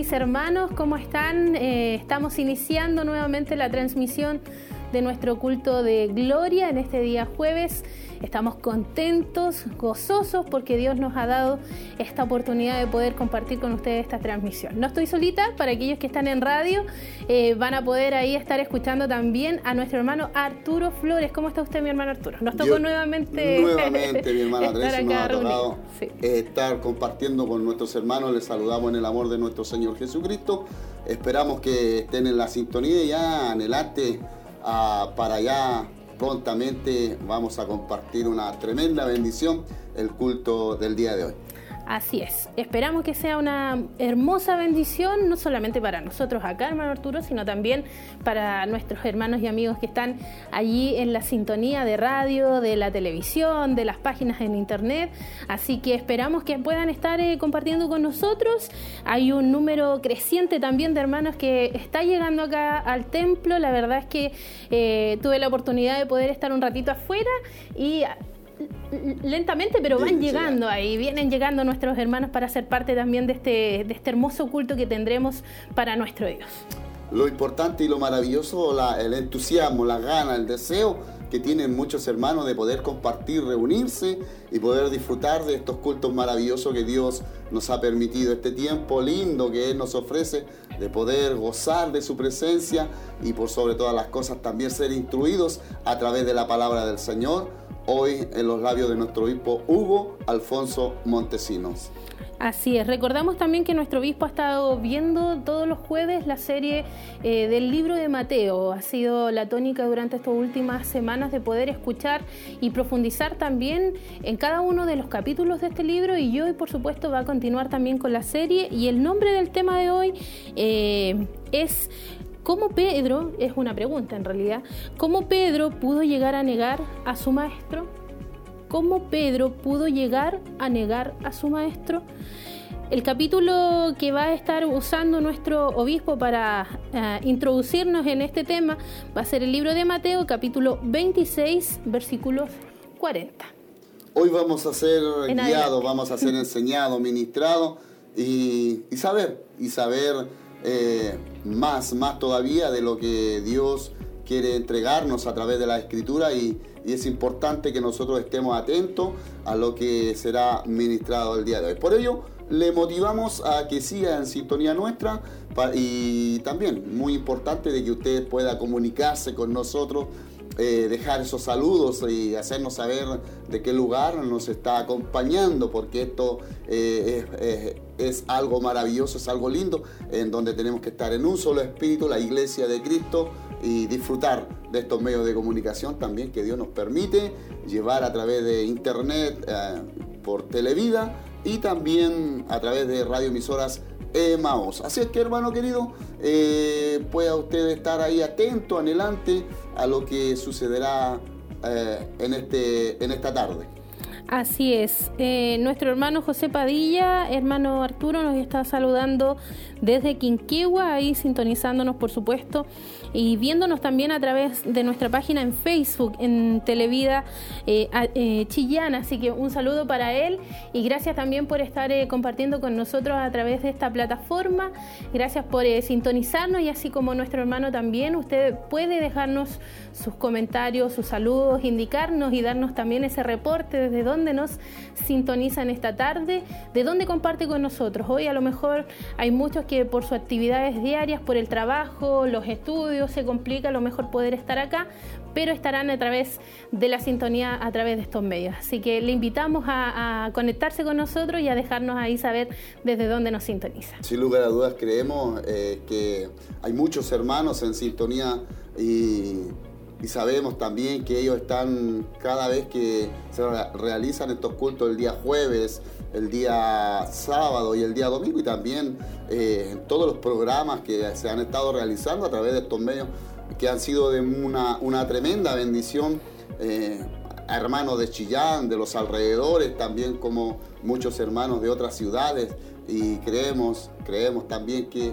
mis hermanos. ¿Cómo están? Eh, estamos iniciando nuevamente la transmisión de nuestro culto de gloria en este día jueves. Estamos contentos, gozosos porque Dios nos ha dado esta oportunidad de poder compartir con ustedes esta transmisión. No estoy solita, para aquellos que están en radio, eh, van a poder ahí estar escuchando también a nuestro hermano Arturo Flores. ¿Cómo está usted, mi hermano Arturo? Nos tocó nuevamente. Nuevamente, mi hermano Andrés, nos ha tocado estar compartiendo con nuestros hermanos. Les saludamos en el amor de nuestro Señor Jesucristo. Esperamos que estén en la sintonía y ya anhelante ah, para allá prontamente vamos a compartir una tremenda bendición, el culto del día de hoy. Así es. Esperamos que sea una hermosa bendición, no solamente para nosotros acá, hermano Arturo, sino también para nuestros hermanos y amigos que están allí en la sintonía de radio, de la televisión, de las páginas en internet. Así que esperamos que puedan estar eh, compartiendo con nosotros. Hay un número creciente también de hermanos que está llegando acá al templo. La verdad es que eh, tuve la oportunidad de poder estar un ratito afuera y lentamente, pero van llegando ahí, vienen llegando nuestros hermanos para ser parte también de este, de este hermoso culto que tendremos para nuestro Dios. Lo importante y lo maravilloso, el entusiasmo, la gana, el deseo que tienen muchos hermanos de poder compartir, reunirse y poder disfrutar de estos cultos maravillosos que Dios nos ha permitido, este tiempo lindo que Él nos ofrece de poder gozar de su presencia y por sobre todas las cosas también ser instruidos a través de la palabra del Señor hoy en los labios de nuestro obispo Hugo Alfonso Montesinos. Así es, recordamos también que nuestro obispo ha estado viendo todos los jueves la serie eh, del libro de Mateo. Ha sido la tónica durante estas últimas semanas de poder escuchar y profundizar también en cada uno de los capítulos de este libro y hoy por supuesto va a continuar también con la serie y el nombre del tema de hoy eh, es ¿Cómo Pedro, es una pregunta en realidad, cómo Pedro pudo llegar a negar a su maestro? ¿Cómo Pedro pudo llegar a negar a su maestro? El capítulo que va a estar usando nuestro obispo para eh, introducirnos en este tema va a ser el libro de Mateo, capítulo 26, versículos 40. Hoy vamos a ser guiados, vamos a ser enseñados, ministrados y, y saber, y saber eh, más, más todavía de lo que Dios quiere entregarnos a través de la escritura y, es importante que nosotros estemos atentos a lo que será ministrado el día de hoy. Por ello, le motivamos a que siga en sintonía nuestra y también muy importante de que usted pueda comunicarse con nosotros eh, dejar esos saludos y hacernos saber de qué lugar nos está acompañando, porque esto eh, es, algo maravilloso, es algo lindo, en donde tenemos que estar en un solo espíritu, la iglesia de Cristo, y disfrutar de estos medios de comunicación también que Dios nos permite llevar a través de internet, eh, por televida y también a través de radioemisoras Emaos. Así es que hermano querido, eh, pueda usted estar ahí atento, anhelante a lo que sucederá eh, en, este, en esta tarde. Así es. Eh, nuestro hermano José Padilla, hermano Arturo, nos está saludando desde Quinquegua, ahí sintonizándonos, por supuesto y viéndonos también a través de nuestra página en Facebook, en Televida eh, eh, Chillana. Así que un saludo para él y gracias también por estar eh, compartiendo con nosotros a través de esta plataforma. Gracias por sintonizarnos y así como nuestro hermano también, usted puede dejarnos sus comentarios, sus saludos, indicarnos y darnos también ese reporte desde dónde nos sintonizan esta tarde, de dónde comparte con nosotros. Hoy a lo mejor hay muchos que por sus actividades diarias, por el trabajo, los estudios, se complica a lo mejor poder estar acá, pero estarán a través de la sintonía, a través de estos medios. Así que le invitamos a, conectarse con nosotros y a dejarnos ahí saber desde dónde nos sintoniza. Sin lugar a dudas creemos eh, que hay muchos hermanos en sintonía y y sabemos también que ellos están cada vez que se realizan estos cultos el día jueves, el día sábado y el día domingo y también eh, en todos los programas que se han estado realizando a través de estos medios que han sido de una, una tremenda bendición eh, a hermanos de Chillán, de los alrededores, también como muchos hermanos de otras ciudades. Y creemos, creemos también que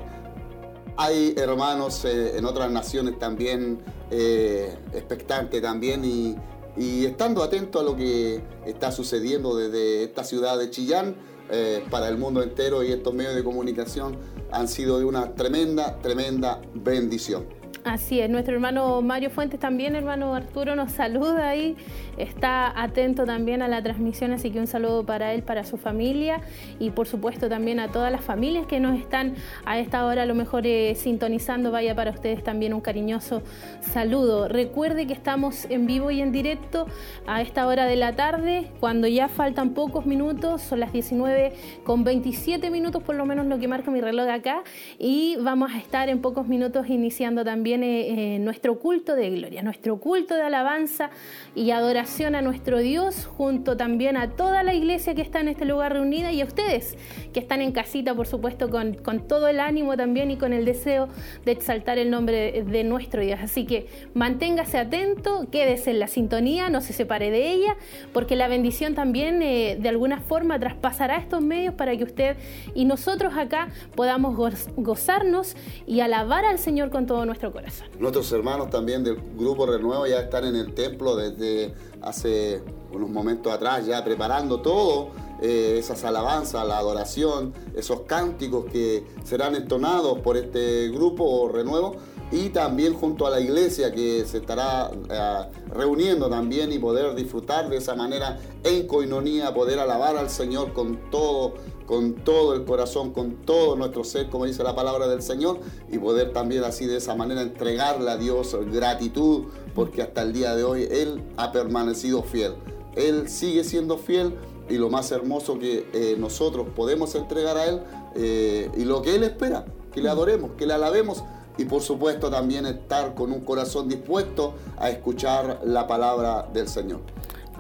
hay hermanos eh, en otras naciones también expectantes también y, y estando atento a lo que está sucediendo desde esta ciudad de Chillán eh, para el mundo entero y estos medios de comunicación han sido de una tremenda, tremenda bendición. Así es, nuestro hermano Mario Fuentes también, hermano Arturo, nos saluda ahí, está atento también a la transmisión, así que un saludo para él, para su familia y por supuesto también a todas las familias que nos están a esta hora a lo mejor eh, sintonizando, vaya para ustedes también un cariñoso saludo. Recuerde que estamos en vivo y en directo a esta hora de la tarde, cuando ya faltan pocos minutos, son las 19 con 27 minutos por lo menos lo que marca mi reloj acá y vamos a estar en pocos minutos iniciando también eh, nuestro culto de gloria, nuestro culto de alabanza y adoración a nuestro Dios, junto también a toda la iglesia que está en este lugar reunida y a ustedes que están en casita, por supuesto, con, con todo el ánimo también y con el deseo de exaltar el nombre de, nuestro Dios. Así que manténgase atento, quédese en la sintonía, no se separe de ella, porque la bendición también eh, de alguna forma traspasará estos medios para que usted y nosotros acá podamos gozarnos y alabar al Señor con todo nuestro corazón. Nuestros hermanos también del Grupo Renuevo ya están en el templo desde hace unos momentos atrás, ya preparando todo, eh, esas alabanzas, la adoración, esos cánticos que serán entonados por este Grupo Renuevo y también junto a la iglesia que se estará eh, reuniendo también y poder disfrutar de esa manera en coinonía, poder alabar al Señor con todo con todo el corazón, con todo nuestro ser, como dice la palabra del Señor, y poder también así de esa manera entregarle a Dios gratitud, porque hasta el día de hoy Él ha permanecido fiel. Él sigue siendo fiel y lo más hermoso que eh, nosotros podemos entregar a Él eh, y lo que Él espera, que le adoremos, que le alabemos y por supuesto también estar con un corazón dispuesto a escuchar la palabra del Señor.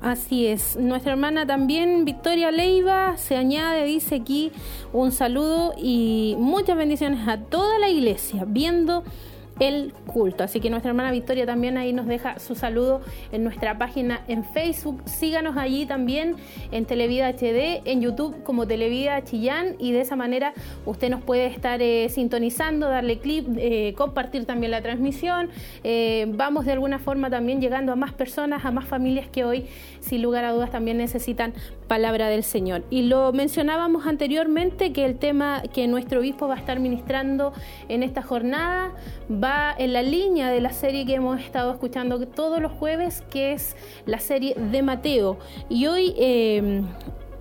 Así es. Nuestra hermana también, Victoria Leiva, se añade, dice aquí un saludo y muchas bendiciones a toda la iglesia, viendo el culto. Así que nuestra hermana Victoria también ahí nos deja su saludo en nuestra página en Facebook. Síganos allí también en Televida HD, en YouTube como Televida Chillán y de esa manera usted nos puede estar eh, sintonizando, darle clip, eh, compartir también la transmisión. Eh, vamos de alguna forma también llegando a más personas, a más familias que hoy sin lugar a dudas también necesitan palabra del Señor. Y lo mencionábamos anteriormente que el tema que nuestro obispo va a estar ministrando en esta jornada va en la línea de la serie que hemos estado escuchando todos los jueves, que es la serie de Mateo. Y hoy eh,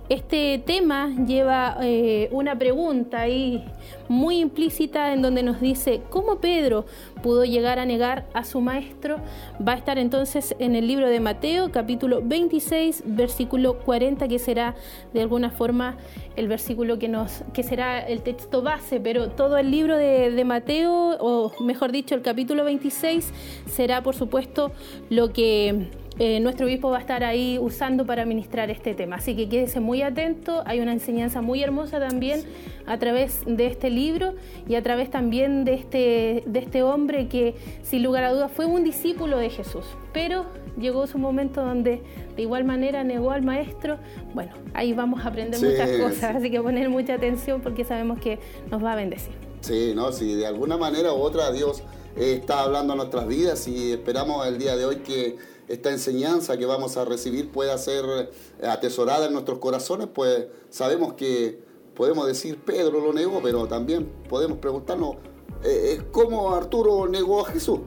este tema lleva eh, una pregunta ahí muy implícita en donde nos dice cómo Pedro pudo llegar a negar a su maestro. Va a estar entonces en el libro de Mateo, capítulo 26, versículo 40, que será de alguna forma el versículo que nos, que será el texto base, pero todo el libro de, de Mateo, o mejor dicho, el capítulo 26, será por supuesto lo que eh, nuestro obispo va a estar ahí usando para ministrar este tema. Así que quédese muy atento, hay una enseñanza muy hermosa también a través de este libro y a través también de este, de este hombre que sin lugar a dudas fue un discípulo de Jesús, pero llegó su momento donde de igual manera negó al maestro. Bueno, ahí vamos a aprender muchas cosas, así que poner mucha atención porque sabemos que nos va a bendecir. Sí, no, si de alguna manera u otra Dios está hablando a nuestras vidas y esperamos el día de hoy que esta enseñanza que vamos a recibir pueda ser atesorada en nuestros corazones, pues sabemos que podemos decir Pedro lo negó, pero también podemos preguntarnos eh, cómo Arturo negó a Jesús.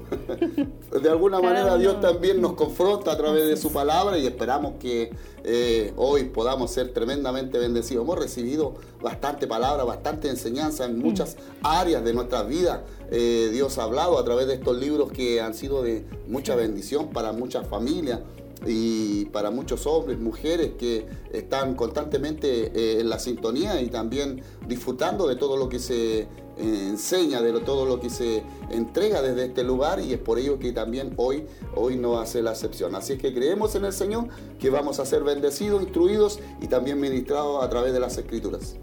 de alguna manera Dios también nos confronta a través de su palabra y esperamos que eh, hoy podamos ser tremendamente bendecidos. Hemos recibido bastante palabra, bastante enseñanza en muchas áreas de nuestras vidas. Eh, Dios ha hablado a través de estos libros que han sido de mucha bendición para muchas familias y para muchos hombres, mujeres que están constantemente eh, en la sintonía y también disfrutando de todo lo que se eh, enseña, de todo lo que se entrega desde este lugar y es por ello que también hoy, hoy no hace la excepción. Así es que creemos en el Señor que vamos a ser bendecidos, instruidos y también ministrados a través de las escrituras.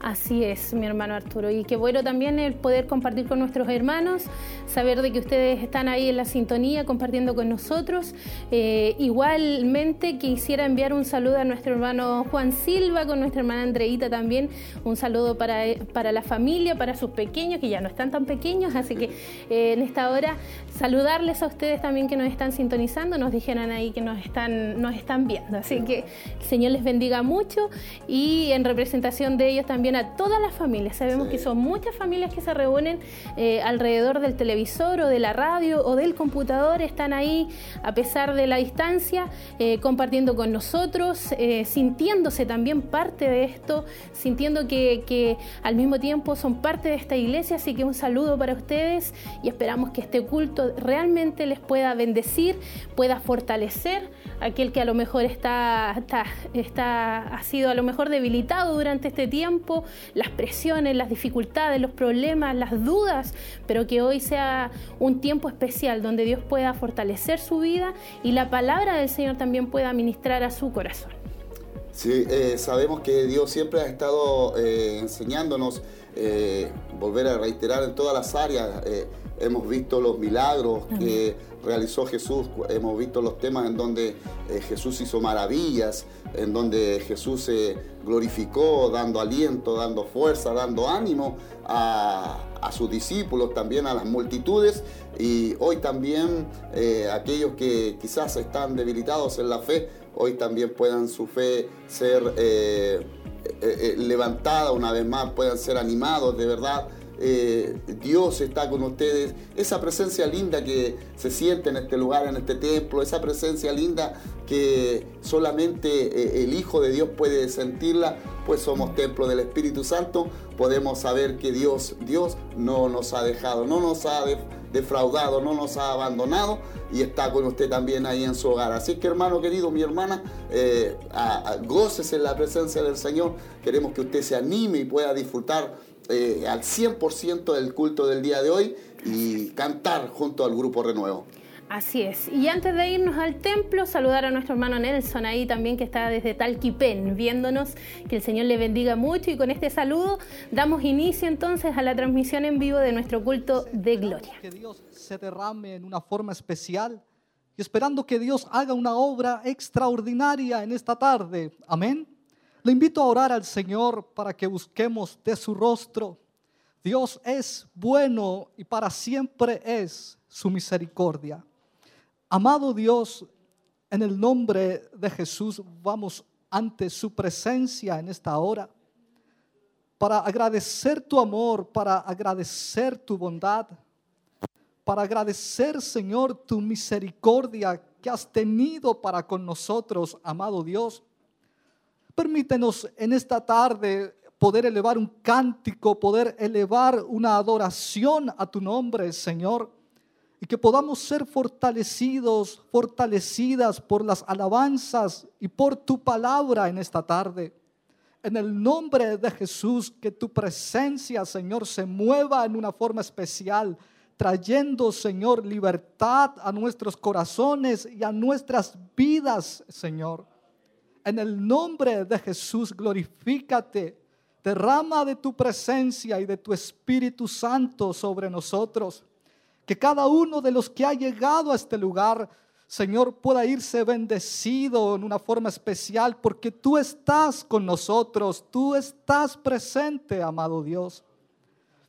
Así es, mi hermano Arturo. Y qué bueno también el poder compartir con nuestros hermanos, saber de que ustedes están ahí en la sintonía compartiendo con nosotros. Eh, igualmente quisiera enviar un saludo a nuestro hermano Juan Silva, con nuestra hermana Andreita también. Un saludo para, para la familia, para sus pequeños, que ya no están tan pequeños. Así que eh, en esta hora saludarles a ustedes también que nos están sintonizando. Nos dijeron ahí que nos están, nos están viendo. Así que el Señor les bendiga mucho y en representación de ellos también a todas las familias. Sabemos que son muchas familias que se reúnen eh, alrededor del televisor o de la radio o del computador, están ahí a pesar de la distancia, eh, compartiendo con nosotros, eh, sintiéndose también parte de esto, sintiendo que, que al mismo tiempo son parte de esta iglesia. Así que un saludo para ustedes y esperamos que este culto realmente les pueda bendecir, pueda fortalecer aquel que a lo mejor está, está, ha sido a lo mejor debilitado durante este tiempo, las presiones, las dificultades, los problemas, las dudas, pero que hoy sea un tiempo especial donde Dios pueda fortalecer su vida y la palabra del Señor también pueda ministrar a su corazón. Sí, eh, sabemos que Dios siempre ha estado eh, enseñándonos, eh, volver a reiterar en todas las áreas. Hemos visto los milagros que realizó Jesús, hemos visto los temas en donde Jesús hizo maravillas, en donde Jesús se glorificó, dando aliento, dando fuerza, dando ánimo a, sus discípulos, también a las multitudes y hoy también aquellos que quizás están debilitados en la fe hoy también puedan su fe ser eh, eh, eh, levantada una vez más, puedan ser animados de verdad. Dios está con ustedes, esa presencia linda que se siente en este lugar, en este templo, esa presencia linda que solamente el Hijo de Dios puede sentirla, pues somos templo del Espíritu Santo, podemos saber que Dios, Dios no nos ha dejado, no nos ha defraudado, no nos ha abandonado y está con usted también ahí en su hogar. Así que hermano querido, mi hermana, eh, goces en la presencia del Señor. Queremos que usted se anime y pueda disfrutar eh, al 100% del culto del día de hoy y cantar junto al grupo Renuevo. Así es. Y antes de irnos al templo, saludar a nuestro hermano Nelson ahí también que está desde Talquipen viéndonos. Que el Señor le bendiga mucho y con este saludo damos inicio entonces a la transmisión en vivo de nuestro culto de gloria. Que Dios se derrame en una forma especial y esperando que Dios haga una obra extraordinaria en esta tarde. Amén. Le invito a orar al Señor para que busquemos de su rostro. Dios es bueno y para siempre es su misericordia. Amado Dios, en el nombre de Jesús vamos ante su presencia en esta hora para agradecer tu amor, para agradecer tu bondad, para agradecer, Señor, tu misericordia que has tenido para con nosotros, amado Dios. Permítenos en esta tarde poder elevar un cántico, poder elevar una adoración a tu nombre, Señor y que podamos ser fortalecidos, fortalecidas por las alabanzas y por tu palabra en esta tarde. En el nombre de Jesús, que tu presencia, Señor, se mueva en una forma especial, trayendo, Señor, libertad a nuestros corazones y a nuestras vidas, Señor. En el nombre de Jesús, glorifícate, derrama de tu presencia y de tu Espíritu Santo sobre nosotros que cada uno de los que ha llegado a este lugar, Señor, pueda irse bendecido en una forma especial porque tú estás con nosotros, tú estás presente, amado Dios.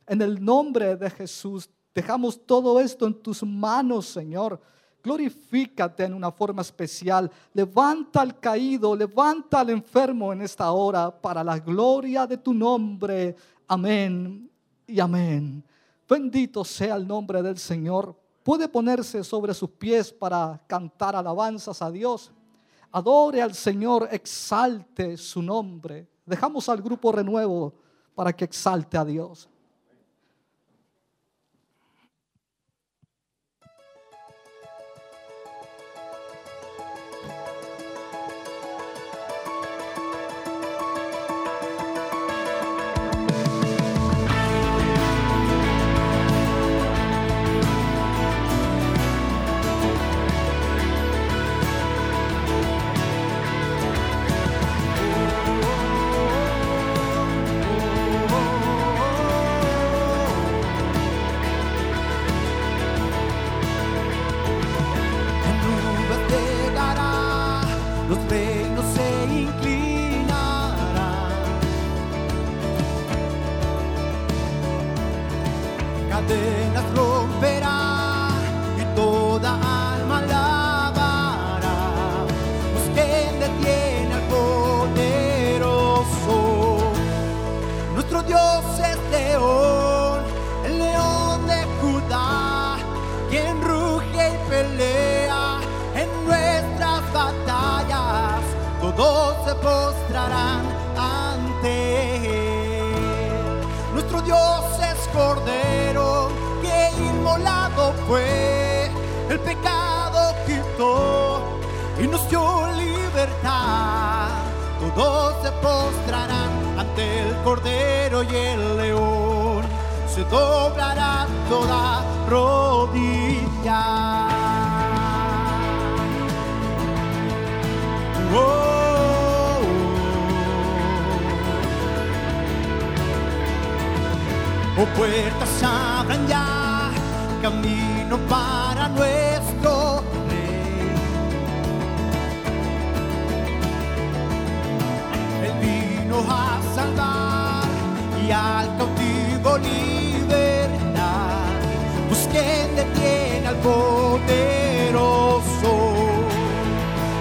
En el nombre de Jesús, dejamos todo esto en tus manos, Señor. Glorifícate en una forma especial. Levanta al caído, levanta al enfermo en esta hora para la gloria de tu nombre. Amén y amén. Bendito sea el nombre del Señor. Puede ponerse sobre sus pies para cantar alabanzas a Dios. Adore al Señor, exalte su nombre. Dejamos al grupo renuevo para que exalte a Dios. Fue, el pecado quitó y nos dio libertad. Todos se postrarán ante el cordero y el león, se doblará toda rodilla. Oh, oh. Oh, puertas abran ya, camino para nuestro rey. Él vino a salvar y al cautivo libertad. Busquen detiene al poderoso.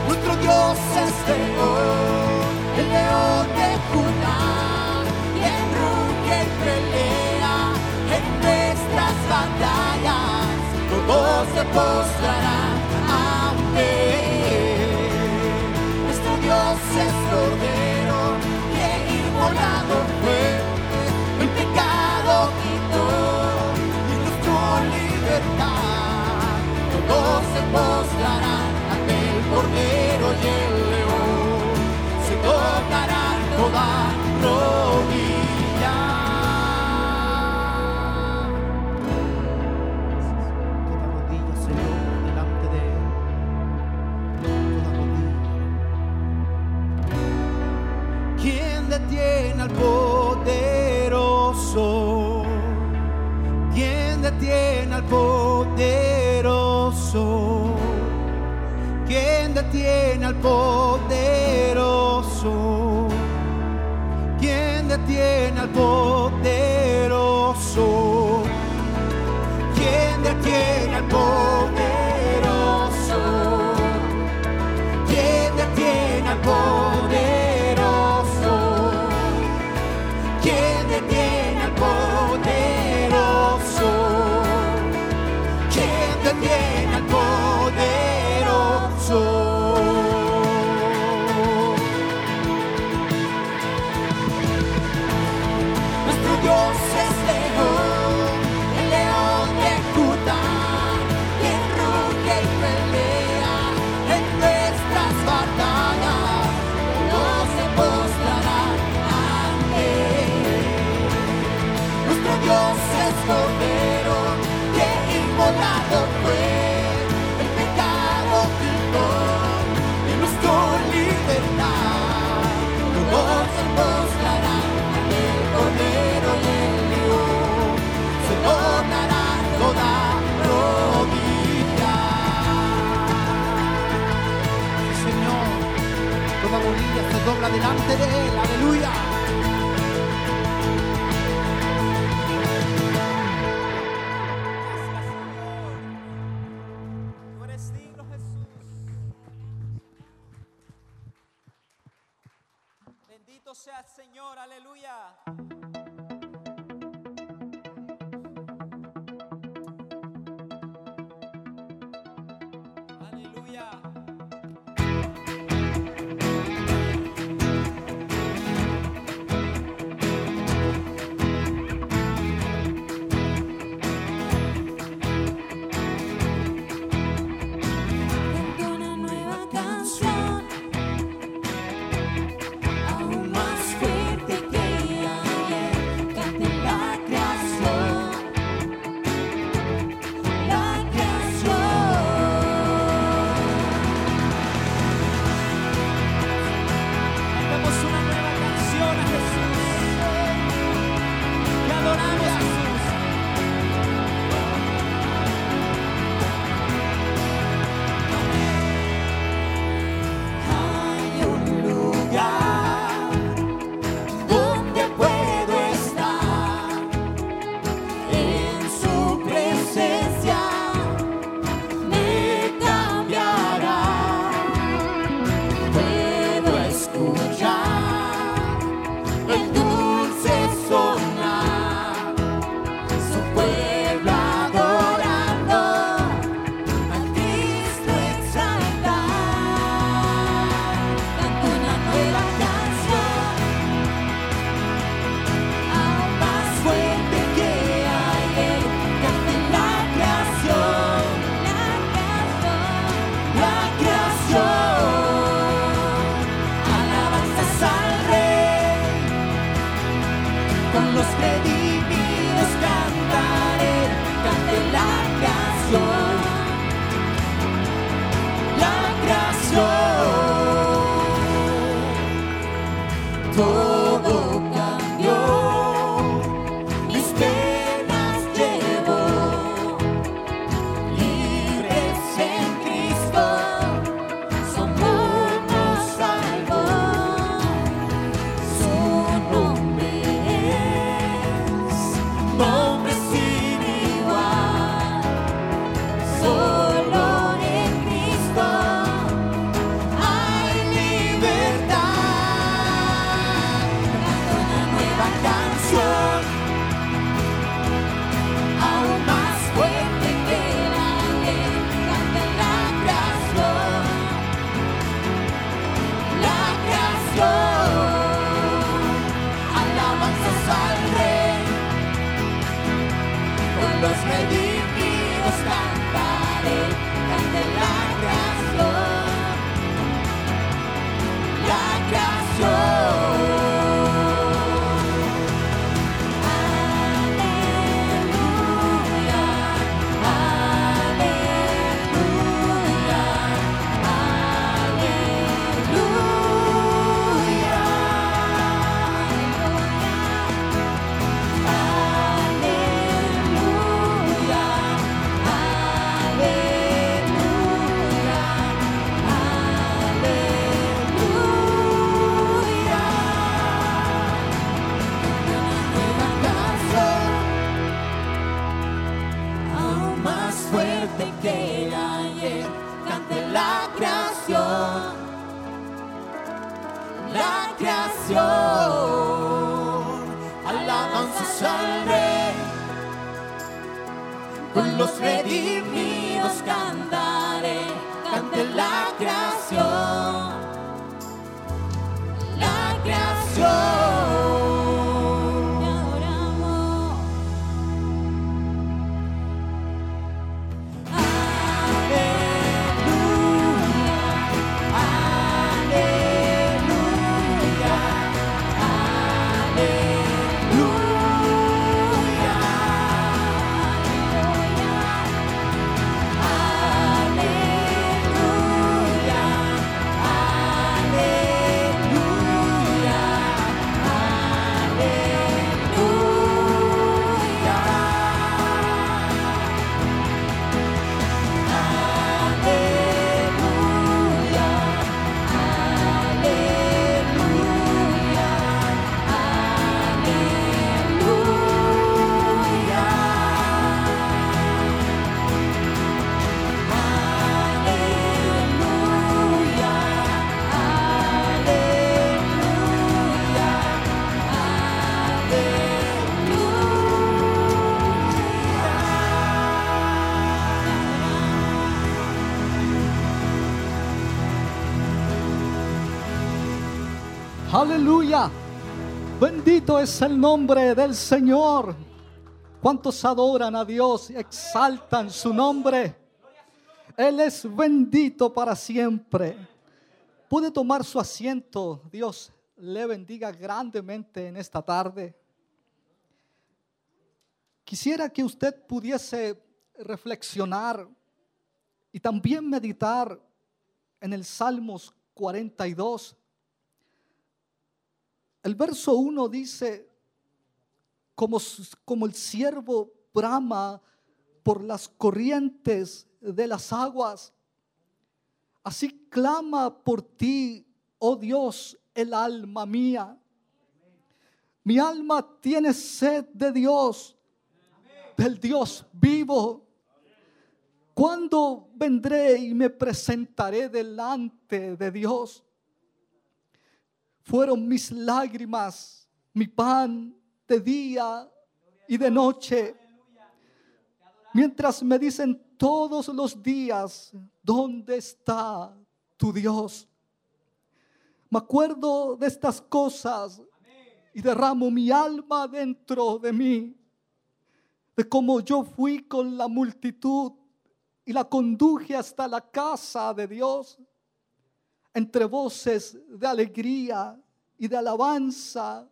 Nuestro Dios es león, el león de Todos se postrarán ante él. Nuestro Dios es cordero, que inmolado fue, el pecado quitó y nos dio libertad. Todos se postrarán ante el cordero y el león, se tocarán toda ¿Quién detiene al poderoso? ¿Quién detiene al poderoso? ¿Quién detiene al poderoso? ¿Quién detiene al poderoso? Dobla delante de él, Aleluya. Bendito es el nombre del Señor. ¿Cuántos adoran a Dios y exaltan su nombre? Él es bendito para siempre. Puede tomar su asiento. Dios le bendiga grandemente en esta tarde. Quisiera que usted pudiese reflexionar y también meditar en el Salmos 42. El verso 1 dice, como, como el siervo brama por las corrientes de las aguas, así clama por ti, oh Dios, el alma mía. Mi alma tiene sed de Dios, del Dios vivo. ¿Cuándo vendré y me presentaré delante de Dios? Fueron mis lágrimas, mi pan de día y de noche. Mientras me dicen todos los días, ¿dónde está tu Dios? Me acuerdo de estas cosas y derramo mi alma dentro de mí, de cómo yo fui con la multitud y la conduje hasta la casa de Dios entre voces de alegría y de alabanza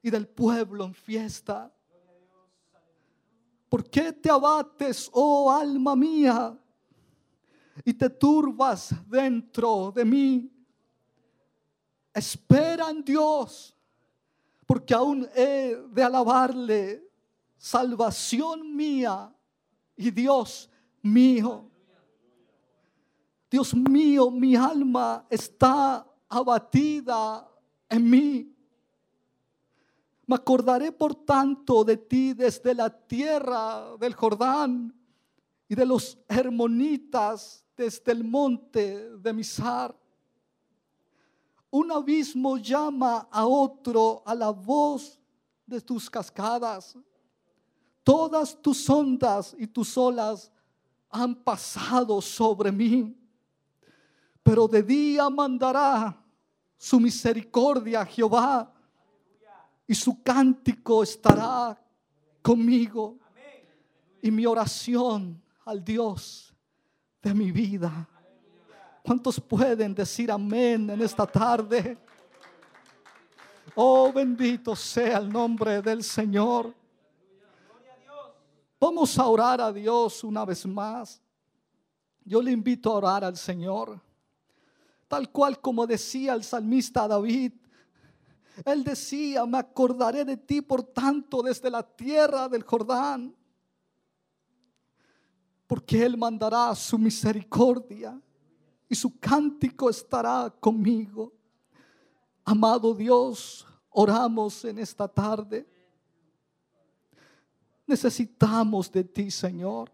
y del pueblo en fiesta. ¿Por qué te abates, oh alma mía, y te turbas dentro de mí? Espera en Dios, porque aún he de alabarle, salvación mía y Dios mío. Dios mío, mi alma está abatida en mí. Me acordaré por tanto de ti desde la tierra del Jordán y de los hermonitas desde el monte de Misar. Un abismo llama a otro a la voz de tus cascadas. Todas tus ondas y tus olas han pasado sobre mí. Pero de día mandará su misericordia a Jehová y su cántico estará conmigo. y mi oración al Dios de mi vida. ¿Cuántos pueden decir amén en esta tarde? Oh, bendito sea el nombre del Señor. Vamos a orar a Dios una vez más. Yo le invito a orar al Señor. Tal cual como decía el salmista David. Él decía, me acordaré de ti por tanto desde la tierra del Jordán. Porque Él mandará su misericordia y su cántico estará conmigo. Amado Dios, oramos en esta tarde. Necesitamos de ti, Señor.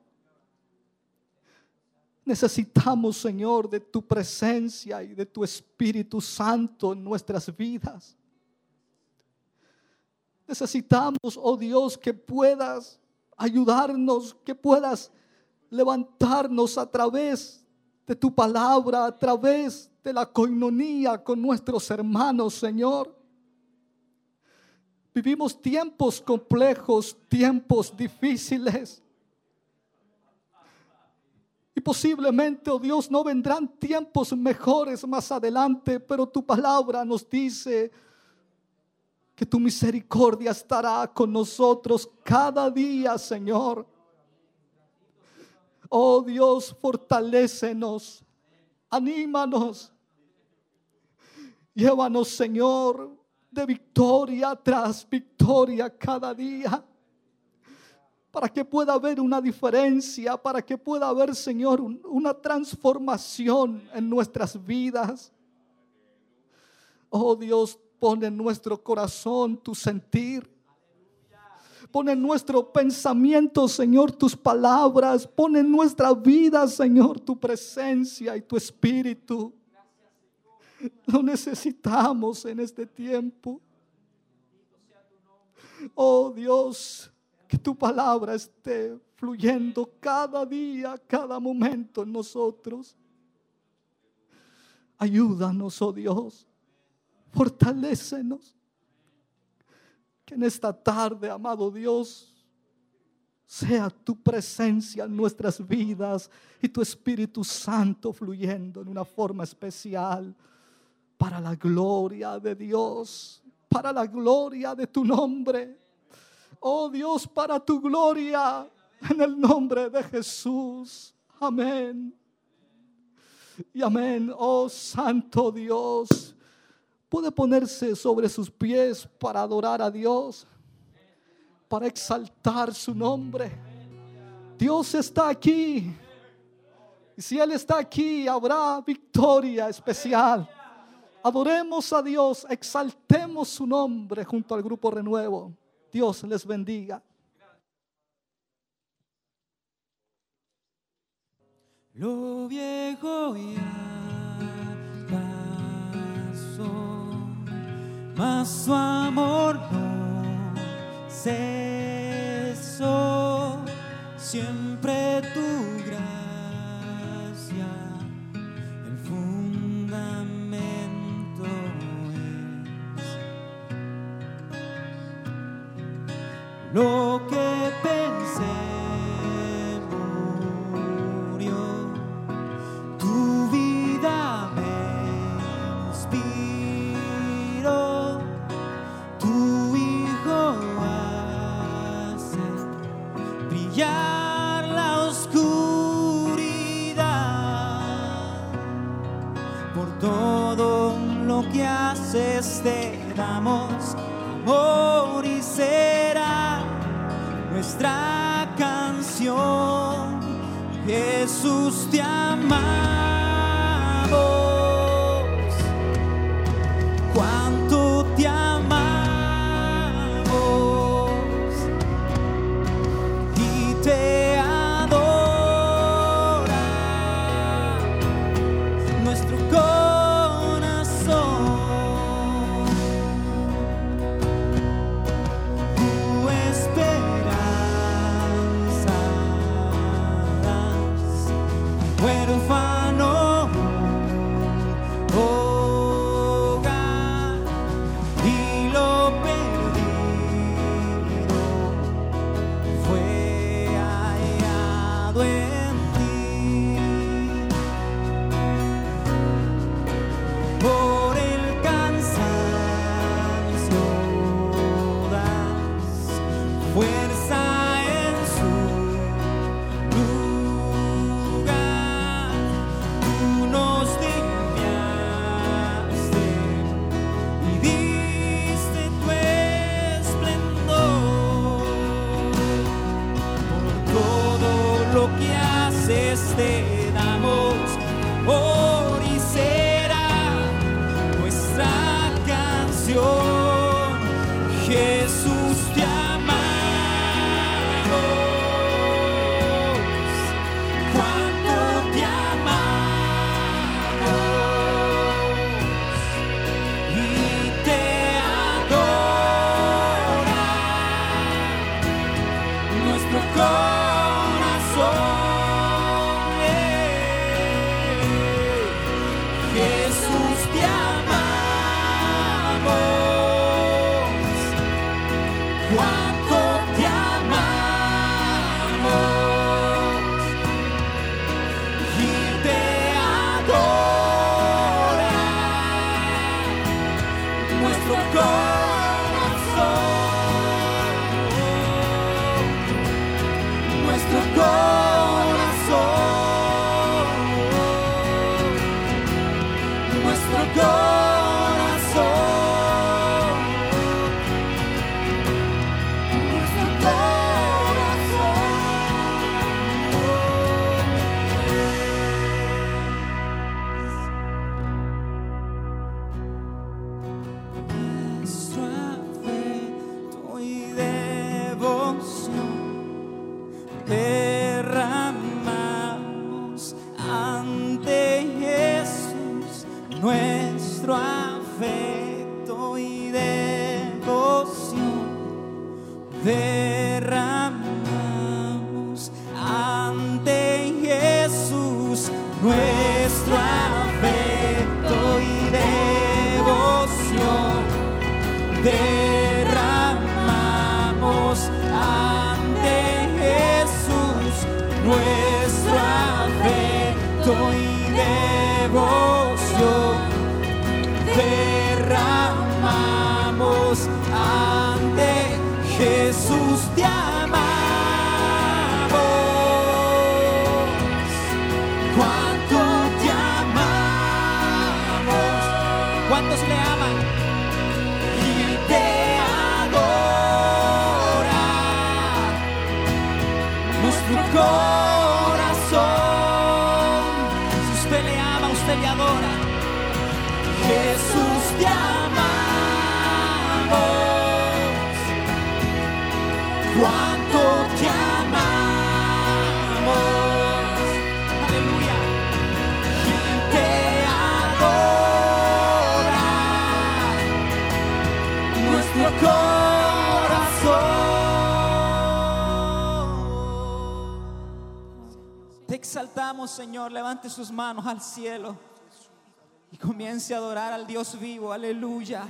Necesitamos, Señor, de tu presencia y de tu Espíritu Santo en nuestras vidas. Necesitamos, oh Dios, que puedas ayudarnos, que puedas levantarnos a través de tu palabra, a través de la coinonía con nuestros hermanos, Señor. Vivimos tiempos complejos, tiempos difíciles. Y posiblemente, oh Dios, no vendrán tiempos mejores más adelante, pero tu palabra nos dice que tu misericordia estará con nosotros cada día, Señor. Oh Dios, fortalécenos, anímanos. Llévanos, Señor, de victoria tras victoria cada día. Para que pueda haber una diferencia, para que pueda haber, Señor, un- una transformación en nuestras vidas. Oh Dios, pon en nuestro corazón tu sentir. Pon en nuestro pensamiento, Señor, tus palabras. Pon en nuestra vida, Señor, tu presencia y tu espíritu. Lo necesitamos en este tiempo. Oh Dios, que tu palabra esté fluyendo cada día, cada momento en nosotros. Ayúdanos, oh Dios. Fortalécenos. Que en esta tarde, amado Dios, sea tu presencia en nuestras vidas y tu Espíritu Santo fluyendo en una forma especial para la gloria de Dios, para la gloria de tu nombre. Oh Dios, para tu gloria, en el nombre de Jesús. Amén. Y amén. Oh Santo Dios. Puede ponerse sobre sus pies para adorar a Dios, para exaltar su nombre. Dios está aquí. Y si Él está aquí, habrá victoria especial. Adoremos a Dios, exaltemos su nombre junto al grupo Renuevo. Dios les bendiga. Lo viejo ya pasó, mas su amor no cesó. Siempre tu Lo que pensé murió, tu vida me inspiró, tu Hijo hace brillar la oscuridad. Por todo lo que haces te damos amor Jesús te amamos. exaltamos, Señor. Levante sus manos al cielo y comience a adorar al Dios vivo. Aleluya.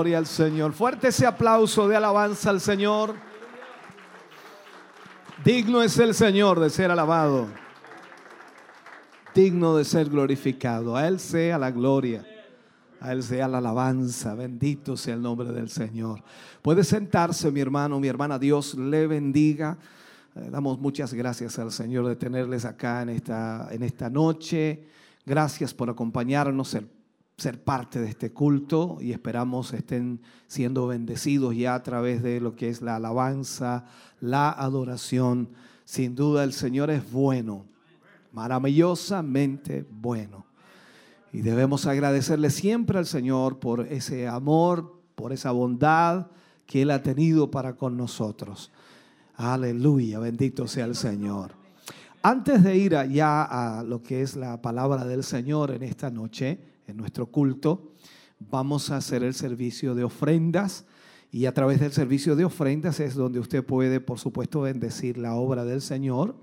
Al Señor. Fuerte ese aplauso de alabanza al Señor. Digno es el Señor de ser alabado. Digno de ser glorificado. A Él sea la gloria. A Él sea la alabanza. Bendito sea el nombre del Señor. Puede sentarse mi hermano, mi hermana. Dios le bendiga. Eh, damos muchas gracias al Señor de tenerles acá en esta, en esta noche. Gracias por acompañarnos, ser, ser parte de este culto y esperamos estén siendo bendecidos ya a través de lo que es la alabanza, la adoración. Sin duda el Señor es bueno, maravillosamente bueno. Y debemos agradecerle siempre al Señor por ese amor, por esa bondad que Él ha tenido para con nosotros. Aleluya, bendito sea el Señor. Antes de ir ya a lo que es la palabra del Señor en esta noche, nuestro culto, vamos a hacer el servicio de ofrendas. Y a través del servicio de ofrendas es donde usted puede, por supuesto, bendecir la obra del Señor,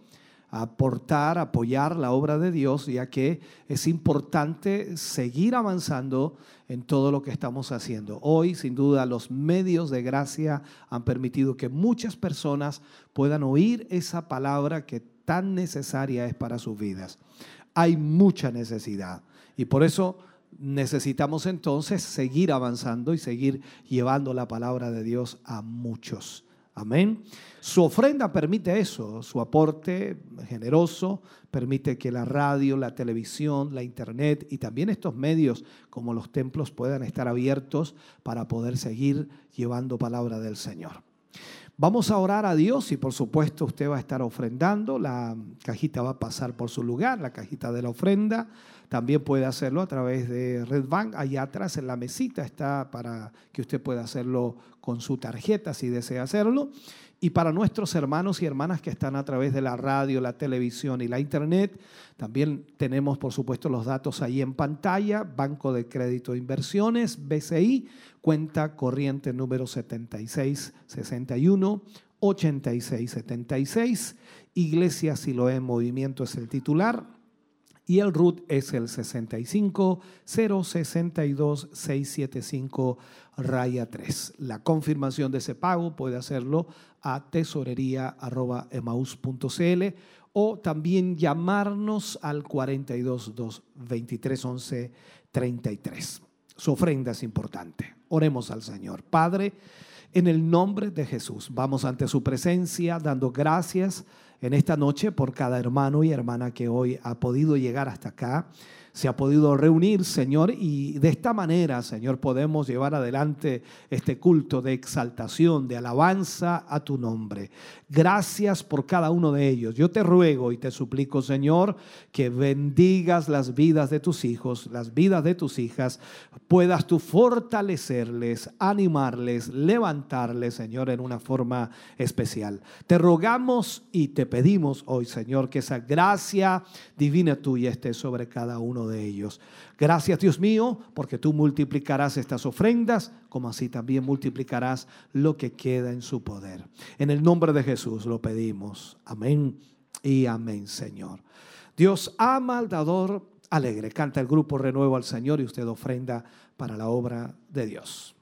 aportar, apoyar la obra de Dios, ya que es importante seguir avanzando en todo lo que estamos haciendo. Hoy, sin duda, los medios de gracia han permitido que muchas personas puedan oír esa palabra que tan necesaria es para sus vidas. Hay mucha necesidad y por eso necesitamos entonces seguir avanzando y seguir llevando la palabra de Dios a muchos. Amén. Su ofrenda permite eso, su aporte generoso permite que la radio, la televisión, la internet y también estos medios como los templos puedan estar abiertos para poder seguir llevando palabra del Señor. Vamos a orar a Dios y por supuesto usted va a estar ofrendando, la cajita va a pasar por su lugar, la cajita de la ofrenda. También puede hacerlo a través de Red Bank. Allá atrás en la mesita está para que usted pueda hacerlo con su tarjeta si desea hacerlo. Y para nuestros hermanos y hermanas que están a través de la radio, la televisión y la internet, también tenemos por supuesto los datos ahí en pantalla. Banco de Crédito e Inversiones, BCI, cuenta corriente número 7661 8676. Iglesia Siloé Movimiento es el titular. Y el RUT es el 65 062 675 raya 3. La confirmación de ese pago puede hacerlo a tesorería.emaus.cl o también llamarnos al 42 2 23 11 33. Su ofrenda es importante. Oremos al Señor. Padre, en el nombre de Jesús, vamos ante su presencia dando gracias en esta noche por cada hermano y hermana que hoy ha podido llegar hasta acá se ha podido reunir, Señor, y de esta manera, Señor, podemos llevar adelante este culto de exaltación, de alabanza a tu nombre. Gracias por cada uno de ellos. Yo te ruego y te suplico, Señor, que bendigas las vidas de tus hijos, las vidas de tus hijas, puedas tú fortalecerles, animarles, levantarles, Señor, en una forma especial. Te rogamos y te pedimos hoy, Señor, que esa gracia divina tuya esté sobre cada uno de ellos. Gracias Dios mío, porque tú multiplicarás estas ofrendas, como así también multiplicarás lo que queda en su poder. En el nombre de Jesús lo pedimos. Amén y amén, Señor. Dios ama al dador alegre. Canta el grupo Renuevo al Señor y usted ofrenda para la obra de Dios.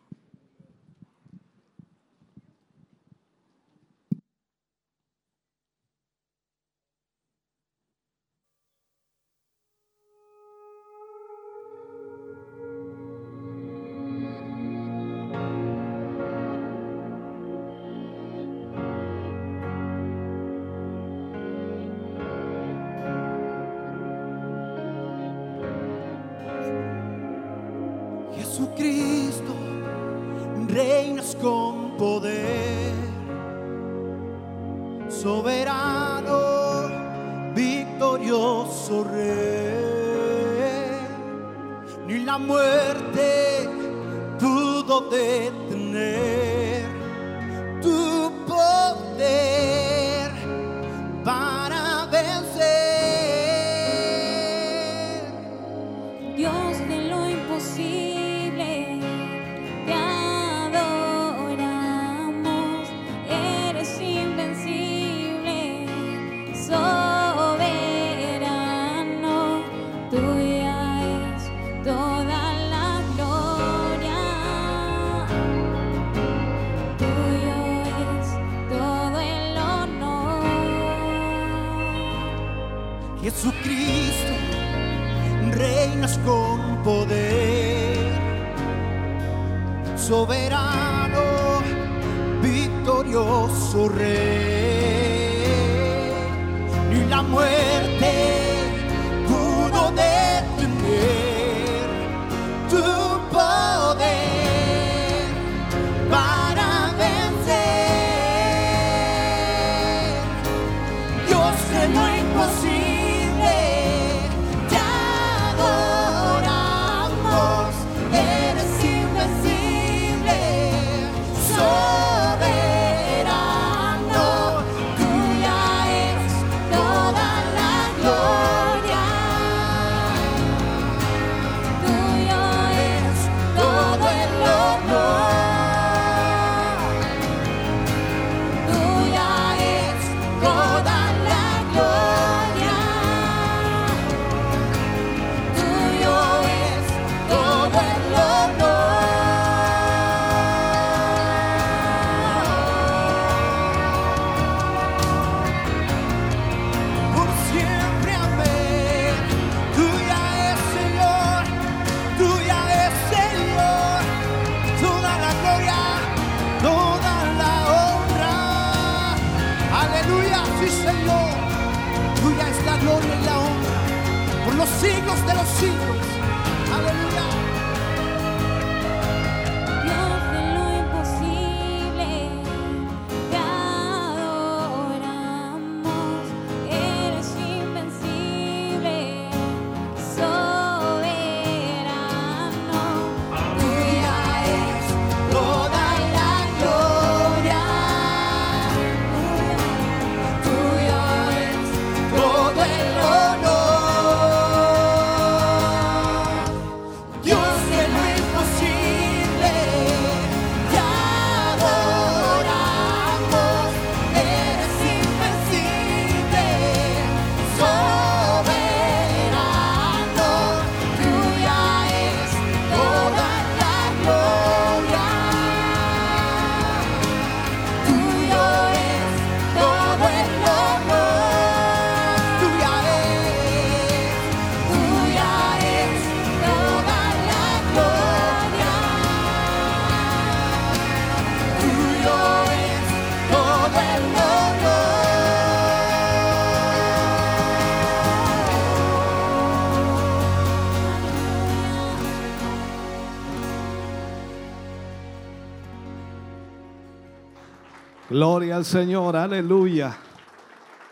Gloria al Señor, aleluya.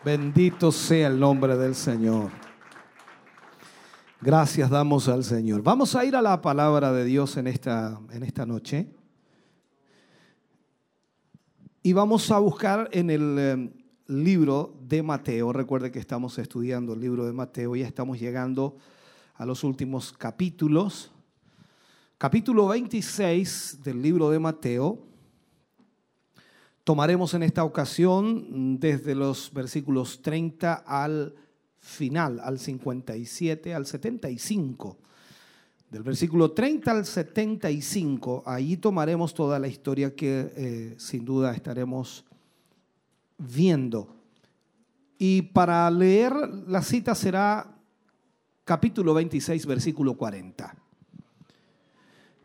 Bendito sea el nombre del Señor. Gracias damos al Señor. Vamos a ir a la palabra de Dios en esta, en esta noche. Y vamos a buscar en el eh, libro de Mateo. Recuerde que estamos estudiando el libro de Mateo. Ya estamos llegando a los últimos capítulos. Capítulo 26 del libro de Mateo. Tomaremos en esta ocasión desde los versículos 30 al final, al 57, al 75. Del versículo 30 al 75, ahí tomaremos toda la historia que eh, sin duda estaremos viendo. Y para leer la cita será capítulo 26, versículo 40.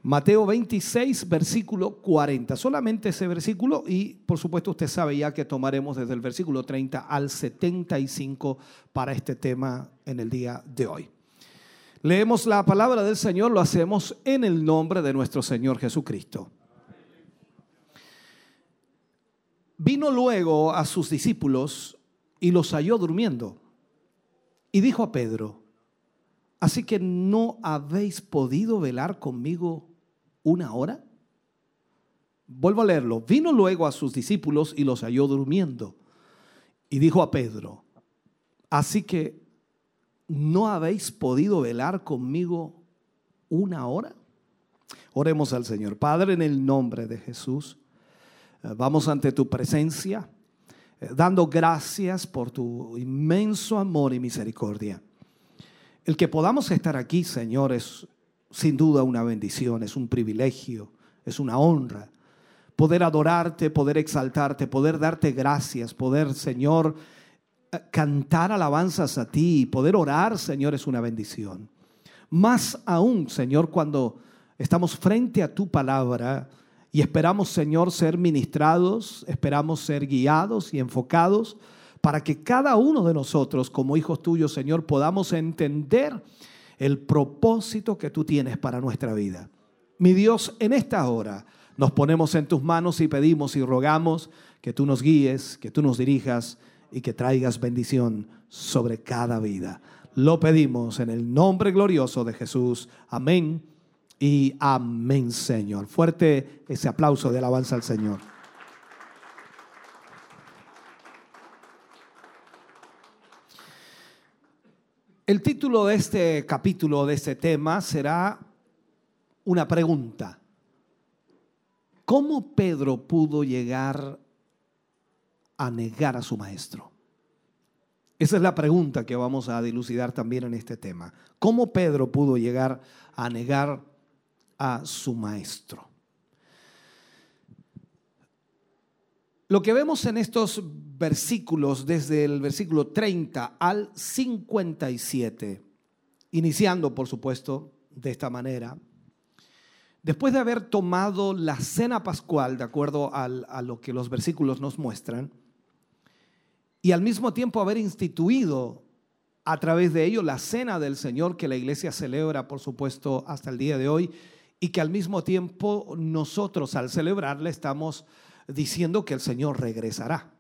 Mateo 26, versículo 40. Solamente ese versículo y por supuesto usted sabe ya que tomaremos desde el versículo 30 al 75 para este tema en el día de hoy. Leemos la palabra del Señor, lo hacemos en el nombre de nuestro Señor Jesucristo. Vino luego a sus discípulos y los halló durmiendo. Y dijo a Pedro, así que no habéis podido velar conmigo una hora. Vuelvo a leerlo. Vino luego a sus discípulos y los halló durmiendo. Y dijo a Pedro, así que no habéis podido velar conmigo una hora. Oremos al Señor. Padre, en el nombre de Jesús, eh, vamos ante tu presencia, eh, dando gracias por tu inmenso amor y misericordia. El que podamos estar aquí, Señor, es sin duda una bendición, es un privilegio, es una honra. Poder adorarte, poder exaltarte, poder darte gracias, poder, Señor, eh, cantar alabanzas a ti poder orar, Señor, es una bendición. Más aún, Señor, cuando estamos frente a tu palabra y esperamos, Señor, ser ministrados, esperamos ser guiados y enfocados para que cada uno de nosotros, como hijos tuyos, Señor, podamos entender el propósito que tú tienes para nuestra vida. Mi Dios, en esta hora nos ponemos en tus manos y pedimos y rogamos que tú nos guíes, que tú nos dirijas y que traigas bendición sobre cada vida. Lo pedimos en el nombre glorioso de Jesús. Amén y amén, Señor. Fuerte ese aplauso de alabanza al Señor. El título de este capítulo, de este tema, será una pregunta. ¿Cómo Pedro pudo llegar a negar a su maestro? Esa es la pregunta que vamos a dilucidar también en este tema. ¿Cómo Pedro pudo llegar a negar a su maestro? Lo que vemos en estos versículos, desde el versículo 30 al 57, iniciando por supuesto de esta manera, después de haber tomado la cena pascual, de acuerdo a lo que los versículos nos muestran, y al mismo tiempo haber instituido a través de ello la cena del Señor que la iglesia celebra, por supuesto, hasta el día de hoy, y que al mismo tiempo nosotros al celebrarla estamos diciendo que el Señor regresará.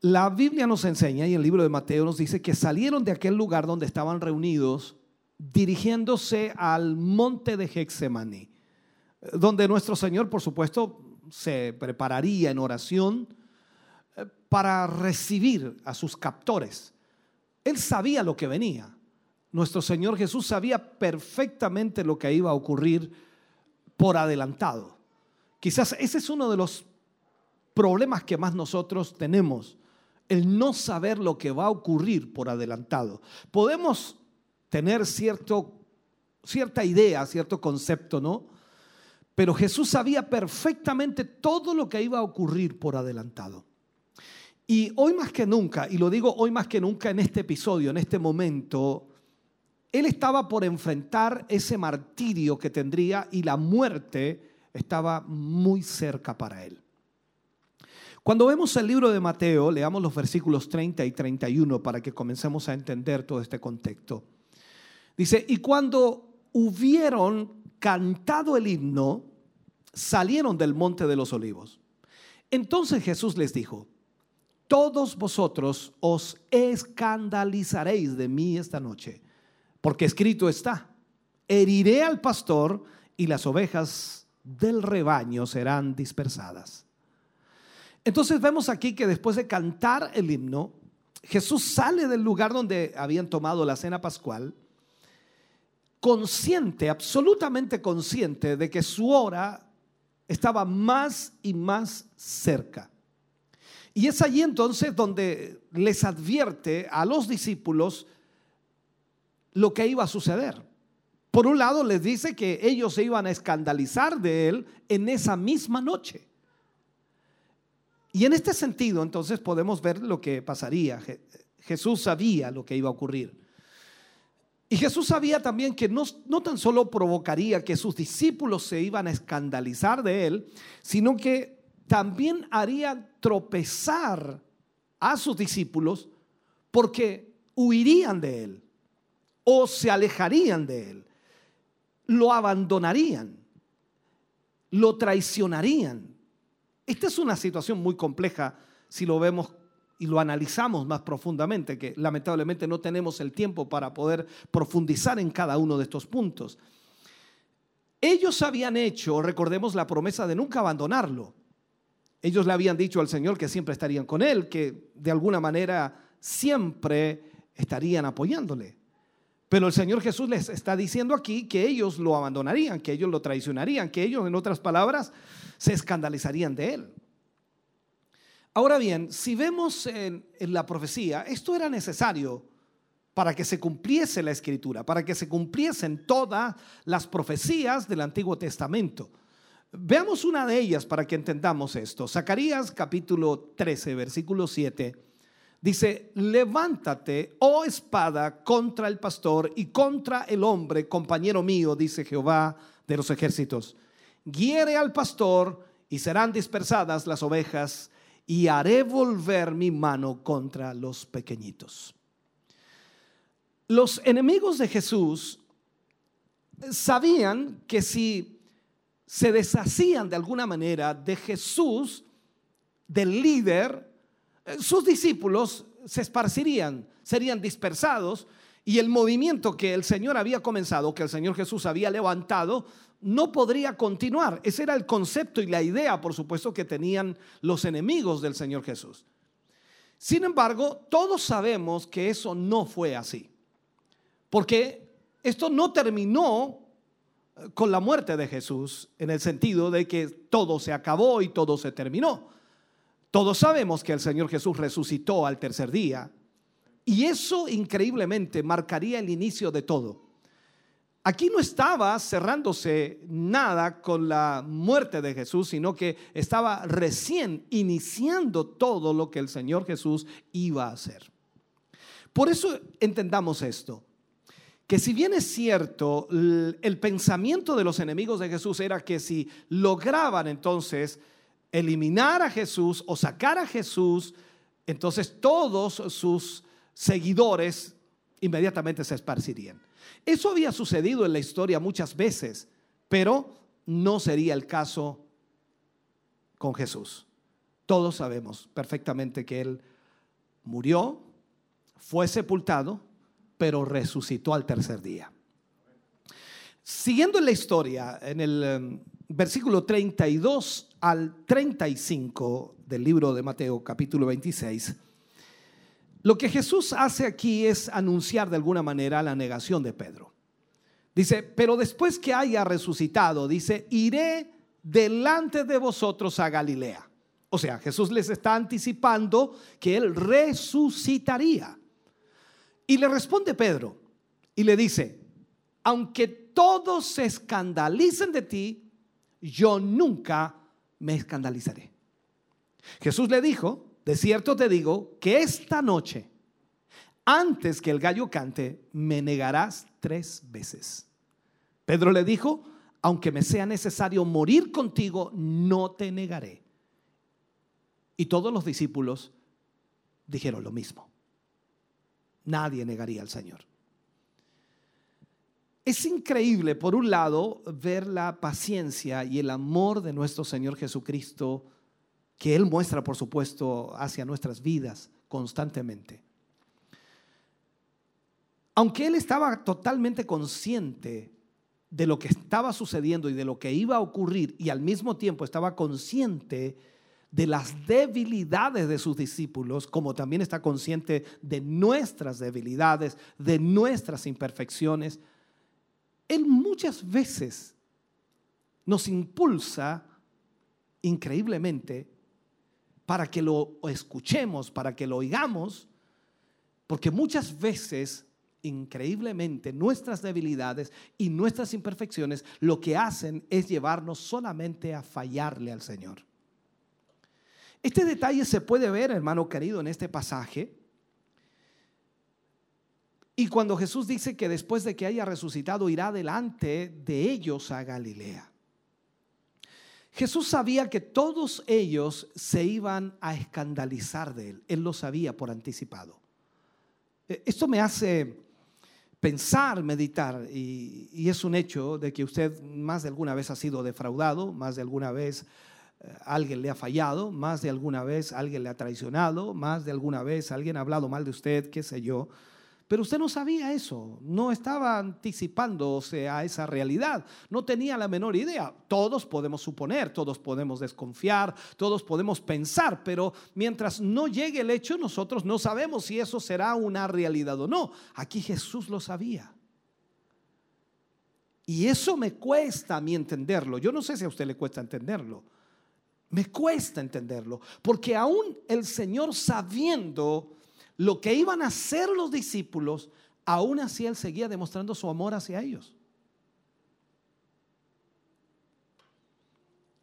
La Biblia nos enseña y el libro de Mateo nos dice que salieron de aquel lugar donde estaban reunidos dirigiéndose al monte de Hexemaní, donde nuestro Señor, por supuesto, se prepararía en oración eh, para recibir a sus captores. Él sabía lo que venía. Nuestro Señor Jesús sabía perfectamente lo que iba a ocurrir por adelantado. Quizás ese es uno de los problemas que más nosotros tenemos, el no saber lo que va a ocurrir por adelantado. Podemos tener cierto, cierta idea, cierto concepto, ¿no? Pero Jesús sabía perfectamente todo lo que iba a ocurrir por adelantado. Y hoy más que nunca, y lo digo hoy más que nunca en este episodio, en este momento, Él estaba por enfrentar ese martirio que tendría y la muerte estaba muy cerca para él. Cuando vemos el libro de Mateo, leamos los versículos 30 y 31 para que comencemos a entender todo este contexto. Dice, y cuando hubieron cantado el himno, salieron del monte de los olivos. Entonces Jesús les dijo, todos vosotros os escandalizaréis de mí esta noche, porque escrito está, heriré al pastor y las ovejas del rebaño serán dispersadas. Entonces vemos aquí que después de cantar el himno, Jesús sale del lugar donde habían tomado la cena pascual, consciente, absolutamente consciente de que su hora estaba más y más cerca. Y es allí entonces donde les advierte a los discípulos lo que iba a suceder. Por un lado les dice que ellos se iban a escandalizar de él en esa misma noche. Y en este sentido entonces podemos ver lo que pasaría. Jesús sabía lo que iba a ocurrir. Y Jesús sabía también que no, no, tan solo provocaría que sus discípulos se iban a escandalizar de él, sino que también haría tropezar a sus discípulos porque huirían de él o se alejarían de él lo abandonarían, lo traicionarían. Esta es una situación muy compleja si lo vemos y lo analizamos más profundamente, que lamentablemente no tenemos el tiempo para poder profundizar en cada uno de estos puntos. Ellos habían hecho, recordemos, la promesa de nunca abandonarlo. Ellos le habían dicho al Señor que siempre estarían con Él, que de alguna manera siempre estarían apoyándole. Pero el Señor Jesús les está diciendo aquí que ellos lo abandonarían, que ellos lo traicionarían, que ellos, en otras palabras, se escandalizarían de él. Ahora bien, si vemos en, la profecía, esto era necesario para que se cumpliese la escritura, para que se cumpliesen todas las profecías del Antiguo Testamento. Veamos una de ellas para que entendamos esto. Zacarías capítulo 13, versículo 7, Dice, levántate, oh espada, contra el pastor y contra el hombre, compañero mío, dice Jehová de los ejércitos. Guiere al pastor y serán dispersadas las ovejas y haré volver mi mano contra los pequeñitos. Los enemigos de Jesús sabían que si se deshacían de alguna manera de Jesús, del líder, sus discípulos se esparcirían, serían dispersados y el movimiento que el Señor había comenzado, que el Señor Jesús había levantado, no podría continuar. Ese era el concepto y la idea, por supuesto, que tenían los enemigos del Señor Jesús. Sin embargo, todos sabemos que eso no fue así. Porque esto no terminó eh, con la muerte de Jesús en el sentido de que todo se acabó y todo se terminó. Todos sabemos que el Señor Jesús resucitó al tercer día y eso increíblemente marcaría el inicio de todo. Aquí no estaba cerrándose nada con la muerte de Jesús, sino que estaba recién iniciando todo lo que el Señor Jesús iba a hacer. Por eso entendamos esto, que si bien es cierto, el pensamiento de los enemigos de Jesús era que si lograban entonces eliminar a Jesús o sacar a Jesús, entonces todos sus seguidores inmediatamente se esparcirían. Eso había sucedido en la historia muchas veces, pero no sería el caso con Jesús. Todos sabemos perfectamente que Él murió, fue sepultado, pero resucitó al tercer día. Siguiendo en la historia, en el em, versículo 32 al 35 del libro de Mateo capítulo 26, lo que Jesús hace aquí es anunciar de alguna manera la negación de Pedro. Dice, pero después que haya resucitado, dice, iré delante de vosotros a Galilea. O sea, Jesús les está anticipando que él resucitaría. Y le responde Pedro y le dice, aunque todos se escandalicen de ti, yo nunca me escandalizaré. Jesús le dijo, de cierto te digo que esta noche, antes que el gallo cante, me negarás tres veces. Pedro le dijo, aunque me sea necesario morir contigo, no te negaré. Y todos los discípulos dijeron lo mismo. Nadie negaría al Señor. Es increíble, por un lado, ver la paciencia y el amor de nuestro Señor Jesucristo que Él muestra, por supuesto, hacia nuestras vidas constantemente. Aunque Él estaba totalmente consciente de lo que estaba sucediendo y de lo que iba a ocurrir y al mismo tiempo estaba consciente de las debilidades de sus discípulos, como también está consciente de nuestras debilidades, de nuestras imperfecciones, Él muchas veces nos impulsa increíblemente para que lo escuchemos, para que lo oigamos, porque muchas veces, increíblemente, nuestras debilidades y nuestras imperfecciones lo que hacen es llevarnos solamente a fallarle al Señor. Este detalle se puede ver, hermano querido, en este pasaje. Y cuando Jesús dice que después de que haya resucitado irá delante de ellos a Galilea. Jesús sabía que todos ellos se iban a escandalizar de él. Él lo sabía por anticipado. E, esto me hace pensar, meditar, y, es un hecho de que usted más de alguna vez ha sido defraudado, más de alguna vez eh, alguien le ha fallado, más de alguna vez alguien le ha traicionado, más de alguna vez alguien ha hablado mal de usted, qué sé yo. Pero usted no sabía eso, no estaba anticipándose a esa realidad, no tenía la menor idea. Todos podemos suponer, todos podemos desconfiar, todos podemos pensar, pero mientras no llegue el hecho, nosotros no sabemos si eso será una realidad o no. Aquí Jesús lo sabía. Y eso me cuesta a mí entenderlo. Yo no sé si a usted le cuesta entenderlo. Me cuesta entenderlo, porque aún el Señor sabiendo lo que iban a hacer los discípulos, aún así él seguía demostrando su amor hacia ellos.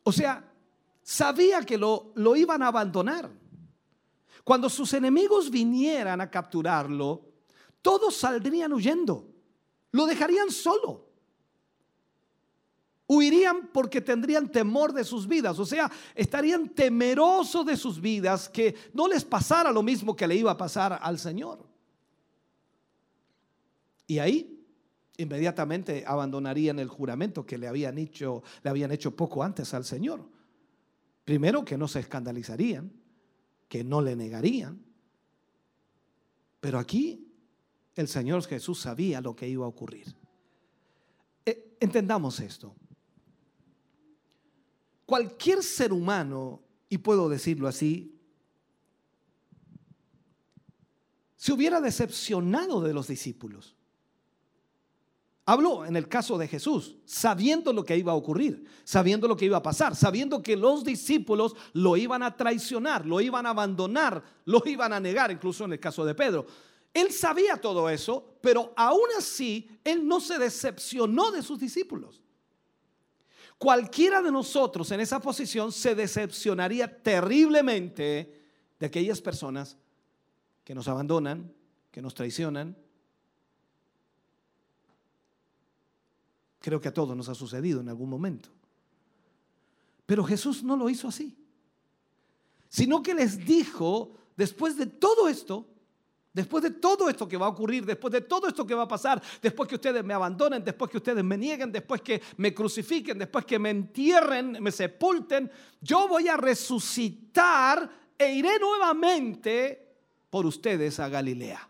O sea, sabía que lo, lo iban a abandonar. Cuando sus enemigos vinieran a capturarlo, todos saldrían huyendo. Lo dejarían solo. Huirían porque tendrían temor de sus vidas, o sea, estarían temerosos de sus vidas que no les pasara lo mismo que le iba a pasar al Señor. Y ahí inmediatamente abandonarían el juramento que le habían hecho, le habían hecho poco antes al Señor. Primero que no se escandalizarían, que no le negarían. Pero aquí el Señor Jesús sabía lo que iba a ocurrir. Eh, entendamos esto. Cualquier ser humano, y puedo decirlo así, se hubiera decepcionado de los discípulos. Habló en el caso de Jesús, sabiendo lo que iba a ocurrir, sabiendo lo que iba a pasar, sabiendo que los discípulos lo iban a traicionar, lo iban a abandonar, lo iban a negar, incluso en el caso de Pedro. Él sabía todo eso, pero aún así él no se decepcionó de sus discípulos. Cualquiera de nosotros en esa posición se decepcionaría terriblemente de aquellas personas que nos abandonan, que nos traicionan, Creo que a todos nos ha sucedido en algún momento. Pero Jesús no lo hizo así. Sino que les dijo, después de todo esto, después de todo esto que va a ocurrir, después de todo esto que va a pasar, después que ustedes me abandonen, después que ustedes me nieguen, después que me crucifiquen, después que me entierren, me sepulten, yo voy a resucitar e iré nuevamente por ustedes a Galilea.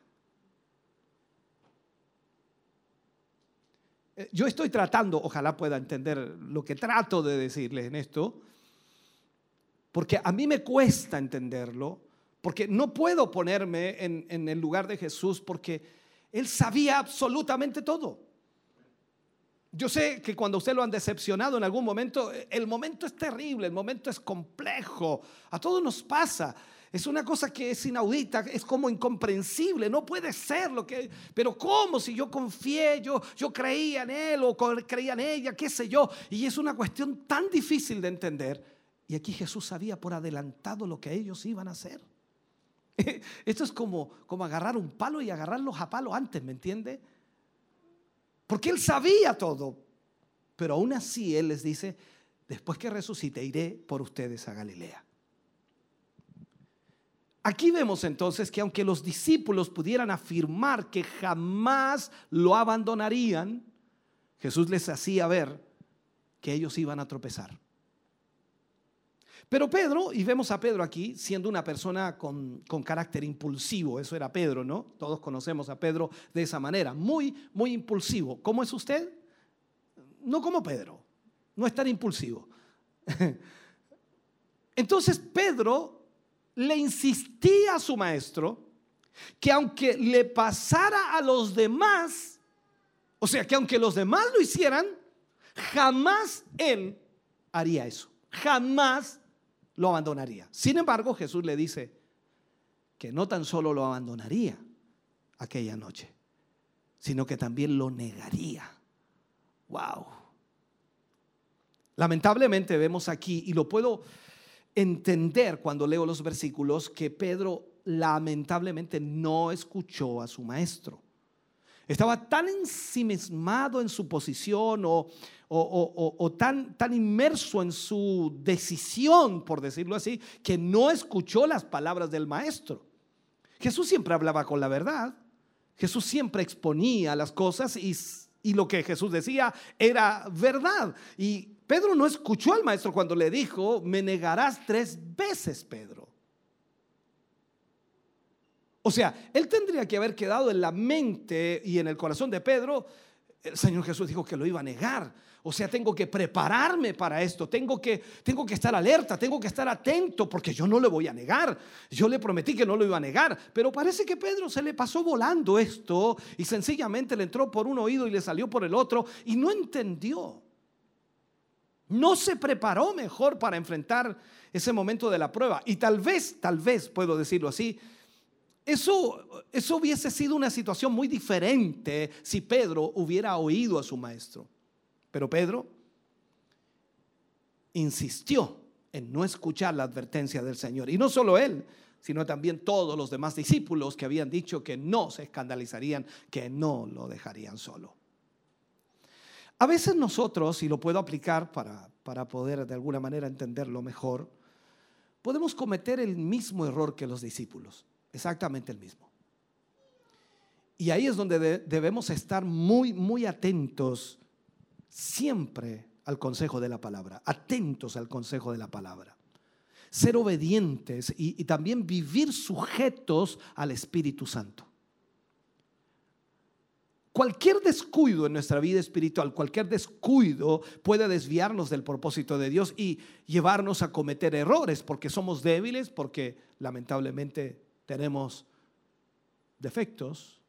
Eh, yo estoy tratando, ojalá pueda entender lo que trato de decirles en esto, porque a mí me cuesta entenderlo, porque no puedo ponerme en, el lugar de Jesús, porque Él sabía absolutamente todo. Yo sé que cuando usted lo han decepcionado en algún momento, el momento es terrible, el momento es complejo, a todos nos pasa. Es una cosa que es inaudita, es como incomprensible, no puede ser lo que... Pero ¿cómo si yo confié, yo, yo creía en él o creía en ella, qué sé yo? Y es una cuestión tan difícil de entender. Y aquí Jesús sabía por adelantado lo que ellos iban a hacer. Esto es como, como agarrar un palo y agarrarlos a palo antes, ¿me entiende? Porque él sabía todo. Pero aún así él les dice, después que resucite iré por ustedes a Galilea. Aquí vemos entonces que aunque los discípulos pudieran afirmar que jamás lo abandonarían, Jesús les hacía ver que ellos iban a tropezar. Pero Pedro, y vemos a Pedro aquí siendo una persona con, carácter impulsivo, eso era Pedro, ¿no? Todos conocemos a Pedro de esa manera, muy, muy impulsivo. ¿Cómo es usted? No como Pedro, no es tan impulsivo. Entonces Pedro le insistía a su maestro que aunque le pasara a los demás, o sea, que aunque los demás lo hicieran, jamás él haría eso, jamás lo abandonaría. Sin embargo, Jesús le dice que no tan solo lo abandonaría aquella noche, sino que también lo negaría. Wow. Lamentablemente vemos aquí, y lo puedo entender cuando leo los versículos que Pedro lamentablemente no escuchó a su maestro. Estaba tan ensimismado en su posición o, tan, tan inmerso en su decisión, por decirlo así, que no escuchó las palabras del maestro. Jesús siempre hablaba con la verdad. Jesús siempre exponía las cosas y, y lo que Jesús decía era verdad. Y Pedro no escuchó al maestro cuando le dijo, me negarás tres veces, Pedro. O sea, él tendría que haber quedado en la mente y en el corazón de Pedro. El Señor Jesús dijo que lo iba a negar. O sea, tengo que prepararme para esto, tengo que, tengo que estar alerta, tengo que estar atento, porque yo no le voy a negar. Yo le prometí que no lo iba a negar, pero parece que Pedro se le pasó volando esto y sencillamente le entró por un oído y le salió por el otro y no entendió. No se preparó mejor para enfrentar ese momento de la prueba. Y tal vez, tal vez, puedo decirlo así, eso, eso hubiese sido una situación muy diferente si Pedro hubiera oído a su maestro. Pero Pedro insistió en no escuchar la advertencia del Señor. Y no solo él, sino también todos los demás discípulos que habían dicho que no se escandalizarían, que no lo dejarían solo. A veces nosotros, y lo puedo aplicar para, para poder de alguna manera entenderlo mejor, podemos cometer el mismo error que los discípulos, exactamente el mismo. Y ahí es donde de- debemos estar muy, muy atentos siempre al consejo de la palabra, atentos al consejo de la palabra. Ser obedientes y, y también vivir sujetos al Espíritu Santo. Cualquier descuido en nuestra vida espiritual, cualquier descuido puede desviarnos del propósito de Dios y llevarnos a cometer errores porque somos débiles, porque lamentablemente tenemos defectos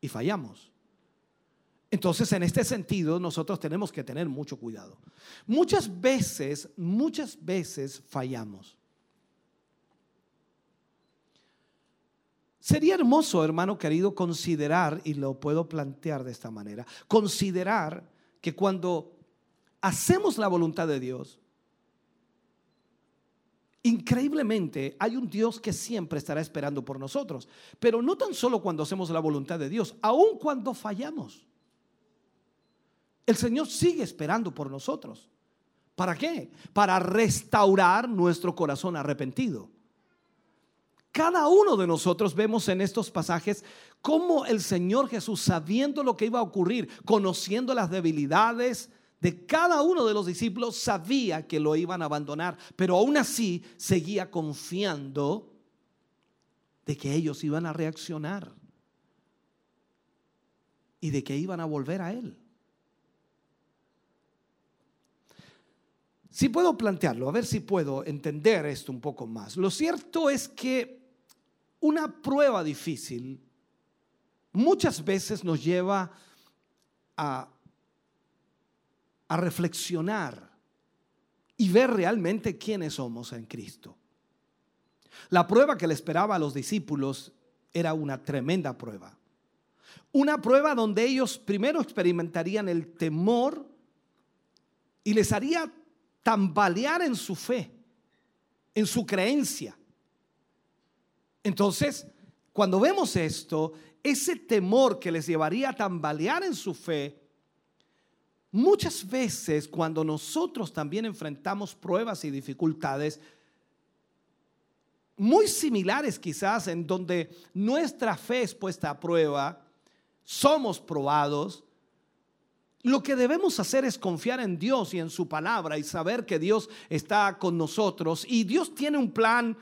y fallamos. Entonces, en este sentido, nosotros tenemos que tener mucho cuidado. Muchas veces, muchas veces fallamos. Sería hermoso, hermano querido, considerar, y lo puedo plantear de esta manera, considerar que cuando hacemos la voluntad de Dios, increíblemente hay un Dios que siempre estará esperando por nosotros, pero no tan solo cuando hacemos la voluntad de Dios, aun cuando fallamos. El Señor sigue esperando por nosotros. ¿Para qué? Para restaurar nuestro corazón arrepentido. Cada uno de nosotros vemos en estos pasajes cómo el Señor Jesús, sabiendo lo que iba a ocurrir, conociendo las debilidades de cada uno de los discípulos, sabía que lo iban a abandonar, pero aún así seguía confiando de que ellos iban a reaccionar y de que iban a volver a Él. Si puedo plantearlo, a ver si puedo entender esto un poco más. Lo cierto es que una prueba difícil muchas veces nos lleva a, a reflexionar y ver realmente quiénes somos en Cristo. La prueba que le esperaba a los discípulos era una tremenda prueba. Una prueba donde ellos primero experimentarían el temor y les haría tambalear en su fe, en su creencia. Entonces, cuando vemos esto, ese temor que les llevaría a tambalear en su fe, muchas veces cuando nosotros también enfrentamos pruebas y dificultades, muy similares quizás en donde nuestra fe es puesta a prueba, somos probados, lo que debemos hacer es confiar en Dios y en su palabra y saber que Dios está con nosotros y Dios tiene un plan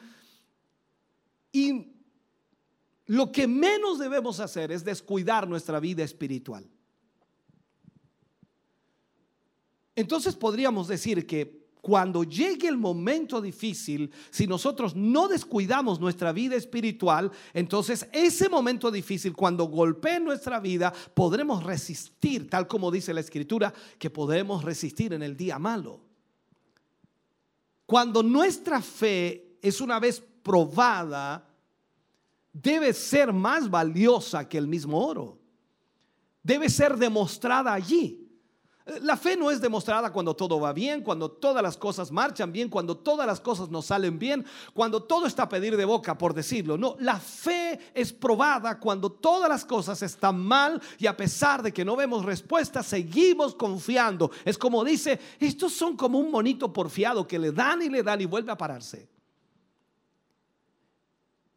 y lo que menos debemos hacer es descuidar nuestra vida espiritual. Entonces podríamos decir que cuando llegue el momento difícil, si nosotros no descuidamos nuestra vida espiritual, entonces ese momento difícil, cuando golpee nuestra vida, podremos resistir, tal como dice la escritura, que podemos resistir en el día malo. Cuando nuestra fe es una vez probada, debe ser más valiosa que el mismo oro. Debe ser demostrada allí. La fe no es demostrada cuando todo va bien, cuando todas las cosas marchan bien, cuando todas las cosas nos salen bien, cuando todo está a pedir de boca, por decirlo. No, la fe es probada cuando todas las cosas están mal y a pesar de que no vemos respuesta, seguimos confiando. Es como dice, estos son como un monito porfiado que le dan y le dan y vuelve a pararse.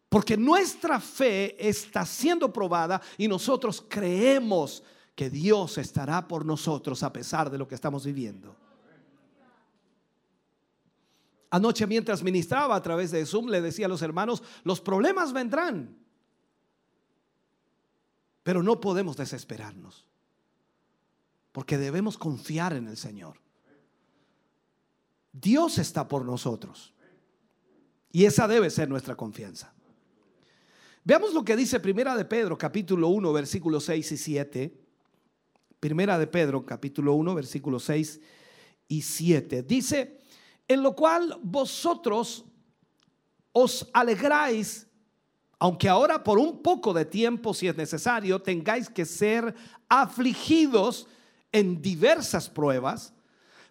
Porque nuestra fe está siendo probada y nosotros creemos que Dios estará por nosotros a pesar de lo que estamos viviendo. Anoche mientras ministraba a través de Zoom le decía a los hermanos, los problemas vendrán, pero no podemos desesperarnos, porque debemos confiar en el Señor. Dios está por nosotros y esa debe ser nuestra confianza. Veamos lo que dice Primera de Pedro, capítulo 1, versículos 6 y 7. Primera de Pedro, capítulo 1, versículos 6 y 7. Dice, en lo cual vosotros os alegráis, aunque ahora por un poco de tiempo, si es necesario, tengáis que ser afligidos en diversas pruebas,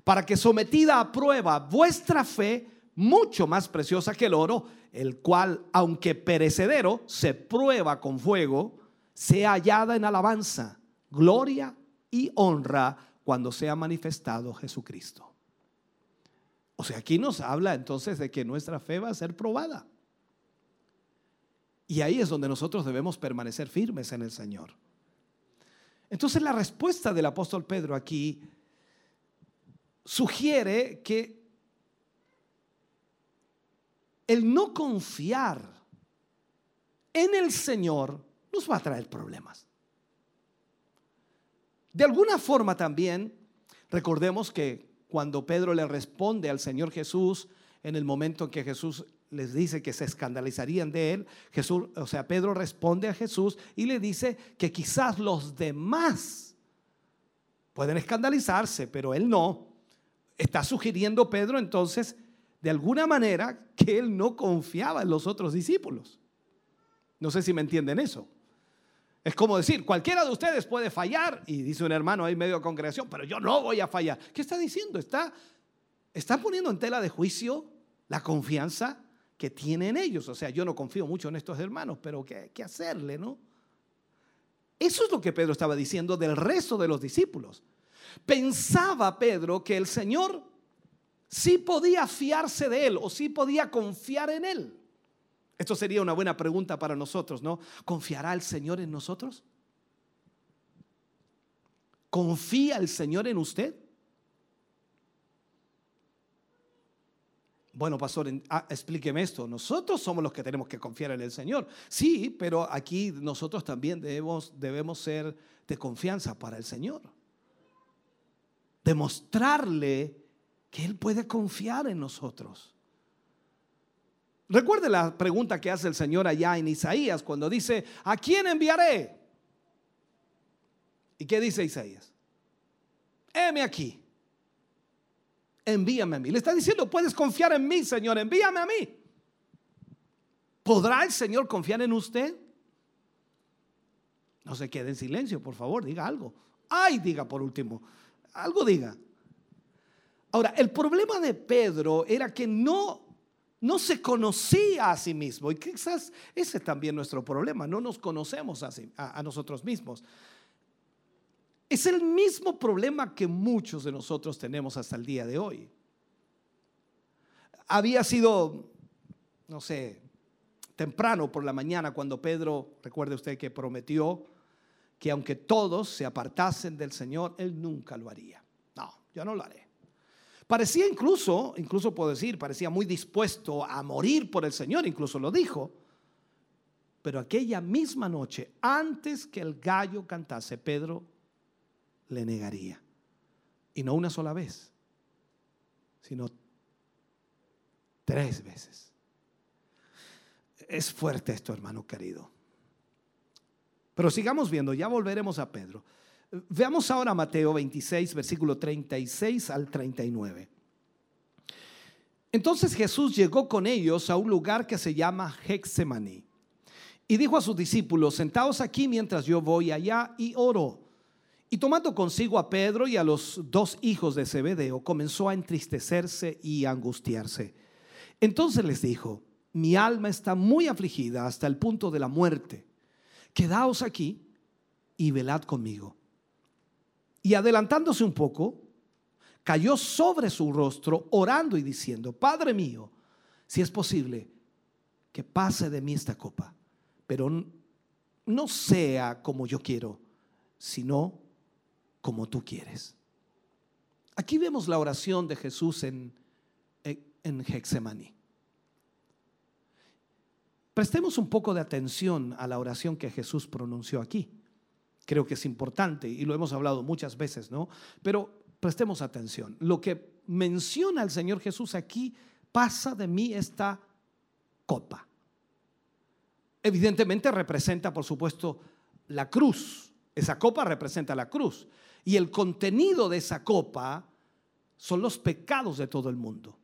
para que sometida a prueba vuestra fe, mucho más preciosa que el oro, el cual, aunque perecedero, se prueba con fuego, sea hallada en alabanza, gloria y honra cuando sea manifestado Jesucristo. O sea, aquí nos habla entonces de que nuestra fe va a ser probada. Y ahí es donde nosotros debemos permanecer firmes en el Señor. Entonces la respuesta del apóstol Pedro aquí sugiere que el no confiar en el Señor nos va a traer problemas. De alguna forma también, recordemos que cuando Pedro le responde al Señor Jesús, en el momento en que Jesús les dice que se escandalizarían de él, Jesús, o sea, Pedro responde a Jesús y le dice que quizás los demás pueden escandalizarse, pero él no. Está sugiriendo Pedro entonces, de alguna manera, que él no confiaba en los otros discípulos. No sé si me entienden eso. Es como decir, cualquiera de ustedes puede fallar, y dice un hermano ahí medio de congregación, pero yo no voy a fallar. ¿Qué está diciendo? Está, está poniendo en tela de juicio la confianza que tiene en ellos. O sea, yo no confío mucho en estos hermanos, pero ¿qué, qué hacerle, no? Eso es lo que Pedro estaba diciendo del resto de los discípulos. Pensaba Pedro que el Señor sí podía fiarse de él o sí podía confiar en él. Esto sería una buena pregunta para nosotros, ¿no? ¿Confiará el Señor en nosotros? ¿Confía el Señor en usted? Bueno, pastor, ah, explíqueme esto. Nosotros somos los que tenemos que confiar en el Señor. Sí, pero aquí nosotros también debemos, debemos ser de confianza para el Señor. Demostrarle que Él puede confiar en nosotros. Recuerde la pregunta que hace el Señor allá en Isaías cuando dice, ¿a quién enviaré? ¿Y qué dice Isaías? Heme aquí. Envíame a mí. Le está diciendo, puedes confiar en mí, Señor, envíame a mí. ¿Podrá el Señor confiar en usted? No se quede en silencio, por favor, diga algo. Ay, diga por último, algo diga. Ahora, el problema de Pedro era que no no se conocía a sí mismo. Y quizás ese es también nuestro problema, no nos conocemos a, a, nosotros mismos. Es el mismo problema que muchos de nosotros tenemos hasta el día de hoy. Había sido, no sé, temprano por la mañana cuando Pedro, recuerde usted que prometió que aunque todos se apartasen del Señor, Él nunca lo haría. No, yo no lo haré. Parecía incluso, incluso puedo decir, parecía muy dispuesto a morir por el Señor, incluso lo dijo. Pero aquella misma noche, antes que el gallo cantase, Pedro le negaría. Y no una sola vez, sino tres veces. Es fuerte esto, hermano querido. Pero sigamos viendo, ya volveremos a Pedro. Veamos ahora Mateo 26, versículo 36 al 39. Entonces Jesús llegó con ellos a un lugar que se llama Hexemaní y dijo a sus discípulos, sentaos aquí mientras yo voy allá y oro. Y tomando consigo a Pedro y a los dos hijos de Zebedeo, comenzó a entristecerse y angustiarse. Entonces les dijo, mi alma está muy afligida hasta el punto de la muerte. Quedaos aquí y velad conmigo. Y adelantándose un poco, cayó sobre su rostro orando y diciendo, Padre mío, si es posible, que pase de mí esta copa, pero no sea como yo quiero, sino como tú quieres. Aquí vemos la oración de Jesús en, en Hexemaní. Prestemos un poco de atención a la oración que Jesús pronunció aquí creo que es importante y lo hemos hablado muchas veces, ¿no? Pero prestemos atención. Lo que menciona el Señor Jesús aquí, pasa de mí esta copa. Evidentemente representa, por supuesto, la cruz. Esa copa representa la cruz. Y el contenido de esa copa son los pecados de todo el mundo.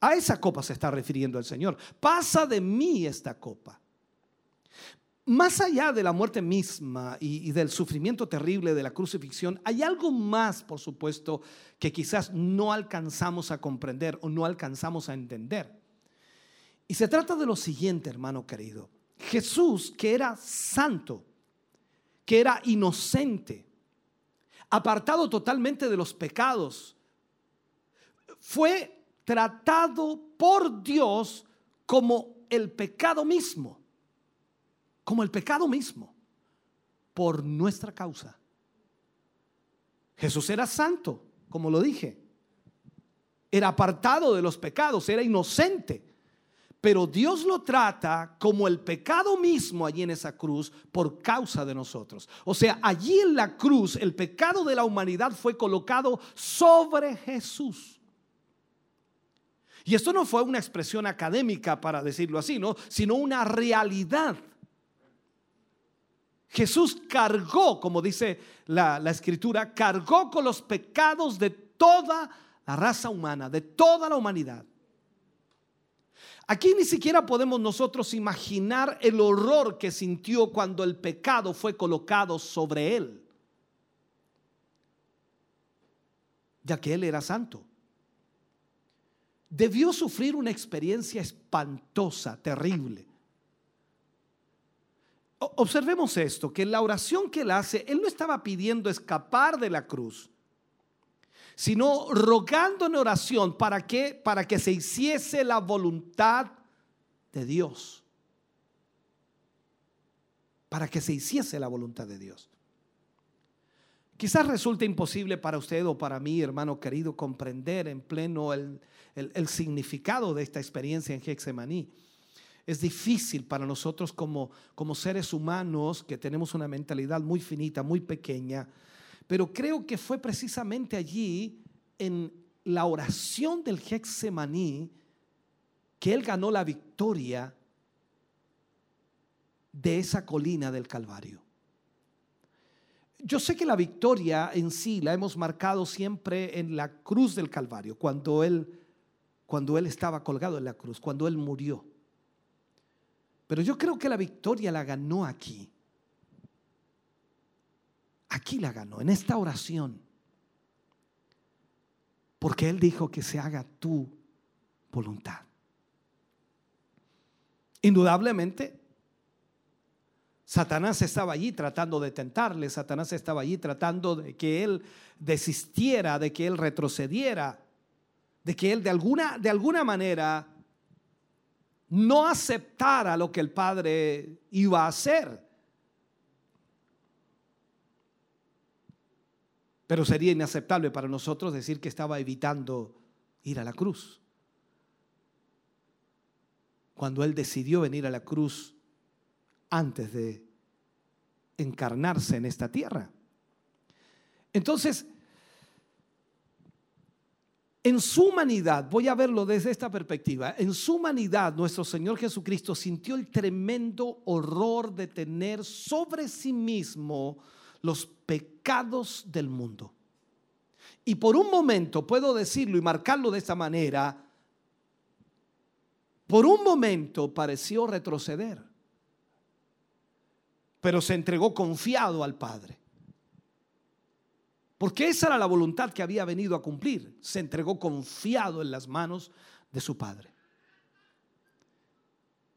A esa copa se está refiriendo el Señor. Pasa de mí esta copa. Más allá de la muerte misma y, del sufrimiento terrible de la crucifixión, hay algo más, por supuesto, que quizás no alcanzamos a comprender o no alcanzamos a entender. Y se trata de lo siguiente, hermano querido. Jesús, que era santo, que era inocente, apartado totalmente de los pecados, fue tratado por Dios como el pecado mismo, como el pecado mismo, por nuestra causa. Jesús era santo, como lo dije, era apartado de los pecados, era inocente. Pero Dios lo trata como el pecado mismo allí en esa cruz por causa de nosotros. O sea, allí en la cruz el pecado de la humanidad fue colocado sobre Jesús. Y esto no fue una expresión académica para decirlo así, ¿no? Sino una realidad. Jesús cargó, como dice la, escritura, cargó con los pecados de toda la raza humana, de toda la humanidad. Aquí ni siquiera podemos nosotros imaginar el horror que sintió cuando el pecado fue colocado sobre él, ya que él era santo. Debió sufrir una experiencia espantosa, terrible. Observemos esto, que la oración que él hace, él no estaba pidiendo escapar de la cruz sino rogando en oración para que para que se hiciese la voluntad de Dios. Para que se hiciese la voluntad de Dios. Quizás resulte imposible para usted o para mí, hermano querido, comprender en pleno el, el, el significado de esta experiencia en Hexemaní. Es difícil para nosotros como, como seres humanos que tenemos una mentalidad muy finita, muy pequeña, pero creo que fue precisamente allí, en la oración del Hexemaní, que él ganó la victoria de esa colina del Calvario. Yo sé que la victoria en sí la hemos marcado siempre en la cruz del Calvario, cuando él, cuando él estaba colgado en la cruz, cuando él murió. Pero yo creo que la victoria la ganó aquí. Aquí la ganó, en esta oración. Porque Él dijo que se haga tu voluntad. Indudablemente, Satanás estaba allí tratando de tentarle, Satanás estaba allí tratando de que Él desistiera, de que Él retrocediera, de que Él de alguna, de alguna manera no aceptara lo que el Padre iba a hacer. Pero sería inaceptable para nosotros decir que estaba evitando ir a la cruz. Cuando Él decidió venir a la cruz antes de encarnarse en esta tierra. Entonces, en su humanidad, voy a verlo desde esta perspectiva, en su humanidad nuestro Señor Jesucristo sintió el tremendo horror de tener sobre sí mismo los pecados del mundo. Y por un momento, puedo decirlo y marcarlo de esta manera, por un momento pareció retroceder, pero se entregó confiado al Padre. Porque esa era la voluntad que había venido a cumplir. Se entregó confiado en las manos de su Padre.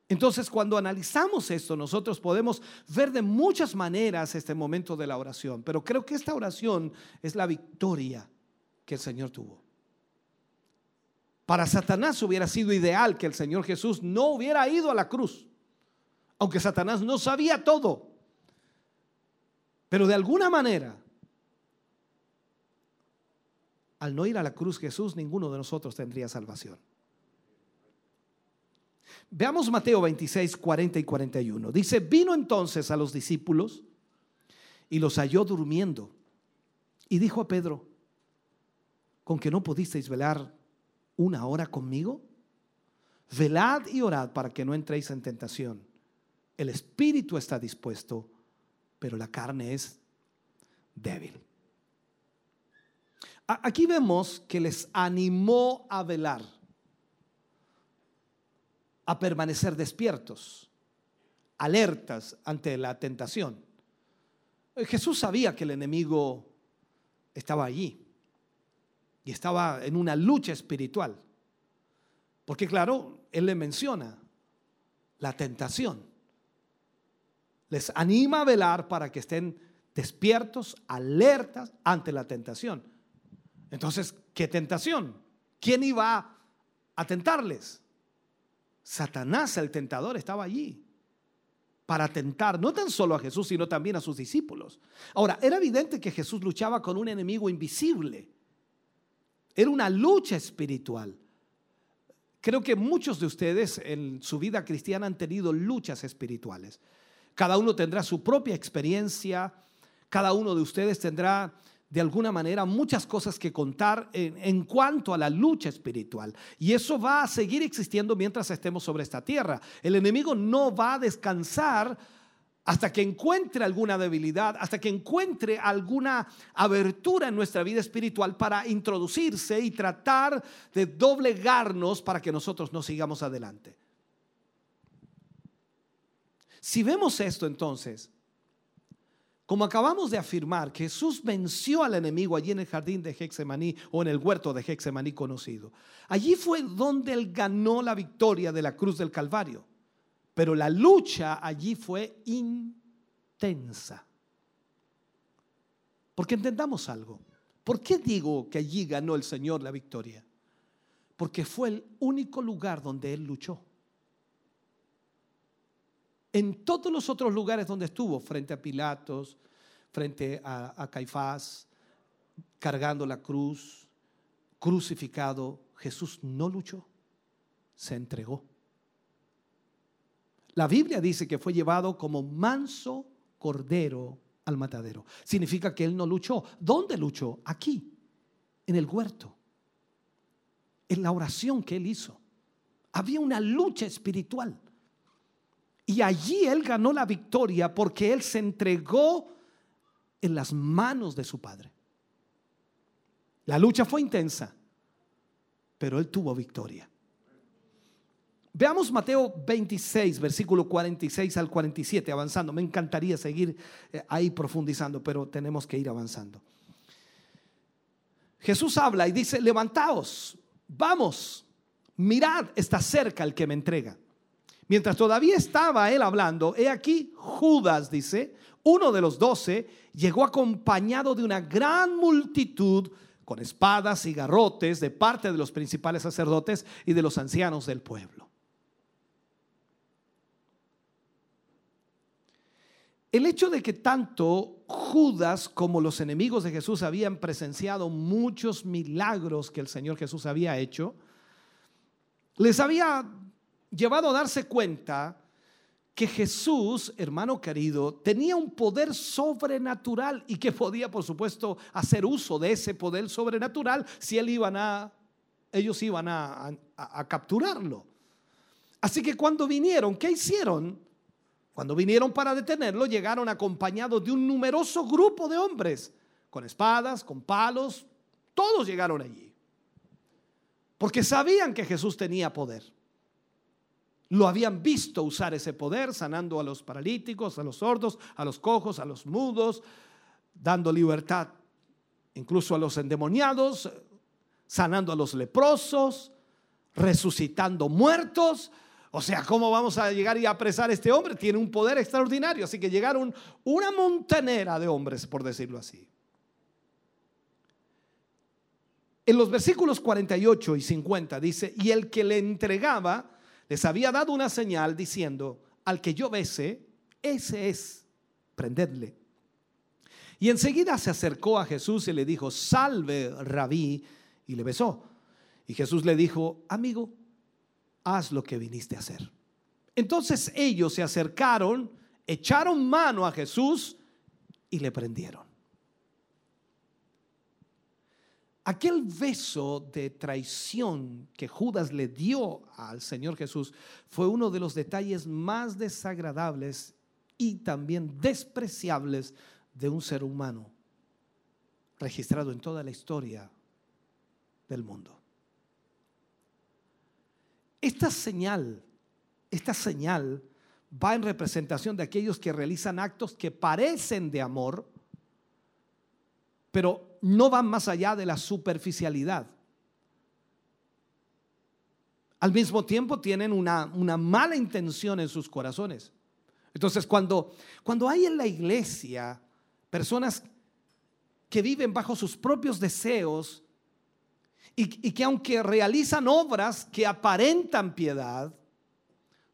Entonces, cuando analizamos esto, nosotros podemos ver de muchas maneras este momento de la oración, pero creo que esta oración es la victoria que el Señor tuvo. Para Satanás hubiera sido ideal que el Señor Jesús no hubiera ido a la cruz, aunque Satanás no sabía todo. Pero de alguna manera, al no ir a la cruz Jesús, ninguno de nosotros tendría salvación. Veamos Mateo 26, 40 y 41. Dice, vino entonces a los discípulos y los halló durmiendo. Y dijo a Pedro, ¿con que no pudisteis velar una hora conmigo? Velad y orad para que no entréis en tentación. El espíritu está dispuesto, pero la carne es débil. Aquí vemos que les animó a velar a permanecer despiertos, alertas ante la tentación. Jesús sabía que el enemigo estaba allí y estaba en una lucha espiritual. Porque claro, Él le menciona la tentación. Les anima a velar para que estén despiertos, alertas ante la tentación. Entonces, ¿qué tentación? ¿Quién iba a tentarles? Satanás, el tentador, estaba allí para tentar no tan solo a Jesús, sino también a sus discípulos. Ahora, era evidente que Jesús luchaba con un enemigo invisible. Era una lucha espiritual. Creo que muchos de ustedes en su vida cristiana han tenido luchas espirituales. Cada uno tendrá su propia experiencia, cada uno de ustedes tendrá de alguna manera muchas cosas que contar en, cuanto a la lucha espiritual. Y eso va a seguir existiendo mientras estemos sobre esta tierra. El enemigo no va a descansar hasta que encuentre alguna debilidad, hasta que encuentre alguna abertura en nuestra vida espiritual para introducirse y tratar de doblegarnos para que nosotros no sigamos adelante. Si vemos esto entonces, como acabamos de afirmar, Jesús venció al enemigo allí en el jardín de Hexemaní o en el huerto de Hexemaní conocido. Allí fue donde él ganó la victoria de la cruz del Calvario. Pero la lucha allí fue intensa. Porque entendamos algo. ¿Por qué digo que allí ganó el Señor la victoria? Porque fue el único lugar donde Él luchó. En todos los otros lugares donde estuvo, frente a Pilatos, frente a, Caifás, cargando la cruz, crucificado, Jesús no luchó, se entregó. La Biblia dice que fue llevado como manso cordero al matadero. Significa que él no luchó. ¿Dónde luchó? Aquí, en el huerto, en la oración que él hizo. Había una lucha espiritual. Y allí él ganó la victoria porque él se entregó en las manos de su padre. La lucha fue intensa, pero él tuvo victoria. Veamos Mateo 26, versículo 46 al 47, avanzando. Me encantaría seguir eh, ahí profundizando, pero tenemos que ir avanzando. Jesús habla y dice, levantaos, vamos, mirad, está cerca el que me entrega. Mientras todavía estaba él hablando, he aquí Judas, dice, uno de los doce, llegó acompañado de una gran multitud con espadas y garrotes de parte de los principales sacerdotes y de los ancianos del pueblo. El hecho de que tanto Judas como los enemigos de Jesús habían presenciado muchos milagros que el Señor Jesús había hecho, les había llevado a darse cuenta que Jesús, hermano querido, tenía un poder sobrenatural y que podía, por supuesto, hacer uso de ese poder sobrenatural si él iban a, ellos iban a, a capturarlo. Así que cuando vinieron, ¿qué hicieron? Cuando vinieron para detenerlo, llegaron acompañados de un numeroso grupo de hombres, con espadas, con palos, todos llegaron allí. Porque sabían que Jesús tenía poder. Lo habían visto usar ese poder, sanando a los paralíticos, a los sordos, a los cojos, a los mudos, dando libertad incluso a los endemoniados, sanando a los leprosos, resucitando muertos. O sea, ¿cómo vamos a llegar y apresar a este hombre? Tiene un poder extraordinario. Así que llegaron una montanera de hombres, por decirlo así. En los versículos 48 y 50 dice, y el que le entregaba les había dado una señal diciendo, al que yo bese, ese es, prendedle. Y enseguida se acercó a Jesús y le dijo, salve, rabí, y le besó. Y Jesús le dijo, amigo, haz lo que viniste a hacer. Entonces ellos se acercaron, echaron mano a Jesús y le prendieron. Aquel beso de traición que Judas le dio al Señor Jesús fue uno de los detalles más desagradables y también despreciables de un ser humano registrado en toda la historia del mundo. Esta señal, esta señal va en representación de aquellos que realizan actos que parecen de amor, pero no van más allá de la superficialidad. Al mismo tiempo tienen una, una mala intención en sus corazones. Entonces, cuando, cuando hay en la iglesia personas que viven bajo sus propios deseos y, y que aunque realizan obras que aparentan piedad,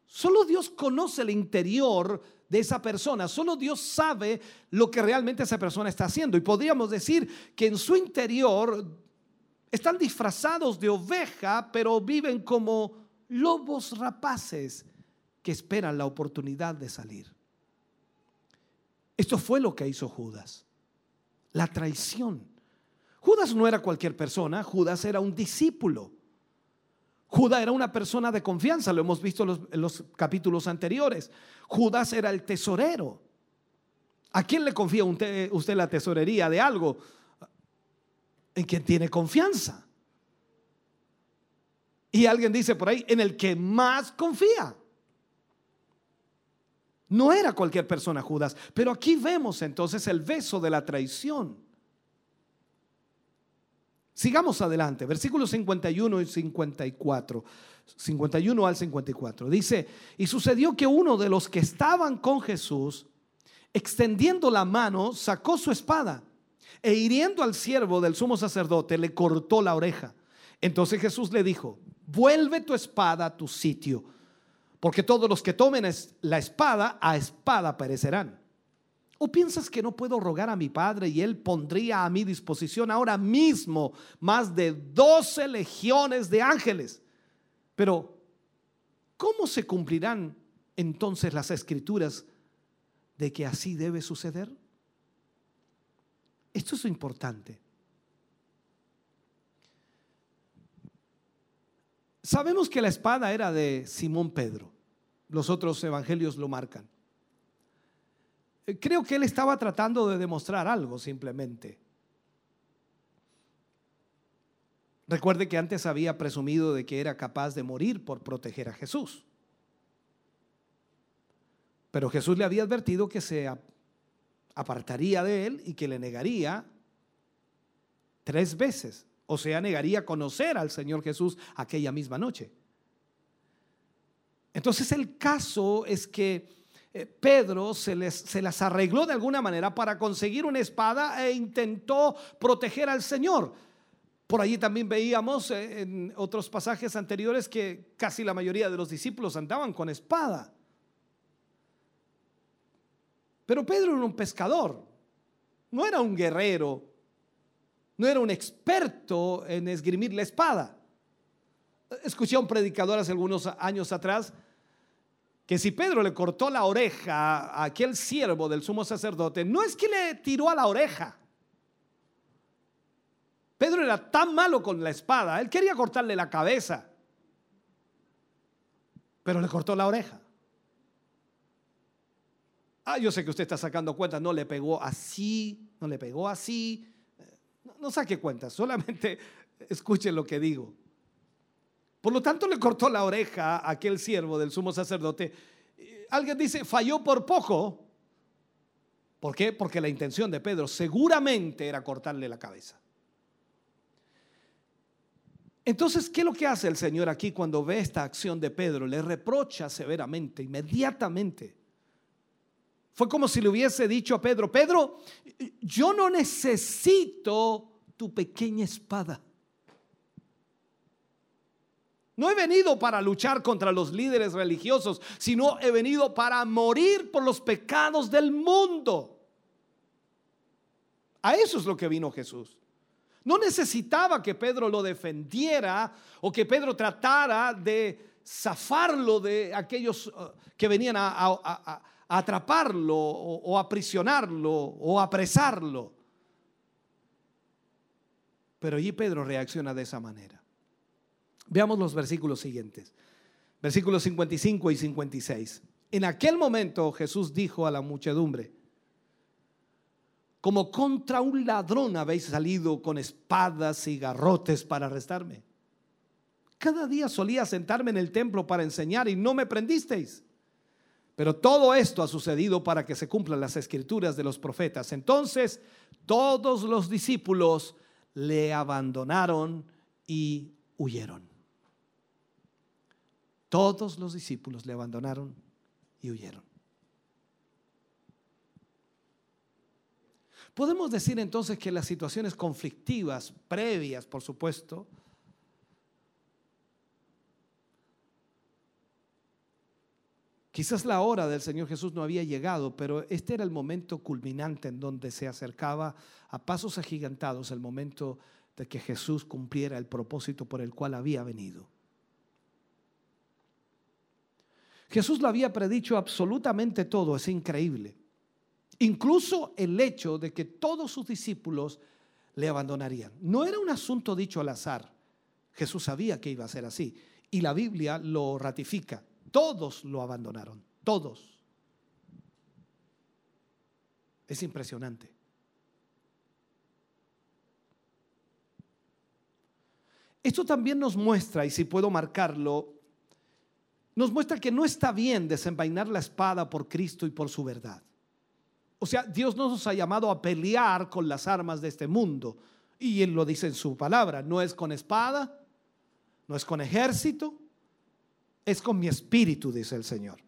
solo Dios conoce el interior de esa persona. Solo Dios sabe lo que realmente esa persona está haciendo. Y podríamos decir que en su interior están disfrazados de oveja, pero viven como lobos rapaces que esperan la oportunidad de salir. Esto fue lo que hizo Judas. La traición. Judas no era cualquier persona, Judas era un discípulo. Judas era una persona de confianza, lo hemos visto en los, capítulos anteriores. Judas era el tesorero. ¿A quién le confía usted, usted la tesorería de algo? En quien tiene confianza. Y alguien dice por ahí, en el que más confía. No era cualquier persona Judas, pero aquí vemos entonces el beso de la traición. Sigamos adelante, versículos 51 y 54. 51 al 54. Dice, y sucedió que uno de los que estaban con Jesús, extendiendo la mano, sacó su espada e hiriendo al siervo del sumo sacerdote, le cortó la oreja. Entonces Jesús le dijo, vuelve tu espada a tu sitio, porque todos los que tomen la espada, a espada perecerán. ¿O piensas que no puedo rogar a mi Padre y Él pondría a mi disposición ahora mismo más de doce legiones de ángeles? Pero, ¿cómo se cumplirán entonces las escrituras de que así debe suceder? Esto es lo importante. Sabemos que la espada era de Simón Pedro. Los otros evangelios lo marcan. Creo que él estaba tratando de demostrar algo simplemente. Recuerde que antes había presumido de que era capaz de morir por proteger a Jesús. Pero Jesús le había advertido que se apartaría de él y que le negaría tres veces. O sea, negaría conocer al Señor Jesús aquella misma noche. Entonces el caso es que eh, Pedro se, les, se las arregló de alguna manera para conseguir una espada e intentó proteger al Señor. Por allí también veíamos eh, en otros pasajes anteriores que casi la mayoría de los discípulos andaban con espada. Pero Pedro era un pescador, no era un guerrero, no era un experto en esgrimir la espada. Escuché a un predicador hace algunos años atrás que si Pedro le cortó la oreja a aquel siervo del sumo sacerdote, no es que le tiró a la oreja. Pedro era tan malo con la espada, él quería cortarle la cabeza, pero le cortó la oreja. Ah, yo sé que usted está sacando cuentas, no le pegó así, no le pegó así. No, saque cuentas, solamente escuche lo que digo. Por lo tanto, le cortó la oreja a aquel siervo del sumo sacerdote. Alguien dice, falló por poco. ¿Por qué? Porque la intención de Pedro seguramente era cortarle la cabeza. Entonces, ¿qué es lo que hace el Señor aquí cuando ve esta acción de Pedro? Le reprocha severamente, inmediatamente. Fue como si le hubiese dicho a Pedro, Pedro, yo no necesito tu pequeña espada. No he venido para luchar contra los líderes religiosos, sino he venido para morir por los pecados del mundo. A eso es lo que vino Jesús. No necesitaba que Pedro lo defendiera o que Pedro tratara de zafarlo de aquellos uh, que venían a, atraparlo o, o aprisionarlo o apresarlo. Pero allí Pedro reacciona de esa manera. Veamos los versículos siguientes. Versículos 55 y 56. En aquel momento Jesús dijo a la muchedumbre, como contra un ladrón habéis salido con espadas y garrotes para arrestarme. Cada día solía sentarme en el templo para enseñar y no me prendisteis. Pero todo esto ha sucedido para que se cumplan las escrituras de los profetas. Entonces, todos los discípulos le abandonaron y huyeron. Todos los discípulos le abandonaron y huyeron. Podemos decir entonces que las situaciones conflictivas, previas, por supuesto, Quizás la hora del Señor Jesús no había llegado, pero este era el momento culminante en donde se acercaba a pasos agigantados el momento de que Jesús cumpliera el propósito por el cual había venido. Jesús lo había predicho absolutamente todo, es increíble. Incluso el hecho de que todos sus discípulos le abandonarían. No era un asunto dicho al azar. Jesús sabía que iba a ser así. Y la Biblia lo ratifica. Todos lo abandonaron, todos. Es impresionante. Esto también nos muestra, y si puedo marcarlo, nos muestra que no está bien desenvainar la espada por Cristo y por su verdad. O sea, Dios no nos ha llamado a pelear con las armas de este mundo. Y Él lo dice en su palabra, no es con espada, no es con ejército, es con mi espíritu, dice el Señor.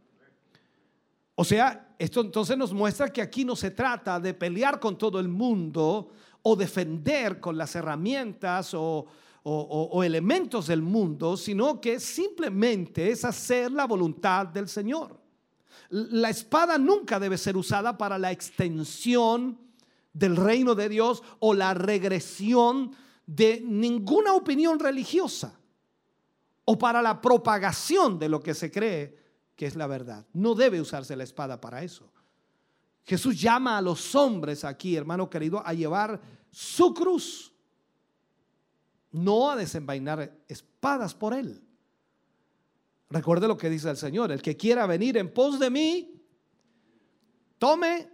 O sea, esto entonces nos muestra que aquí no se trata de pelear con todo el mundo o defender con las herramientas o, o, elementos del mundo, sino que simplemente es hacer la voluntad del Señor. La espada nunca debe ser usada para la extensión del reino de Dios o la regresión de ninguna opinión religiosa o para la propagación de lo que se cree que es la verdad. No debe usarse la espada para eso. Jesús llama a los hombres aquí, hermano querido, a llevar su cruz, no a desenvainar espadas por él. Recuerde lo que dice el Señor, el que quiera venir en pos de mí, tome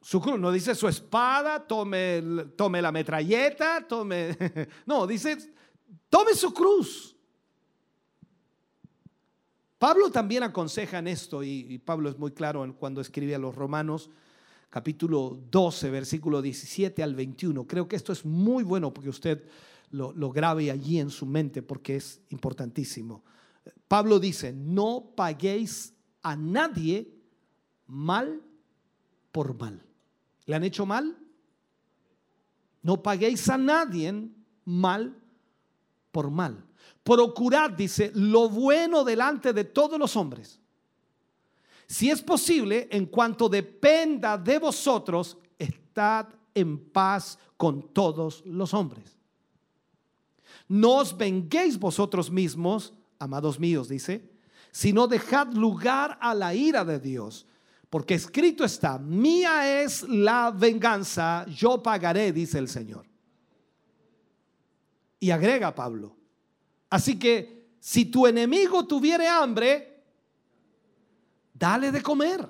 su cruz, no dice su espada, tome, tome la metralleta, tome, no, dice Tome su cruz. Pablo también aconseja en esto, y, Pablo es muy claro cuando escribe a los romanos, capítulo 12, versículo 17 al 21. Creo que esto es muy bueno porque usted lo, grabe allí en su mente porque es importantísimo. Pablo dice, no paguéis a nadie mal por mal. ¿Le han hecho mal? No paguéis a nadie mal por mal. Procurad, dice, lo bueno delante de todos los hombres. Si es posible, en cuanto dependa de vosotros, estad en paz con todos los hombres. No os venguéis vosotros mismos, amados míos, dice, sino dejad lugar a la ira de Dios. Porque escrito está, mía es la venganza, yo pagaré, dice el Señor. Y agrega Pablo, así que si tu enemigo tuviere hambre, dale de comer.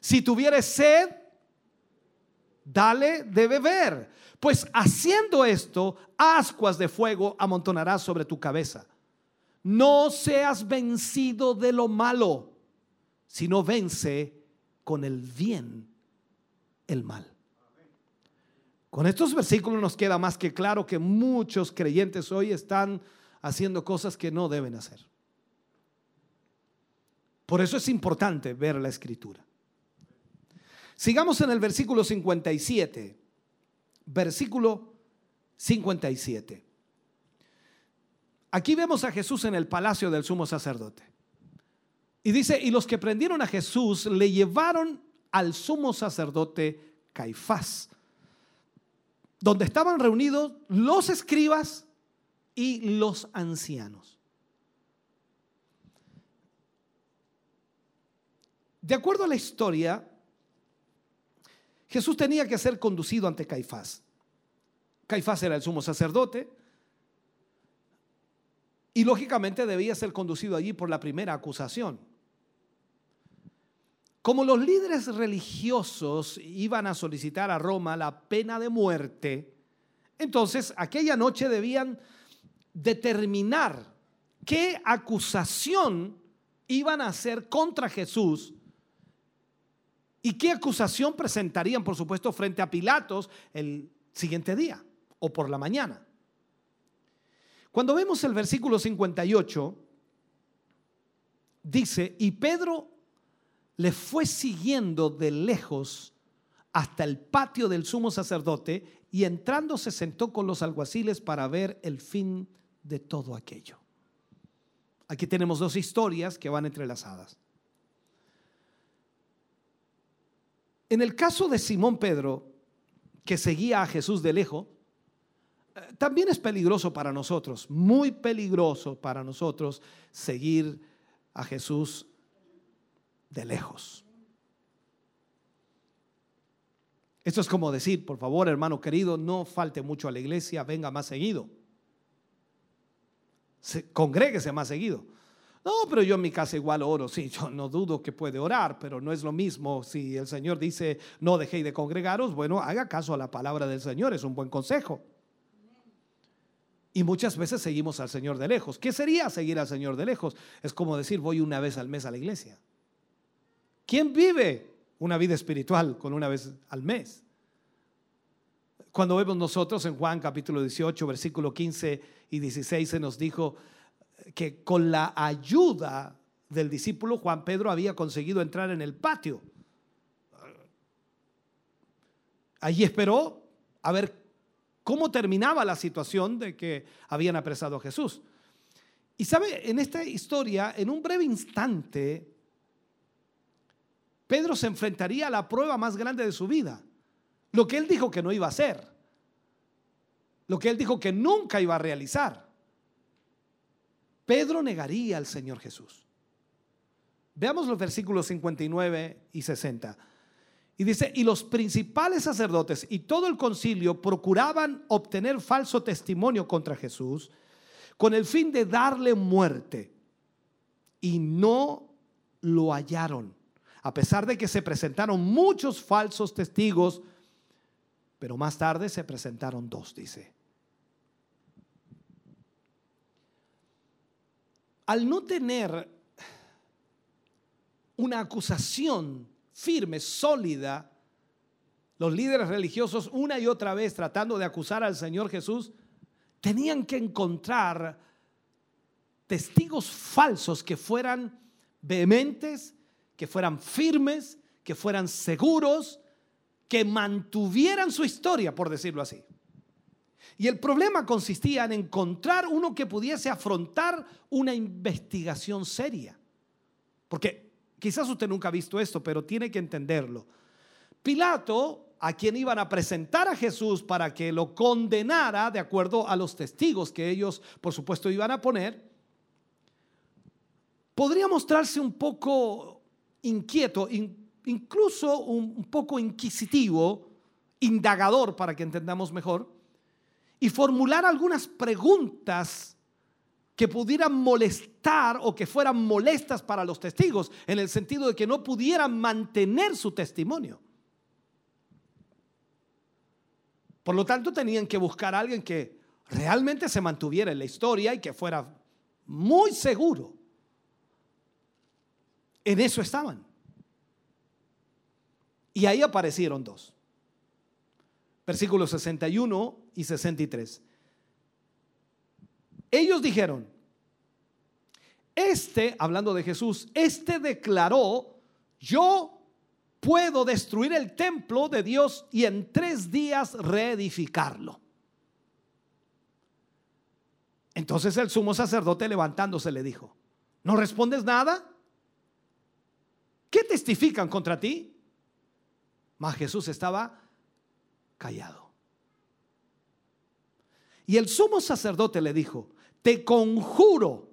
Si tuviere sed, dale de beber. Pues haciendo esto, ascuas de fuego amontonarás sobre tu cabeza. No seas vencido de lo malo, sino vence con el bien el mal. Con estos versículos nos queda más que claro que muchos creyentes hoy están haciendo cosas que no deben hacer. Por eso es importante ver la escritura. Sigamos en el versículo 57. Versículo 57. Aquí vemos a Jesús en el palacio del sumo sacerdote. Y dice, y los que prendieron a Jesús le llevaron al sumo sacerdote Caifás donde estaban reunidos los escribas y los ancianos. De acuerdo a la historia, Jesús tenía que ser conducido ante Caifás. Caifás era el sumo sacerdote y lógicamente debía ser conducido allí por la primera acusación. Como los líderes religiosos iban a solicitar a Roma la pena de muerte, entonces aquella noche debían determinar qué acusación iban a hacer contra Jesús y qué acusación presentarían, por supuesto, frente a Pilatos el siguiente día o por la mañana. Cuando vemos el versículo 58, dice, y Pedro le fue siguiendo de lejos hasta el patio del sumo sacerdote y entrando se sentó con los alguaciles para ver el fin de todo aquello. Aquí tenemos dos historias que van entrelazadas. En el caso de Simón Pedro, que seguía a Jesús de lejos, eh, también es peligroso para nosotros, muy peligroso para nosotros seguir a Jesús de lejos. Esto es como decir, por favor, hermano querido, no falte mucho a la iglesia, venga más seguido. congréguese más seguido. No, pero yo en mi casa igual oro. Sí, yo no dudo que puede orar, pero no es lo mismo. Si el Señor dice, no dejéis de congregaros, bueno, haga caso a la palabra del Señor, es un buen consejo. Y muchas veces seguimos al Señor de lejos. ¿Qué sería seguir al Señor de lejos? Es como decir, voy una vez al mes a la iglesia. ¿Quién vive una vida espiritual con una vez al mes? Cuando vemos nosotros en Juan capítulo 18, versículo 15 y 16, se nos dijo que con la ayuda del discípulo Juan Pedro había conseguido entrar en el patio. Allí esperó a ver cómo terminaba la situación de que habían apresado a Jesús. Y sabe, en esta historia, en un breve instante, Pedro se enfrentaría a la prueba más grande de su vida. Lo que él dijo que no iba a hacer. Lo que él dijo que nunca iba a realizar. Pedro negaría al Señor Jesús. Veamos los versículos 59 y 60. Y dice, y los principales sacerdotes y todo el concilio procuraban obtener falso testimonio contra Jesús con el fin de darle muerte. Y no lo hallaron, a pesar de que se presentaron muchos falsos testigos, pero más tarde se presentaron dos, dice. Al no tener una acusación firme, sólida, los líderes religiosos una y otra vez tratando de acusar al Señor Jesús, tenían que encontrar testigos falsos que fueran vehementes, que fueran firmes, que fueran seguros, que mantuvieran su historia, por decirlo así. Y el problema consistía en encontrar uno que pudiese afrontar una investigación seria. Porque Quizás usted nunca ha visto esto, pero tiene que entenderlo. Pilato, a quien iban a presentar a Jesús para que lo condenara de acuerdo a los testigos que ellos, por supuesto, iban a poner, podría mostrarse un poco inquieto, incluso un poco inquisitivo, indagador para que entendamos mejor, y formular algunas preguntas que pudieran molestar o que fueran molestas para los testigos, en el sentido de que no pudieran mantener su testimonio. Por lo tanto, tenían que buscar a alguien que realmente se mantuviera en la historia y que fuera muy seguro. En eso estaban. Y ahí aparecieron dos. Versículos 61 y 63. Ellos dijeron, este, hablando de Jesús, este declaró, yo puedo destruir el templo de Dios y en tres días reedificarlo. Entonces el sumo sacerdote levantándose le dijo, ¿no respondes nada? ¿Qué testifican contra ti? Mas Jesús estaba callado. Y el sumo sacerdote le dijo, te conjuro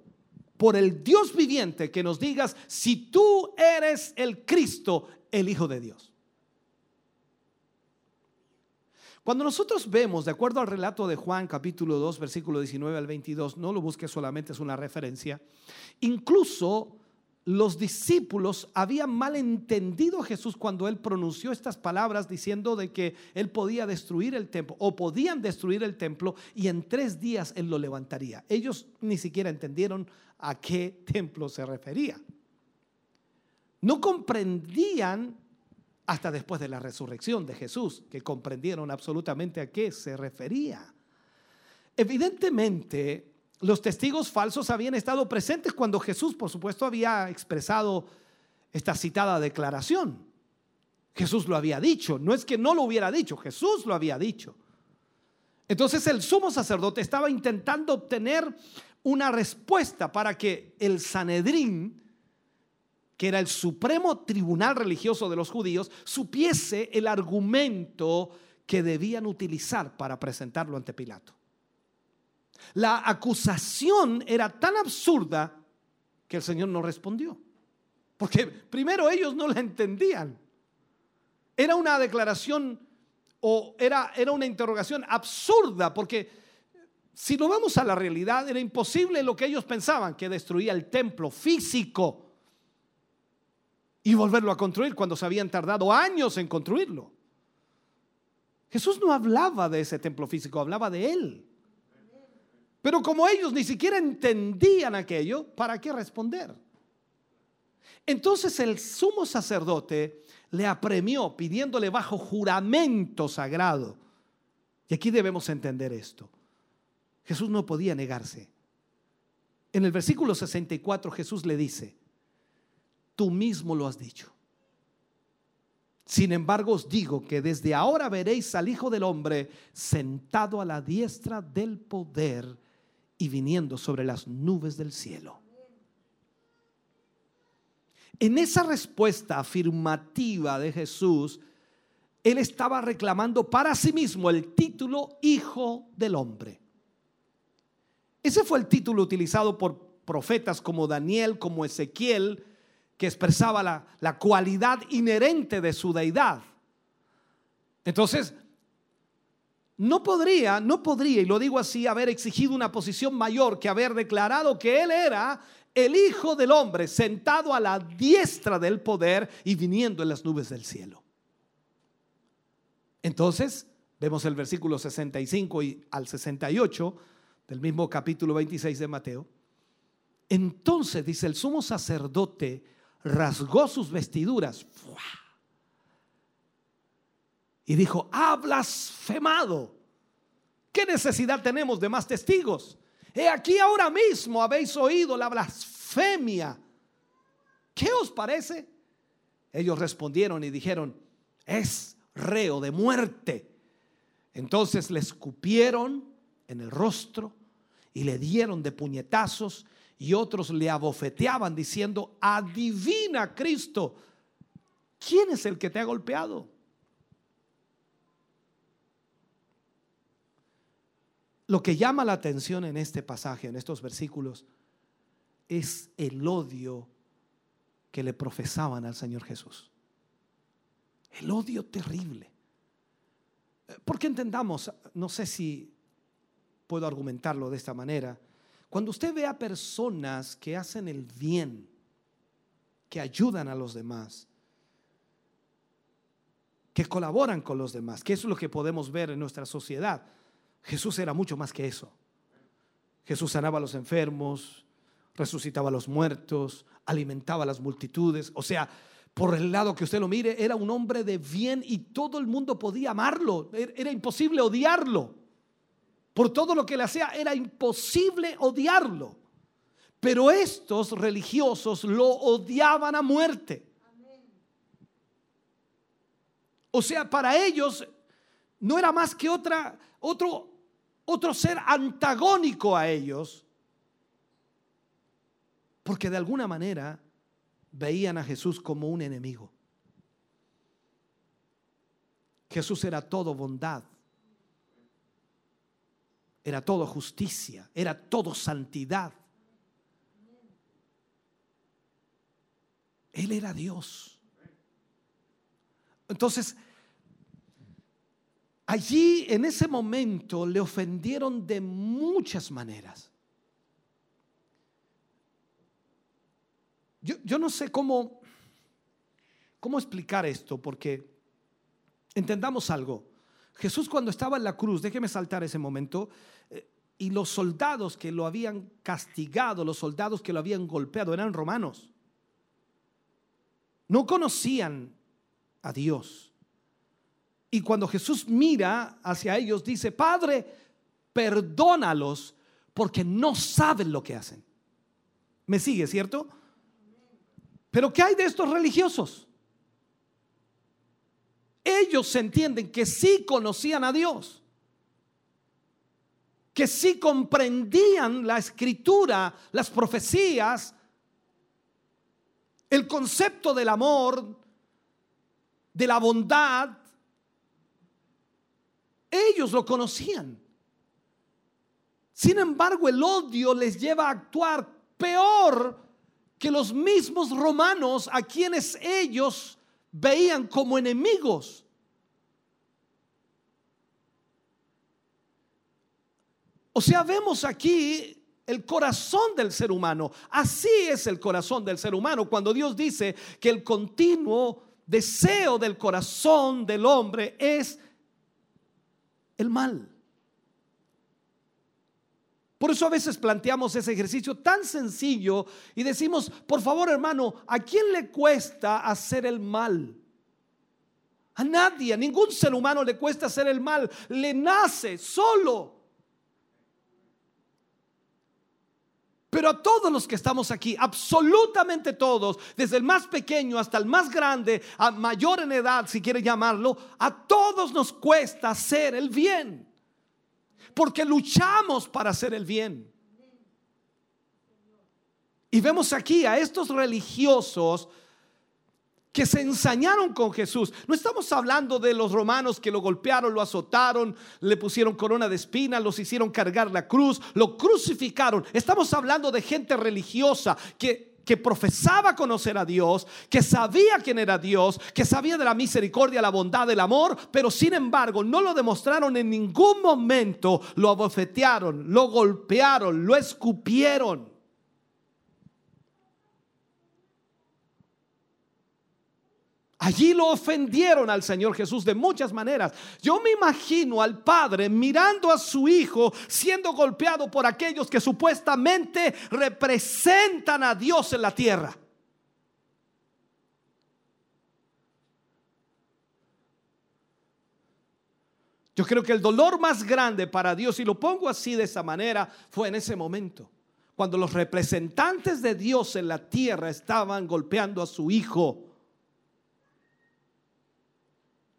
por el Dios viviente que nos digas si tú eres el Cristo, el Hijo de Dios. Cuando nosotros vemos, de acuerdo al relato de Juan capítulo 2, versículo 19 al 22, no lo busques solamente, es una referencia, incluso los discípulos habían malentendido a Jesús cuando él pronunció estas palabras diciendo de que él podía destruir el templo o podían destruir el templo y en tres días él lo levantaría. Ellos ni siquiera entendieron a qué templo se refería. no comprendían hasta después de la resurrección de Jesús, que comprendieron absolutamente a qué se refería. Evidentemente, los testigos falsos habían estado presentes cuando Jesús, por supuesto, había expresado esta citada declaración. Jesús lo había dicho, no es que no lo hubiera dicho, Jesús lo había dicho. Entonces el sumo sacerdote estaba intentando obtener una respuesta para que el Sanedrín, que era el supremo tribunal religioso de los judíos, supiese el argumento que debían utilizar para presentarlo ante Pilato. La acusación era tan absurda que el Señor no respondió. Porque primero ellos no la entendían. Era una declaración o era, era una interrogación absurda porque si lo vamos a la realidad era imposible lo que ellos pensaban, que destruía el templo físico y volverlo a construir cuando se habían tardado años en construirlo. Jesús no hablaba de ese templo físico, hablaba de él. Pero como ellos ni siquiera entendían aquello, ¿para qué responder? Entonces el sumo sacerdote le apremió pidiéndole bajo juramento sagrado. Y aquí debemos entender esto. Jesús no podía negarse. En el versículo 64 Jesús le dice, tú mismo lo has dicho. Sin embargo os digo que desde ahora veréis al Hijo del Hombre sentado a la diestra del poder y viniendo sobre las nubes del cielo. En esa respuesta afirmativa de Jesús, él estaba reclamando para sí mismo el título Hijo del Hombre. Ese fue el título utilizado por profetas como Daniel, como Ezequiel, que expresaba la, la cualidad inherente de su deidad. Entonces, no podría, no podría, y lo digo así, haber exigido una posición mayor que haber declarado que él era el Hijo del Hombre sentado a la diestra del poder y viniendo en las nubes del cielo. Entonces, vemos el versículo 65 y al 68 del mismo capítulo 26 de Mateo. Entonces, dice el sumo sacerdote, rasgó sus vestiduras y dijo, ha blasfemado. ¿Qué necesidad tenemos de más testigos? He aquí ahora mismo habéis oído la blasfemia. ¿Qué os parece? Ellos respondieron y dijeron, es reo de muerte. Entonces le escupieron en el rostro y le dieron de puñetazos y otros le abofeteaban diciendo, adivina Cristo, ¿quién es el que te ha golpeado? Lo que llama la atención en este pasaje, en estos versículos, es el odio que le profesaban al Señor Jesús. El odio terrible. Porque entendamos, no sé si puedo argumentarlo de esta manera, cuando usted ve a personas que hacen el bien, que ayudan a los demás, que colaboran con los demás, que eso es lo que podemos ver en nuestra sociedad, Jesús era mucho más que eso. Jesús sanaba a los enfermos, resucitaba a los muertos, alimentaba a las multitudes. O sea, por el lado que usted lo mire, era un hombre de bien y todo el mundo podía amarlo. Er, era imposible odiarlo. Por todo lo que le hacía, era imposible odiarlo. Pero estos religiosos lo odiaban a muerte. O sea, para ellos no era más que otra, otro otro ser antagónico a ellos, porque de alguna manera veían a Jesús como un enemigo. Jesús era todo bondad, era todo justicia, era todo santidad. Él era Dios. Entonces, Allí en ese momento le ofendieron de muchas maneras. Yo, no sé cómo, cómo explicar esto, porque entendamos algo. Jesús cuando estaba en la cruz, déjeme saltar ese momento, eh, y los soldados que lo habían castigado, los soldados que lo habían golpeado, eran romanos. no conocían a Dios. Y cuando Jesús mira hacia ellos, dice, Padre, perdónalos porque no saben lo que hacen. ¿Me sigue, cierto? Pero ¿qué hay de estos religiosos? Ellos entienden que sí conocían a Dios, que sí comprendían la escritura, las profecías, el concepto del amor, de la bondad. Ellos lo conocían. Sin embargo, el odio les lleva a actuar peor que los mismos romanos a quienes ellos veían como enemigos. O sea, vemos aquí el corazón del ser humano. Así es el corazón del ser humano cuando Dios dice que el continuo deseo del corazón del hombre es el mal. Por eso a veces planteamos ese ejercicio tan sencillo y decimos, por favor hermano, ¿a quién le cuesta hacer el mal? A nadie, a ningún ser humano le cuesta hacer el mal, le nace solo. Pero a todos los que estamos aquí, absolutamente todos, desde el más pequeño hasta el más grande, a mayor en edad, si quiere llamarlo, a todos nos cuesta hacer el bien porque luchamos para hacer el bien. Y vemos aquí a estos religiosos que se ensañaron con Jesús. No estamos hablando de los romanos que lo golpearon, lo azotaron, le pusieron corona de espinas, los hicieron cargar la cruz, lo crucificaron. Estamos hablando de gente religiosa que que profesaba conocer a Dios, que sabía quién era Dios, que sabía de la misericordia, la bondad, el amor, pero sin embargo no lo demostraron en ningún momento, lo abofetearon, lo golpearon, lo escupieron. Allí lo ofendieron al Señor Jesús de muchas maneras. Yo me imagino al Padre mirando a su Hijo siendo golpeado por aquellos que supuestamente representan a Dios en la tierra. Yo creo que el dolor más grande para Dios, y lo pongo así de esa manera, fue en ese momento, cuando los representantes de Dios en la tierra estaban golpeando a su Hijo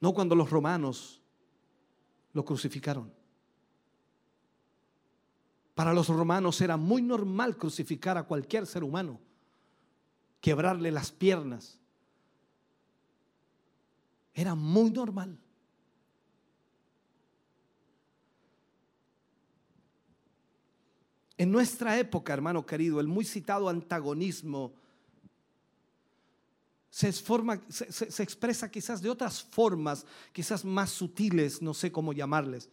no cuando los romanos lo crucificaron. Para los romanos era muy normal crucificar a cualquier ser humano, quebrarle las piernas. Era muy normal. En nuestra época, hermano querido, el muy citado antagonismo se, se, expresa quizás de otras formas, quizás más sutiles, no sé cómo llamarles.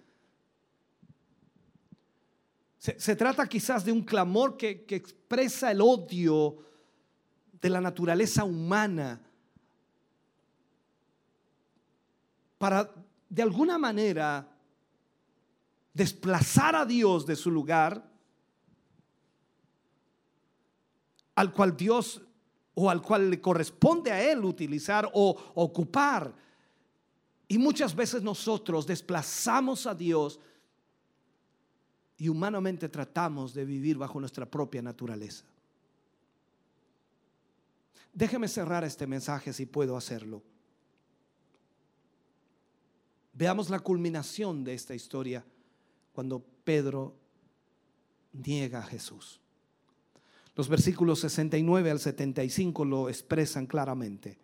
Se, trata quizás de un clamor que, que expresa el odio de la naturaleza humana para de alguna manera desplazar a Dios de su lugar al cual Dios o al cual le corresponde a él utilizar o ocupar. Y muchas veces nosotros desplazamos a Dios y humanamente tratamos de vivir bajo nuestra propia naturaleza. Déjeme cerrar este mensaje si puedo hacerlo. Veamos la culminación de esta historia cuando Pedro niega a Jesús. Los versículos 69 al 75 lo expresan claramente.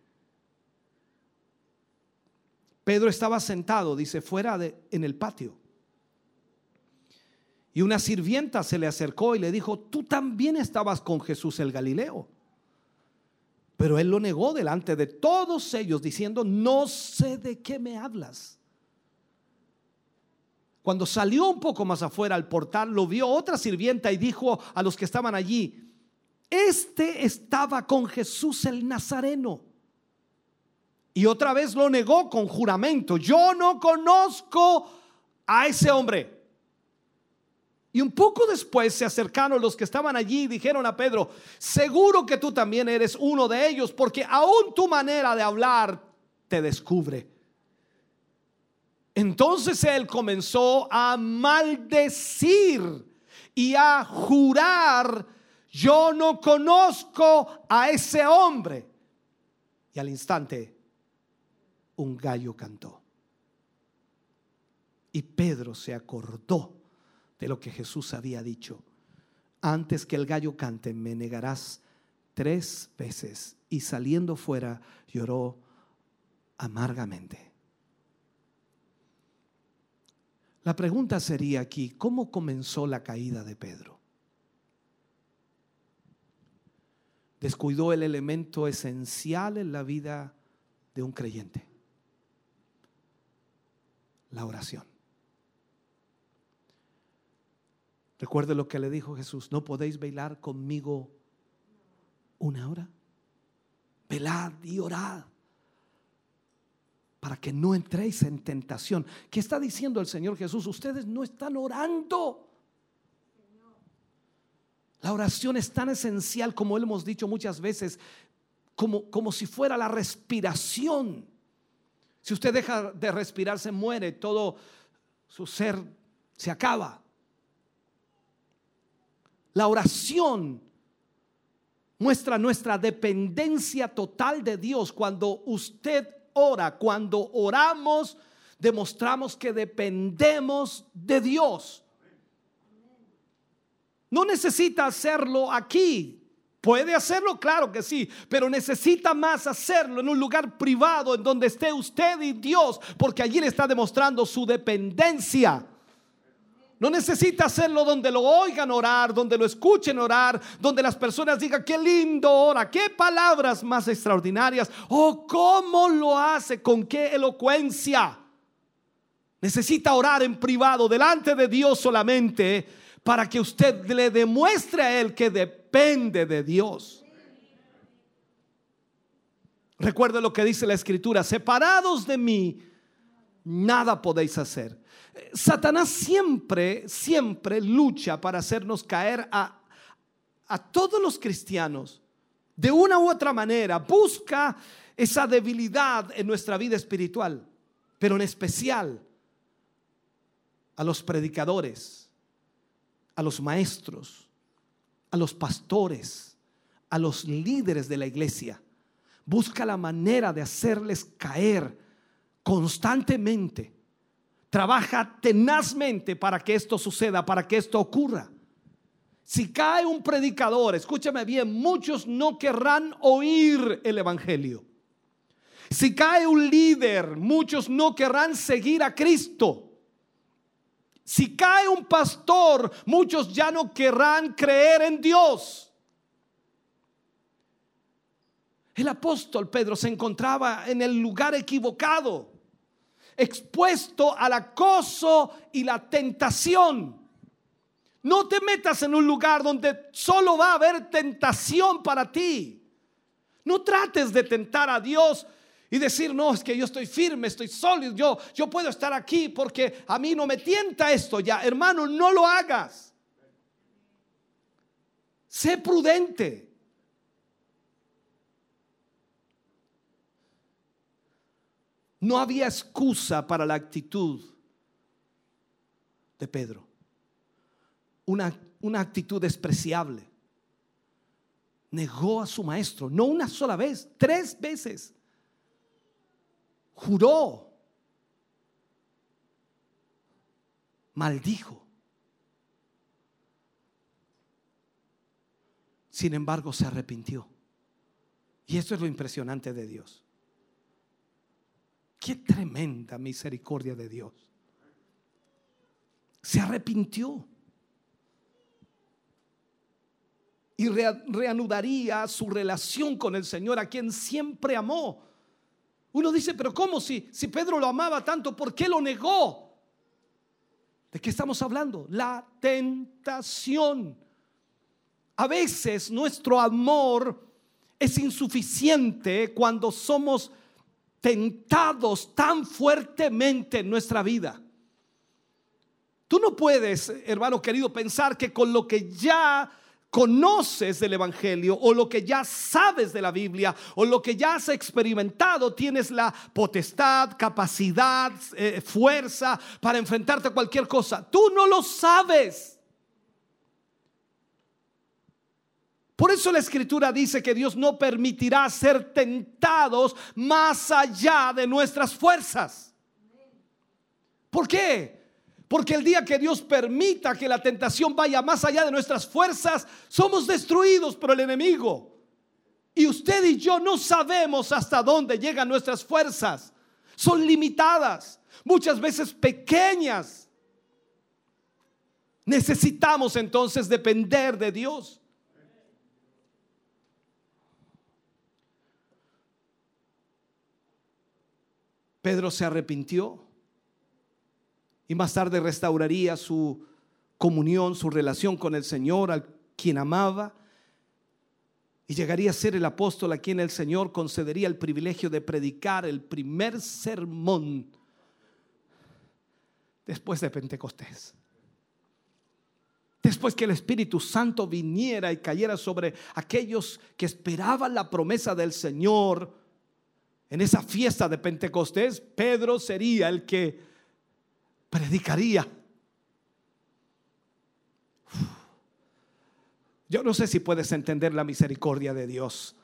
Pedro estaba sentado, dice, fuera de, en el patio. Y una sirvienta se le acercó y le dijo, tú también estabas con Jesús el Galileo. Pero él lo negó delante de todos ellos, diciendo, no sé de qué me hablas. Cuando salió un poco más afuera al portal, lo vio otra sirvienta y dijo a los que estaban allí, este estaba con Jesús el Nazareno. Y otra vez lo negó con juramento. Yo no conozco a ese hombre. Y un poco después se acercaron los que estaban allí y dijeron a Pedro, seguro que tú también eres uno de ellos, porque aún tu manera de hablar te descubre. Entonces él comenzó a maldecir y a jurar, yo no conozco a ese hombre. Y al instante un gallo cantó. Y Pedro se acordó de lo que Jesús había dicho. Antes que el gallo cante, me negarás tres veces. Y saliendo fuera, lloró amargamente. La pregunta sería aquí, ¿cómo comenzó la caída de Pedro? Descuidó el elemento esencial en la vida de un creyente, la oración. Recuerde lo que le dijo Jesús, ¿no podéis velar conmigo una hora? Velad y orad para que no entréis en tentación. ¿Qué está diciendo el Señor Jesús? Ustedes no están orando. La oración es tan esencial como hemos dicho muchas veces, como, como si fuera la respiración. Si usted deja de respirar, se muere, todo su ser se acaba. La oración muestra nuestra dependencia total de Dios cuando usted ora, cuando oramos, demostramos que dependemos de Dios. No necesita hacerlo aquí. Puede hacerlo, claro que sí, pero necesita más hacerlo en un lugar privado en donde esté usted y Dios, porque allí le está demostrando su dependencia. No necesita hacerlo donde lo oigan orar, donde lo escuchen orar, donde las personas digan, qué lindo ora, qué palabras más extraordinarias, o oh, cómo lo hace, con qué elocuencia. Necesita orar en privado, delante de Dios solamente, para que usted le demuestre a Él que depende de Dios. Recuerde lo que dice la Escritura, separados de mí, nada podéis hacer. Satanás siempre, siempre lucha para hacernos caer a, a todos los cristianos. De una u otra manera, busca esa debilidad en nuestra vida espiritual, pero en especial a los predicadores, a los maestros, a los pastores, a los líderes de la iglesia. Busca la manera de hacerles caer constantemente trabaja tenazmente para que esto suceda, para que esto ocurra. Si cae un predicador, escúchame bien, muchos no querrán oír el Evangelio. Si cae un líder, muchos no querrán seguir a Cristo. Si cae un pastor, muchos ya no querrán creer en Dios. El apóstol Pedro se encontraba en el lugar equivocado expuesto al acoso y la tentación. No te metas en un lugar donde solo va a haber tentación para ti. No trates de tentar a Dios y decir, no, es que yo estoy firme, estoy sólido, yo, yo puedo estar aquí porque a mí no me tienta esto ya. Hermano, no lo hagas. Sé prudente. No había excusa para la actitud de Pedro. Una, una actitud despreciable. Negó a su maestro, no una sola vez, tres veces. Juró. Maldijo. Sin embargo, se arrepintió. Y eso es lo impresionante de Dios. Qué tremenda misericordia de Dios. Se arrepintió. Y reanudaría su relación con el Señor, a quien siempre amó. Uno dice, pero ¿cómo si, si Pedro lo amaba tanto? ¿Por qué lo negó? ¿De qué estamos hablando? La tentación. A veces nuestro amor es insuficiente cuando somos tentados tan fuertemente en nuestra vida. Tú no puedes, hermano querido, pensar que con lo que ya conoces del Evangelio o lo que ya sabes de la Biblia o lo que ya has experimentado, tienes la potestad, capacidad, eh, fuerza para enfrentarte a cualquier cosa. Tú no lo sabes. Por eso la escritura dice que Dios no permitirá ser tentados más allá de nuestras fuerzas. ¿Por qué? Porque el día que Dios permita que la tentación vaya más allá de nuestras fuerzas, somos destruidos por el enemigo. Y usted y yo no sabemos hasta dónde llegan nuestras fuerzas. Son limitadas, muchas veces pequeñas. Necesitamos entonces depender de Dios. Pedro se arrepintió y más tarde restauraría su comunión, su relación con el Señor, al quien amaba. Y llegaría a ser el apóstol a quien el Señor concedería el privilegio de predicar el primer sermón después de Pentecostés. Después que el Espíritu Santo viniera y cayera sobre aquellos que esperaban la promesa del Señor en esa fiesta de Pentecostés, Pedro sería el que predicaría. Yo no sé si puedes entender la misericordia de Dios.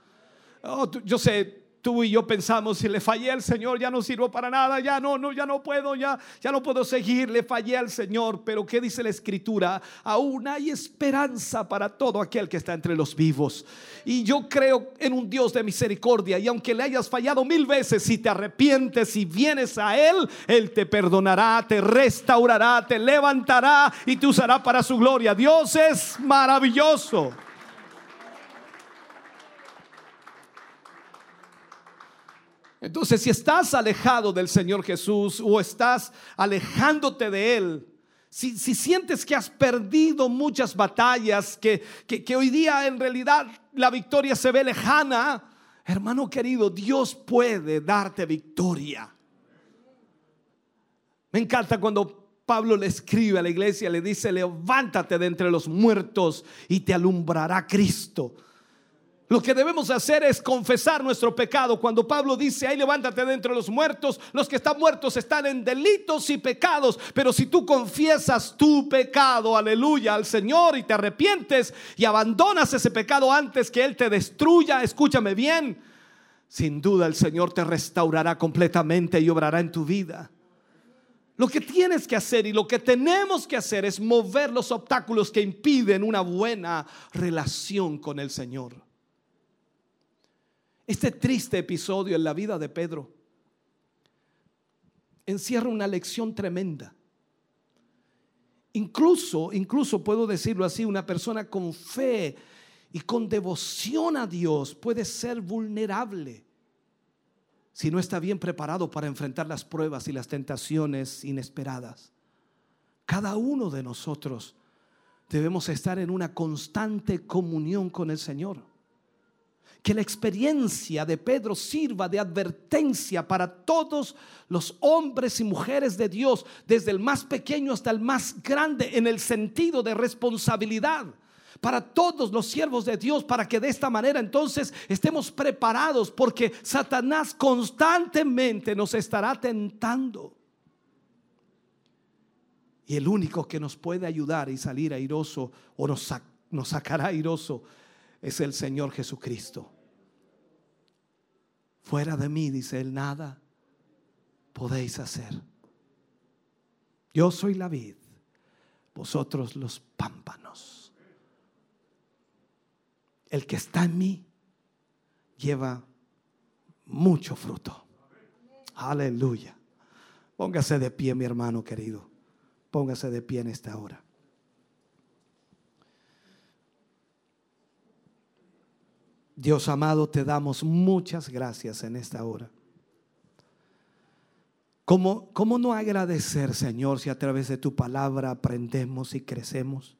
Oh, yo sé, tú y yo pensamos, si le fallé al Señor, ya no sirvo para nada, ya no, no, ya no puedo, ya, ya no puedo seguir, le fallé al Señor. Pero ¿qué dice la Escritura? Aún hay esperanza para todo aquel que está entre los vivos. Y yo creo en un Dios de misericordia. Y aunque le hayas fallado mil veces, si te arrepientes y vienes a Él, Él te perdonará, te restaurará, te levantará y te usará para su gloria. Dios es maravilloso. Entonces, si estás alejado del Señor Jesús o estás alejándote de Él, si, sientes que has perdido muchas batallas, que, que hoy día en realidad la victoria se ve lejana, hermano querido, Dios puede darte victoria. Me encanta cuando Pablo le escribe a la iglesia, le dice, levántate de entre los muertos y te alumbrará Cristo. Lo que debemos hacer es confesar nuestro pecado. Cuando Pablo dice, ahí levántate dentro de los muertos, los que están muertos están en delitos y pecados. Pero si tú confiesas tu pecado, aleluya, al Señor y te arrepientes y abandonas ese pecado antes que Él te destruya, escúchame bien, sin duda el Señor te restaurará completamente y obrará en tu vida. Lo que tienes que hacer y lo que tenemos que hacer es mover los obstáculos que impiden una buena relación con el Señor. Este triste episodio en la vida de Pedro encierra una lección tremenda. Incluso, incluso puedo decirlo así, una persona con fe y con devoción a Dios puede ser vulnerable si no está bien preparado para enfrentar las pruebas y las tentaciones inesperadas. Cada uno de nosotros debemos estar en una constante comunión con el Señor que la experiencia de Pedro sirva de advertencia para todos los hombres y mujeres de Dios, desde el más pequeño hasta el más grande, en el sentido de responsabilidad para todos los siervos de Dios, para que de esta manera entonces estemos preparados, porque Satanás constantemente nos estará tentando. Y el único que nos puede ayudar y salir airoso o nos, nos sacará airoso es el Señor Jesucristo. Fuera de mí, dice él, nada podéis hacer. Yo soy la vid, vosotros los pámpanos. El que está en mí lleva mucho fruto. Aleluya. Póngase de pie, mi hermano querido. Póngase de pie en esta hora. Dios amado, te damos muchas gracias en esta hora. ¿Cómo, ¿Cómo, no agradecer, Señor, si a través de tu palabra aprendemos y crecemos?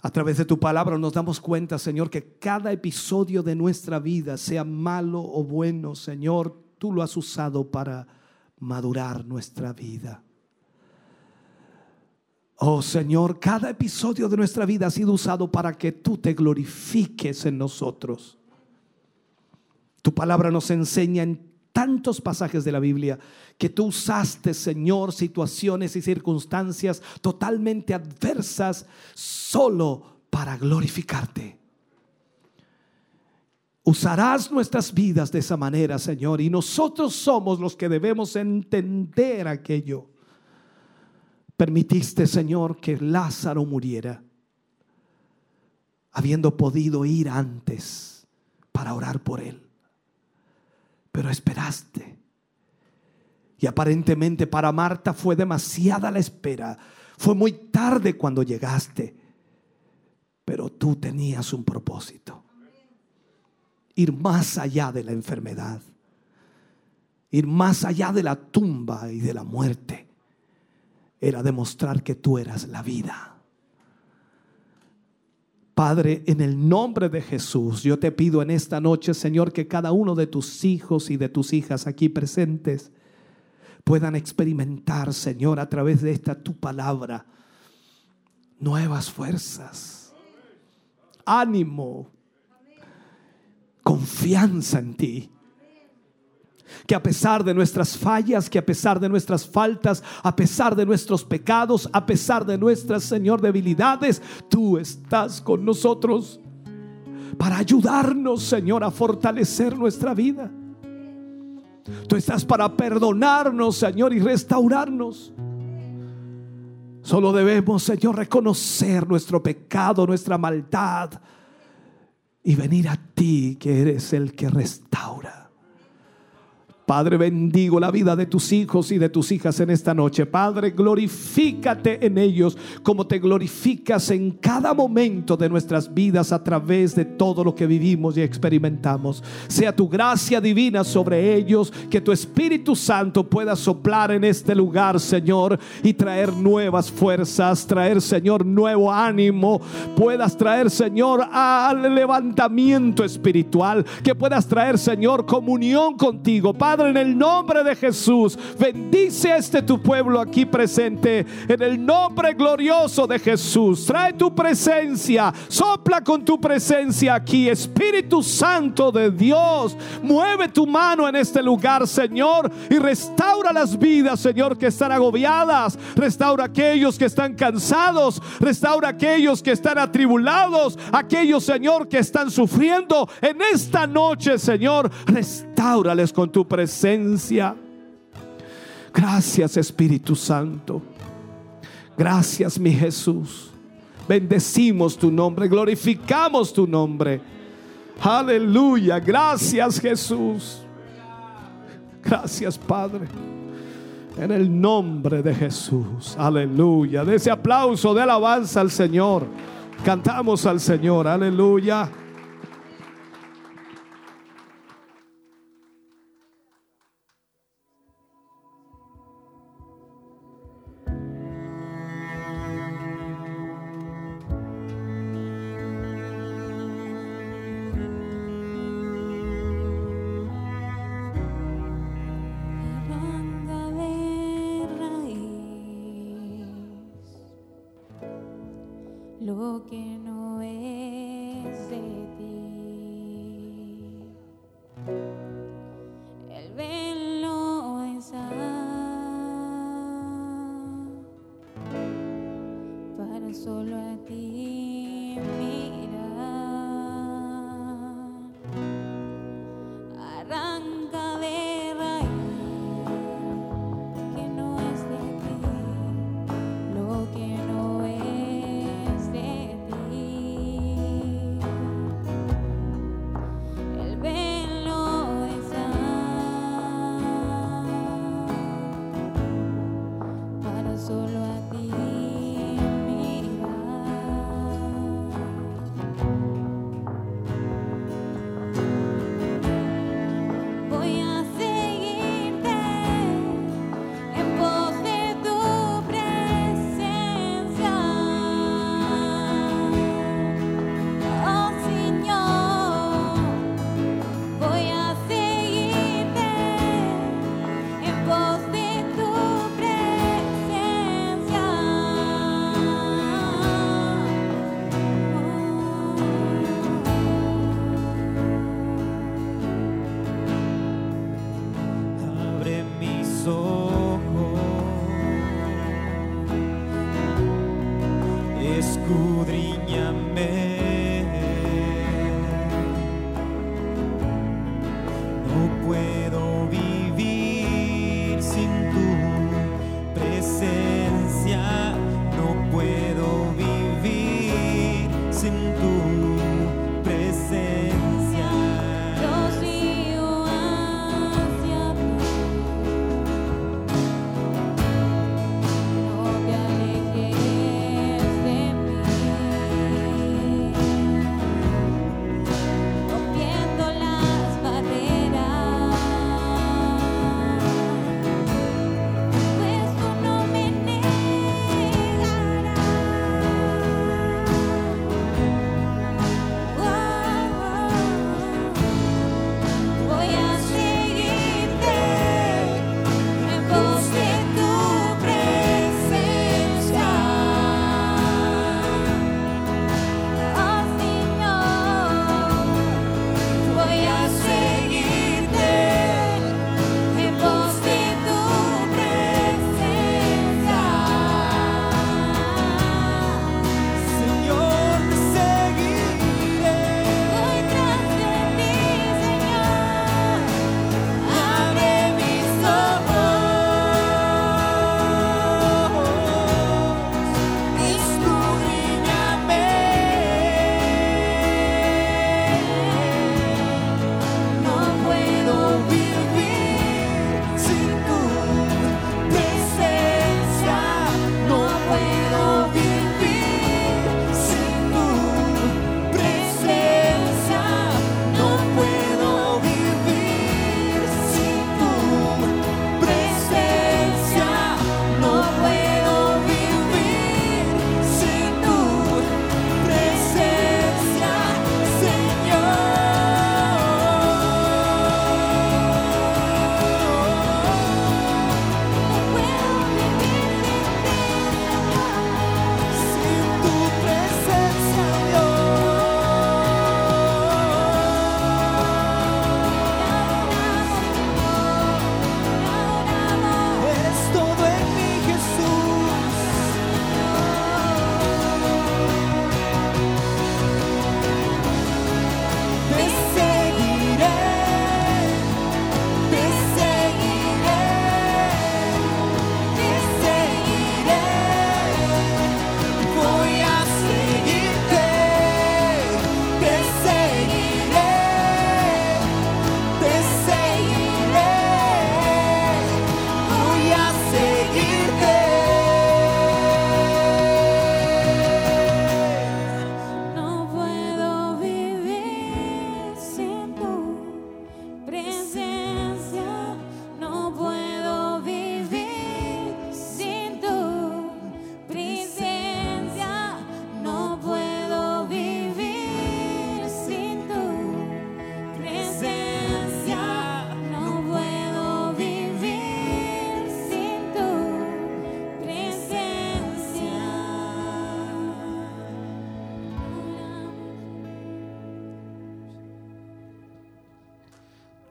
A través de tu palabra nos damos cuenta, Señor, que cada episodio de nuestra vida, sea malo o bueno, Señor, tú lo has usado para madurar nuestra vida. Oh Señor, cada episodio de nuestra vida ha sido usado para que tú te glorifiques en nosotros. Tu palabra nos enseña en tantos pasajes de la Biblia que tú usaste, Señor, situaciones y circunstancias totalmente adversas solo para glorificarte. Usarás nuestras vidas de esa manera, Señor, y nosotros somos los que debemos entender aquello. Permitiste, Señor, que Lázaro muriera, habiendo podido ir antes para orar por él. Pero esperaste. Y aparentemente para Marta fue demasiada la espera. Fue muy tarde cuando llegaste. Pero tú tenías un propósito ir más allá de la enfermedad, ir más allá de la tumba y de la muerte, era demostrar que tú eras la vida. Padre, en el nombre de Jesús, yo te pido en esta noche, Señor, que cada uno de tus hijos y de tus hijas aquí presentes puedan experimentar, Señor, a través de esta tu palabra, nuevas fuerzas, ánimo, confianza en ti. Que a pesar de nuestras fallas, que a pesar de nuestras faltas, a pesar de nuestros pecados, a pesar de nuestras, Señor, debilidades, tú estás con nosotros para ayudarnos, Señor, a fortalecer nuestra vida. Tú estás para perdonarnos, Señor, y restaurarnos. Solo debemos, Señor, reconocer nuestro pecado, nuestra maldad y venir a ti que eres el que restaura. Padre, bendigo la vida de tus hijos y de tus hijas en esta noche. Padre, glorifícate en ellos como te glorificas en cada momento de nuestras vidas a través de todo lo que vivimos y experimentamos. Sea tu gracia divina sobre ellos, que tu Espíritu Santo pueda soplar en este lugar, Señor, y traer nuevas fuerzas, traer, Señor, nuevo ánimo. Puedas traer, Señor, al levantamiento espiritual, que puedas traer, Señor, comunión contigo. Padre, en el nombre de Jesús, bendice a este tu pueblo aquí presente. En el nombre glorioso de Jesús, trae tu presencia, sopla con tu presencia aquí. Espíritu Santo de Dios, mueve tu mano en este lugar, Señor, y restaura las vidas, Señor, que están agobiadas. Restaura aquellos que están cansados. Restaura aquellos que están atribulados. Aquellos, Señor, que están sufriendo en esta noche, Señor. Restaurales con tu presencia presencia. Gracias Espíritu Santo. Gracias mi Jesús. Bendecimos tu nombre, glorificamos tu nombre. Aleluya. Gracias Jesús. Gracias Padre. En el nombre de Jesús. Aleluya. De ese aplauso de alabanza al Señor. Cantamos al Señor. Aleluya. Lo que no es de ti. El velo está para solo a ti mirar.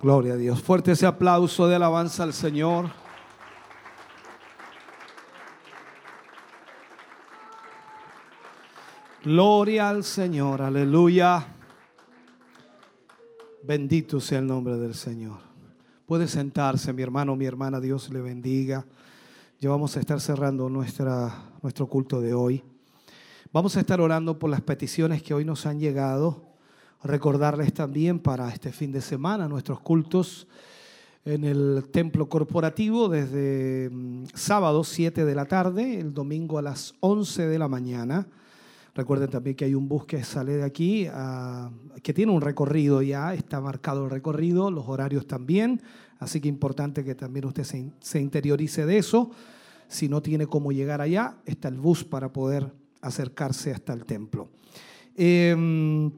Gloria a Dios. Fuerte ese aplauso de alabanza al Señor. Gloria al Señor. Aleluya. Bendito sea el nombre del Señor. Puede sentarse, mi hermano, mi hermana. Dios le bendiga. Ya vamos a estar cerrando nuestra, nuestro culto de hoy. Vamos a estar orando por las peticiones que hoy nos han llegado. Recordarles también para este fin de semana nuestros cultos en el templo corporativo desde mm, sábado 7 de la tarde, el domingo a las 11 de la mañana. Recuerden también que hay un bus que sale de aquí, ah, que tiene un recorrido ya, está marcado el recorrido, los horarios también, así que importante que también usted se, interiorice de eso. Si no tiene cómo llegar allá, está el bus para poder acercarse hasta el templo. Em,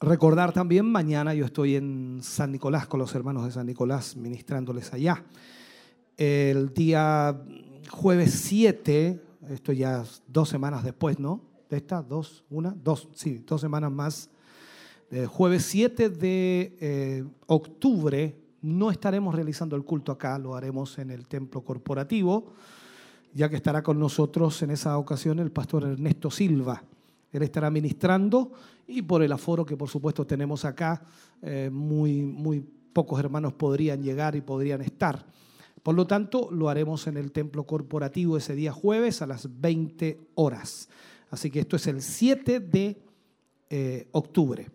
Recordar también, mañana yo estoy en San Nicolás con los hermanos de San Nicolás ministrándoles allá. El día jueves 7, esto ya dos semanas después, ¿no? De esta, dos, una, dos, sí, dos semanas más. Eh, jueves 7 de eh, octubre no estaremos realizando el culto acá, lo haremos en el templo corporativo. ya que estará con nosotros en esa ocasión el pastor Ernesto Silva. Él estará ministrando y por el aforo que por supuesto tenemos acá, eh, muy, muy pocos hermanos podrían llegar y podrían estar. Por lo tanto, lo haremos en el templo corporativo ese día jueves a las 20 horas. Así que esto es el 7 de eh, octubre.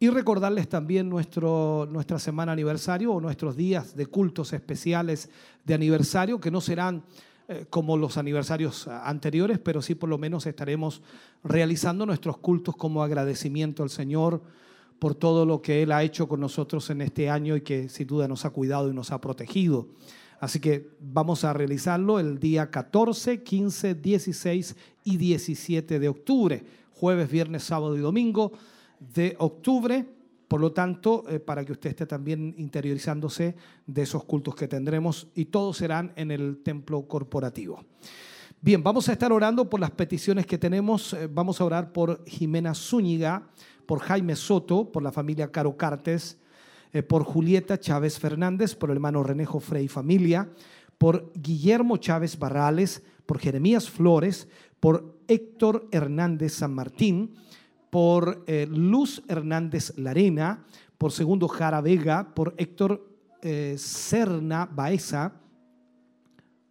Y recordarles también nuestro, nuestra semana aniversario o nuestros días de cultos especiales de aniversario, que no serán eh, como los aniversarios anteriores, pero sí por lo menos estaremos realizando nuestros cultos como agradecimiento al Señor por todo lo que Él ha hecho con nosotros en este año y que sin duda nos ha cuidado y nos ha protegido. Así que vamos a realizarlo el día 14, 15, 16 y 17 de octubre, jueves, viernes, sábado y domingo de octubre. Por lo tanto, eh, para que usted esté también interiorizándose de esos cultos que tendremos y todos serán en el templo corporativo. Bien, vamos a estar orando por las peticiones que tenemos. Eh, vamos a orar por Jimena Zúñiga, por Jaime Soto, por la familia Caro Cartes, eh, por Julieta Chávez Fernández, por el hermano Renejo Frey familia, por Guillermo Chávez Barrales, por Jeremías Flores, por Héctor Hernández San Martín, por eh, Luz Hernández Larena, por Segundo Jara Vega, por Héctor eh, Serna Baeza,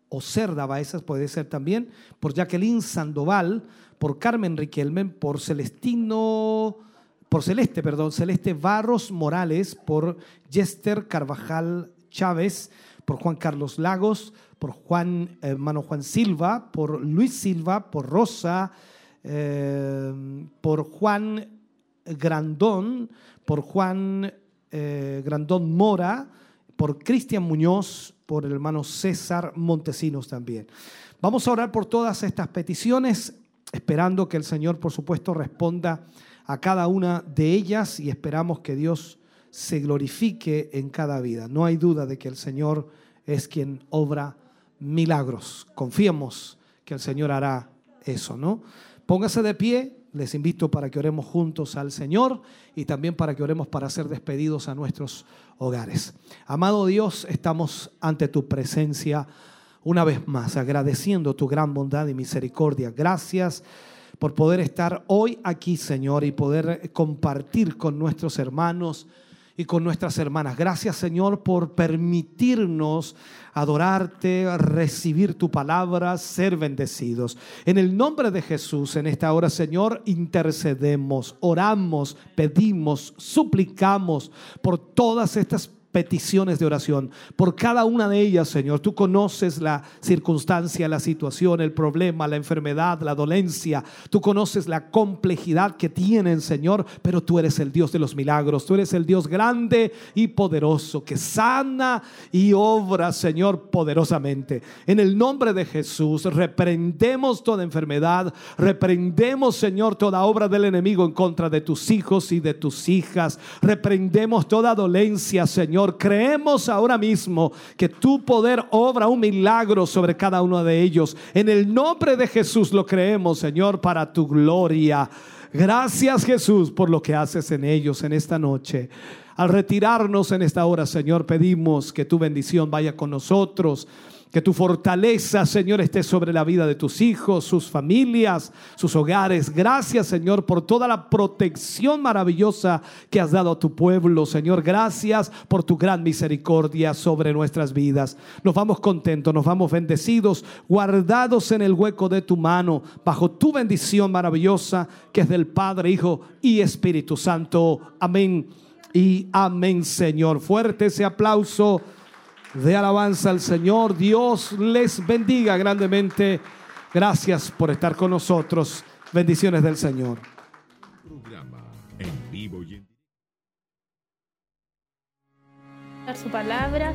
o Cerda Baeza puede ser también, por Jacqueline Sandoval, por Carmen Riquelmen, por Celestino, por Celeste, perdón, Celeste Barros Morales, por Jester Carvajal Chávez, por Juan Carlos Lagos, por Juan, hermano Juan Silva, por Luis Silva, por Rosa, eh, por Juan Grandón, por Juan eh, Grandón Mora, por Cristian Muñoz, por el hermano César Montesinos también. Vamos a orar por todas estas peticiones, esperando que el Señor, por supuesto, responda a cada una de ellas y esperamos que Dios se glorifique en cada vida. No hay duda de que el Señor es quien obra milagros. Confiemos que el Señor hará eso, ¿no? Póngase de pie, les invito para que oremos juntos al Señor y también para que oremos para ser despedidos a nuestros hogares. Amado Dios, estamos ante tu presencia una vez más, agradeciendo tu gran bondad y misericordia. Gracias por poder estar hoy aquí, Señor, y poder compartir con nuestros hermanos y con nuestras hermanas. Gracias Señor por permitirnos adorarte, recibir tu palabra, ser bendecidos. En el nombre de Jesús, en esta hora Señor, intercedemos, oramos, pedimos, suplicamos por todas estas peticiones de oración. Por cada una de ellas, Señor, tú conoces la circunstancia, la situación, el problema, la enfermedad, la dolencia. Tú conoces la complejidad que tienen, Señor, pero tú eres el Dios de los milagros. Tú eres el Dios grande y poderoso que sana y obra, Señor, poderosamente. En el nombre de Jesús, reprendemos toda enfermedad, reprendemos, Señor, toda obra del enemigo en contra de tus hijos y de tus hijas. Reprendemos toda dolencia, Señor creemos ahora mismo que tu poder obra un milagro sobre cada uno de ellos. En el nombre de Jesús lo creemos, Señor, para tu gloria. Gracias Jesús por lo que haces en ellos en esta noche. Al retirarnos en esta hora, Señor, pedimos que tu bendición vaya con nosotros que tu fortaleza, Señor, esté sobre la vida de tus hijos, sus familias, sus hogares. Gracias, Señor, por toda la protección maravillosa que has dado a tu pueblo, Señor. Gracias por tu gran misericordia sobre nuestras vidas. Nos vamos contentos, nos vamos bendecidos, guardados en el hueco de tu mano, bajo tu bendición maravillosa que es del Padre, Hijo y Espíritu Santo. Amén y amén, Señor. Fuerte ese aplauso de alabanza al Señor. Dios les bendiga grandemente. Gracias por estar con nosotros. Bendiciones del Señor. Programa en vivo y en su palabra,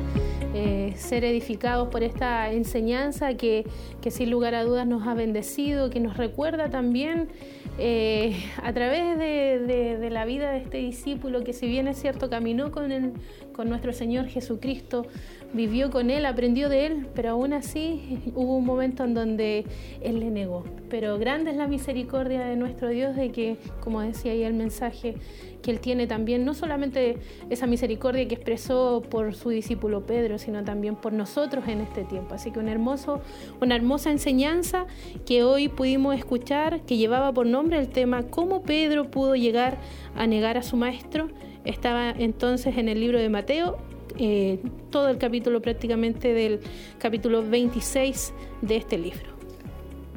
eh, ser edificados por esta enseñanza que, que sin lugar a dudas nos ha bendecido, que nos recuerda también eh, a través de, de- de la vida de este discípulo que si bien es cierto caminó con, el- con nuestro Señor Jesucristo, vivió con Él, aprendió de Él, pero aún así hubo un momento en donde Él le negó. Pero grande es la misericordia de nuestro Dios de que, como decía ahí el mensaje, que Él tiene también, no solamente esa misericordia que expresó por su discípulo Pedro, sino también por nosotros en este tiempo. Así que un hermoso, una hermosa enseñanza que hoy pudimos escuchar, que llevaba por nombre el tema ¿Cómo Pedro pudo llegar a negar a su maestro? Estaba entonces en el libro de Mateo, eh, todo el capítulo prácticamente del capítulo 26 de este libro.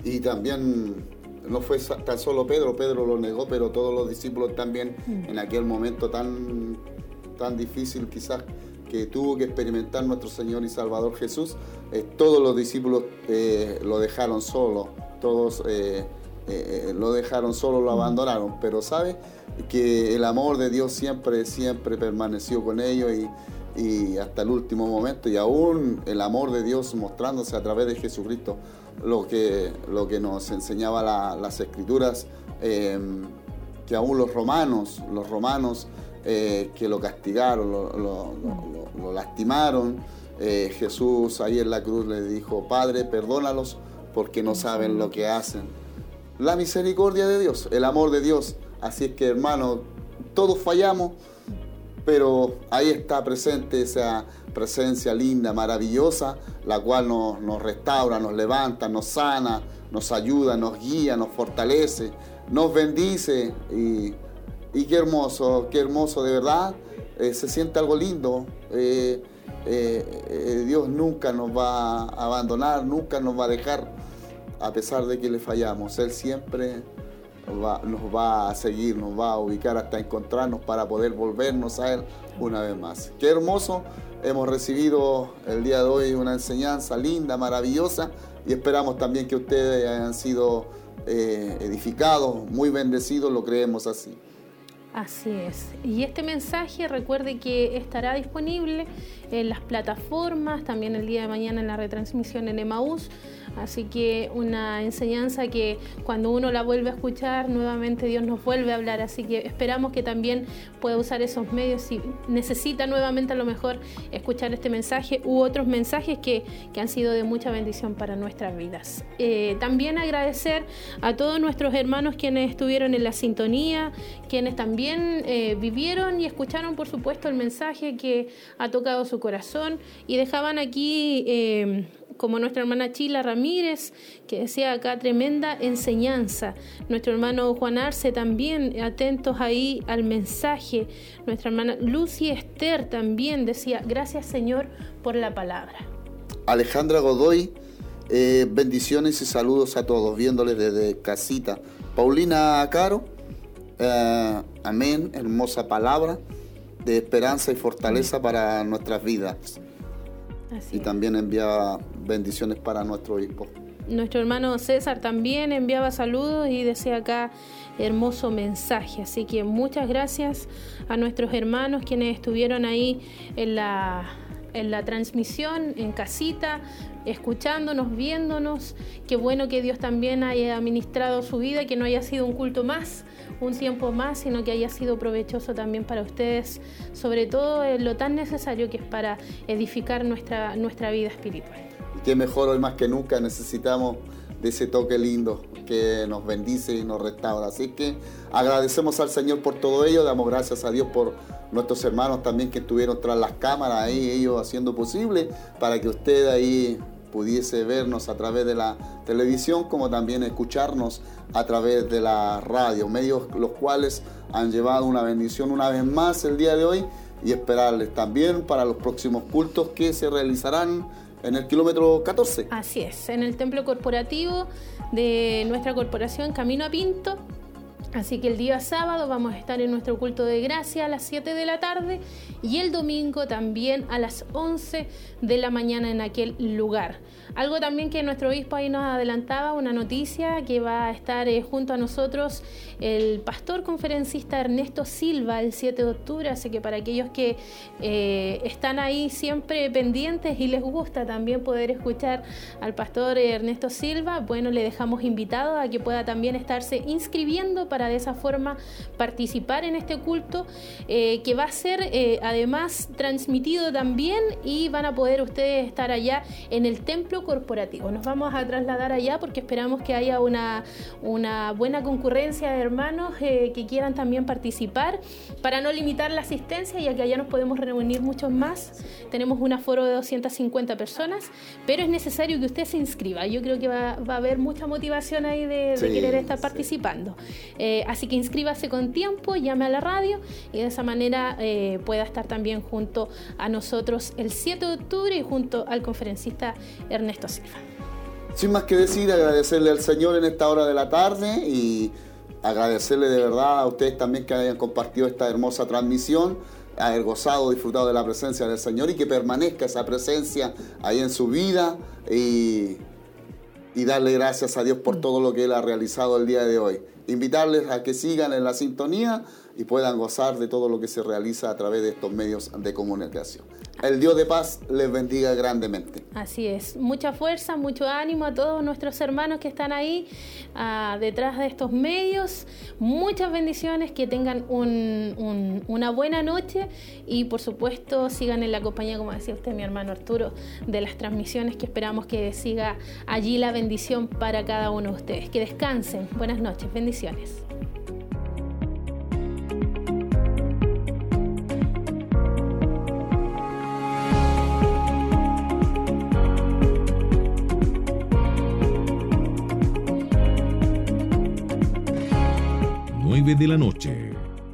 Y también no fue tan solo Pedro, Pedro lo negó, pero todos los discípulos también en aquel momento tan, tan difícil quizás que tuvo que experimentar nuestro Señor y Salvador Jesús, eh, todos los discípulos eh, lo dejaron solo, todos eh, lo dejaron solo, lo abandonaron, pero sabe que el amor de Dios siempre, siempre permaneció con ellos y, hasta el último momento y aún el amor de Dios mostrándose a través de Jesucristo, lo que, lo que nos enseñaba la- las escrituras, eh, que aún los romanos, los romanos eh, que lo castigaron, lo lastimaron, eh, Jesús ahí en la cruz le dijo, Padre, perdónalos porque no saben lo que hacen. La misericordia de Dios, el amor de Dios. Así es que hermano, todos fallamos, pero ahí está presente esa presencia linda, maravillosa, la cual nos, nos restaura, nos levanta, nos sana, nos ayuda, nos guía, nos fortalece, nos bendice y, qué hermoso, qué hermoso de verdad. Eh, se siente algo lindo. Eh, eh, Dios nunca nos va a abandonar, nunca nos va a dejar, a pesar de que le fallamos. Él siempre nos va a seguir, nos va a ubicar hasta encontrarnos para poder volvernos a Él una vez más. Qué hermoso, hemos recibido el día de hoy una enseñanza linda, maravillosa y esperamos también que ustedes hayan sido eh, edificados, muy bendecidos, lo creemos así. Así es. Y este mensaje recuerde que estará disponible en las plataformas, también el día de mañana en la retransmisión en Emaús. Así que una enseñanza que cuando uno la vuelve a escuchar, nuevamente Dios nos vuelve a hablar. Así que esperamos que también pueda usar esos medios si necesita nuevamente a lo mejor escuchar este mensaje u otros mensajes que, que han sido de mucha bendición para nuestras vidas. Eh, también agradecer a todos nuestros hermanos quienes estuvieron en la sintonía, quienes también eh, vivieron y escucharon, por supuesto, el mensaje que ha tocado su corazón y dejaban aquí, eh, como nuestra hermana Chila Ramírez, que decía acá tremenda enseñanza. Nuestro hermano Juan Arce también, atentos ahí al mensaje. Nuestra hermana Lucy Esther también decía, gracias Señor por la palabra. Alejandra Godoy, eh, bendiciones y saludos a todos, viéndoles desde casita. Paulina Caro, eh, amén, hermosa palabra de esperanza y fortaleza para nuestras vidas. Así Y es. también envía bendiciones para nuestro hijo. Nuestro hermano César también enviaba saludos y decía acá hermoso mensaje. Así que muchas gracias a nuestros hermanos quienes estuvieron ahí en la, en la transmisión, en casita, escuchándonos, viéndonos. Qué bueno que Dios también haya administrado su vida, que no haya sido un culto más, un tiempo más, sino que haya sido provechoso también para ustedes, sobre todo en lo tan necesario que es para edificar nuestra, nuestra vida espiritual. Y qué mejor hoy más que nunca necesitamos de ese toque lindo que nos bendice y nos restaura. Así que agradecemos al Señor por todo ello, damos gracias a Dios por nuestros hermanos también que estuvieron tras las cámaras ahí, ellos haciendo posible para que usted ahí pudiese vernos a través de la televisión como también escucharnos a través de la radio, medios los cuales han llevado una bendición una vez más el día de hoy y esperarles también para los próximos cultos que se realizarán en el kilómetro 14. Así es, en el templo corporativo de nuestra corporación Camino a Pinto. Así que el día sábado vamos a estar en nuestro culto de gracia a las 7 de la tarde y el domingo también a las 11 de la mañana en aquel lugar. Algo también que nuestro obispo ahí nos adelantaba, una noticia que va a estar eh, junto a nosotros el pastor conferencista Ernesto Silva el 7 de octubre, así que para aquellos que eh, están ahí siempre pendientes y les gusta también poder escuchar al pastor Ernesto Silva, bueno, le dejamos invitado a que pueda también estarse inscribiendo para de esa forma participar en este culto eh, que va a ser además transmitido también y van a poder ustedes estar allá en el templo corporativo. Nos vamos a trasladar allá porque esperamos que haya una, una buena concurrencia de hermanos eh, que quieran también participar para no limitar la asistencia, ya que allá nos podemos reunir muchos más. Tenemos un aforo de 250 personas, pero es necesario que usted se inscriba. Yo creo que va, va a haber mucha motivación ahí de, de Sí, querer estar sí. participando. Eh, así que inscríbase con tiempo, llame a la radio y de esa manera eh, pueda estar también junto a nosotros el 7 de octubre y junto al conferencista Ernesto Sin más que decir, agradecerle al Señor en esta hora de la tarde y agradecerle de verdad a ustedes también que hayan compartido esta hermosa transmisión, haber gozado, disfrutado de la presencia del Señor y que permanezca esa presencia ahí en su vida y, y darle gracias a Dios por todo lo que Él ha realizado el día de hoy. Invitarles a que sigan en la sintonía y puedan gozar de todo lo que se realiza a través de estos medios de comunicación. El Dios de paz les bendiga grandemente. Así es, mucha fuerza, mucho ánimo a todos nuestros hermanos que están ahí ah, detrás de estos medios. Muchas bendiciones, que tengan un- un- una buena noche y por supuesto sigan en la compañía, como decía usted, mi hermano Arturo, de las transmisiones que esperamos que siga allí la bendición para cada uno de ustedes. Que descansen. Buenas noches, bendiciones. 9 de la noche.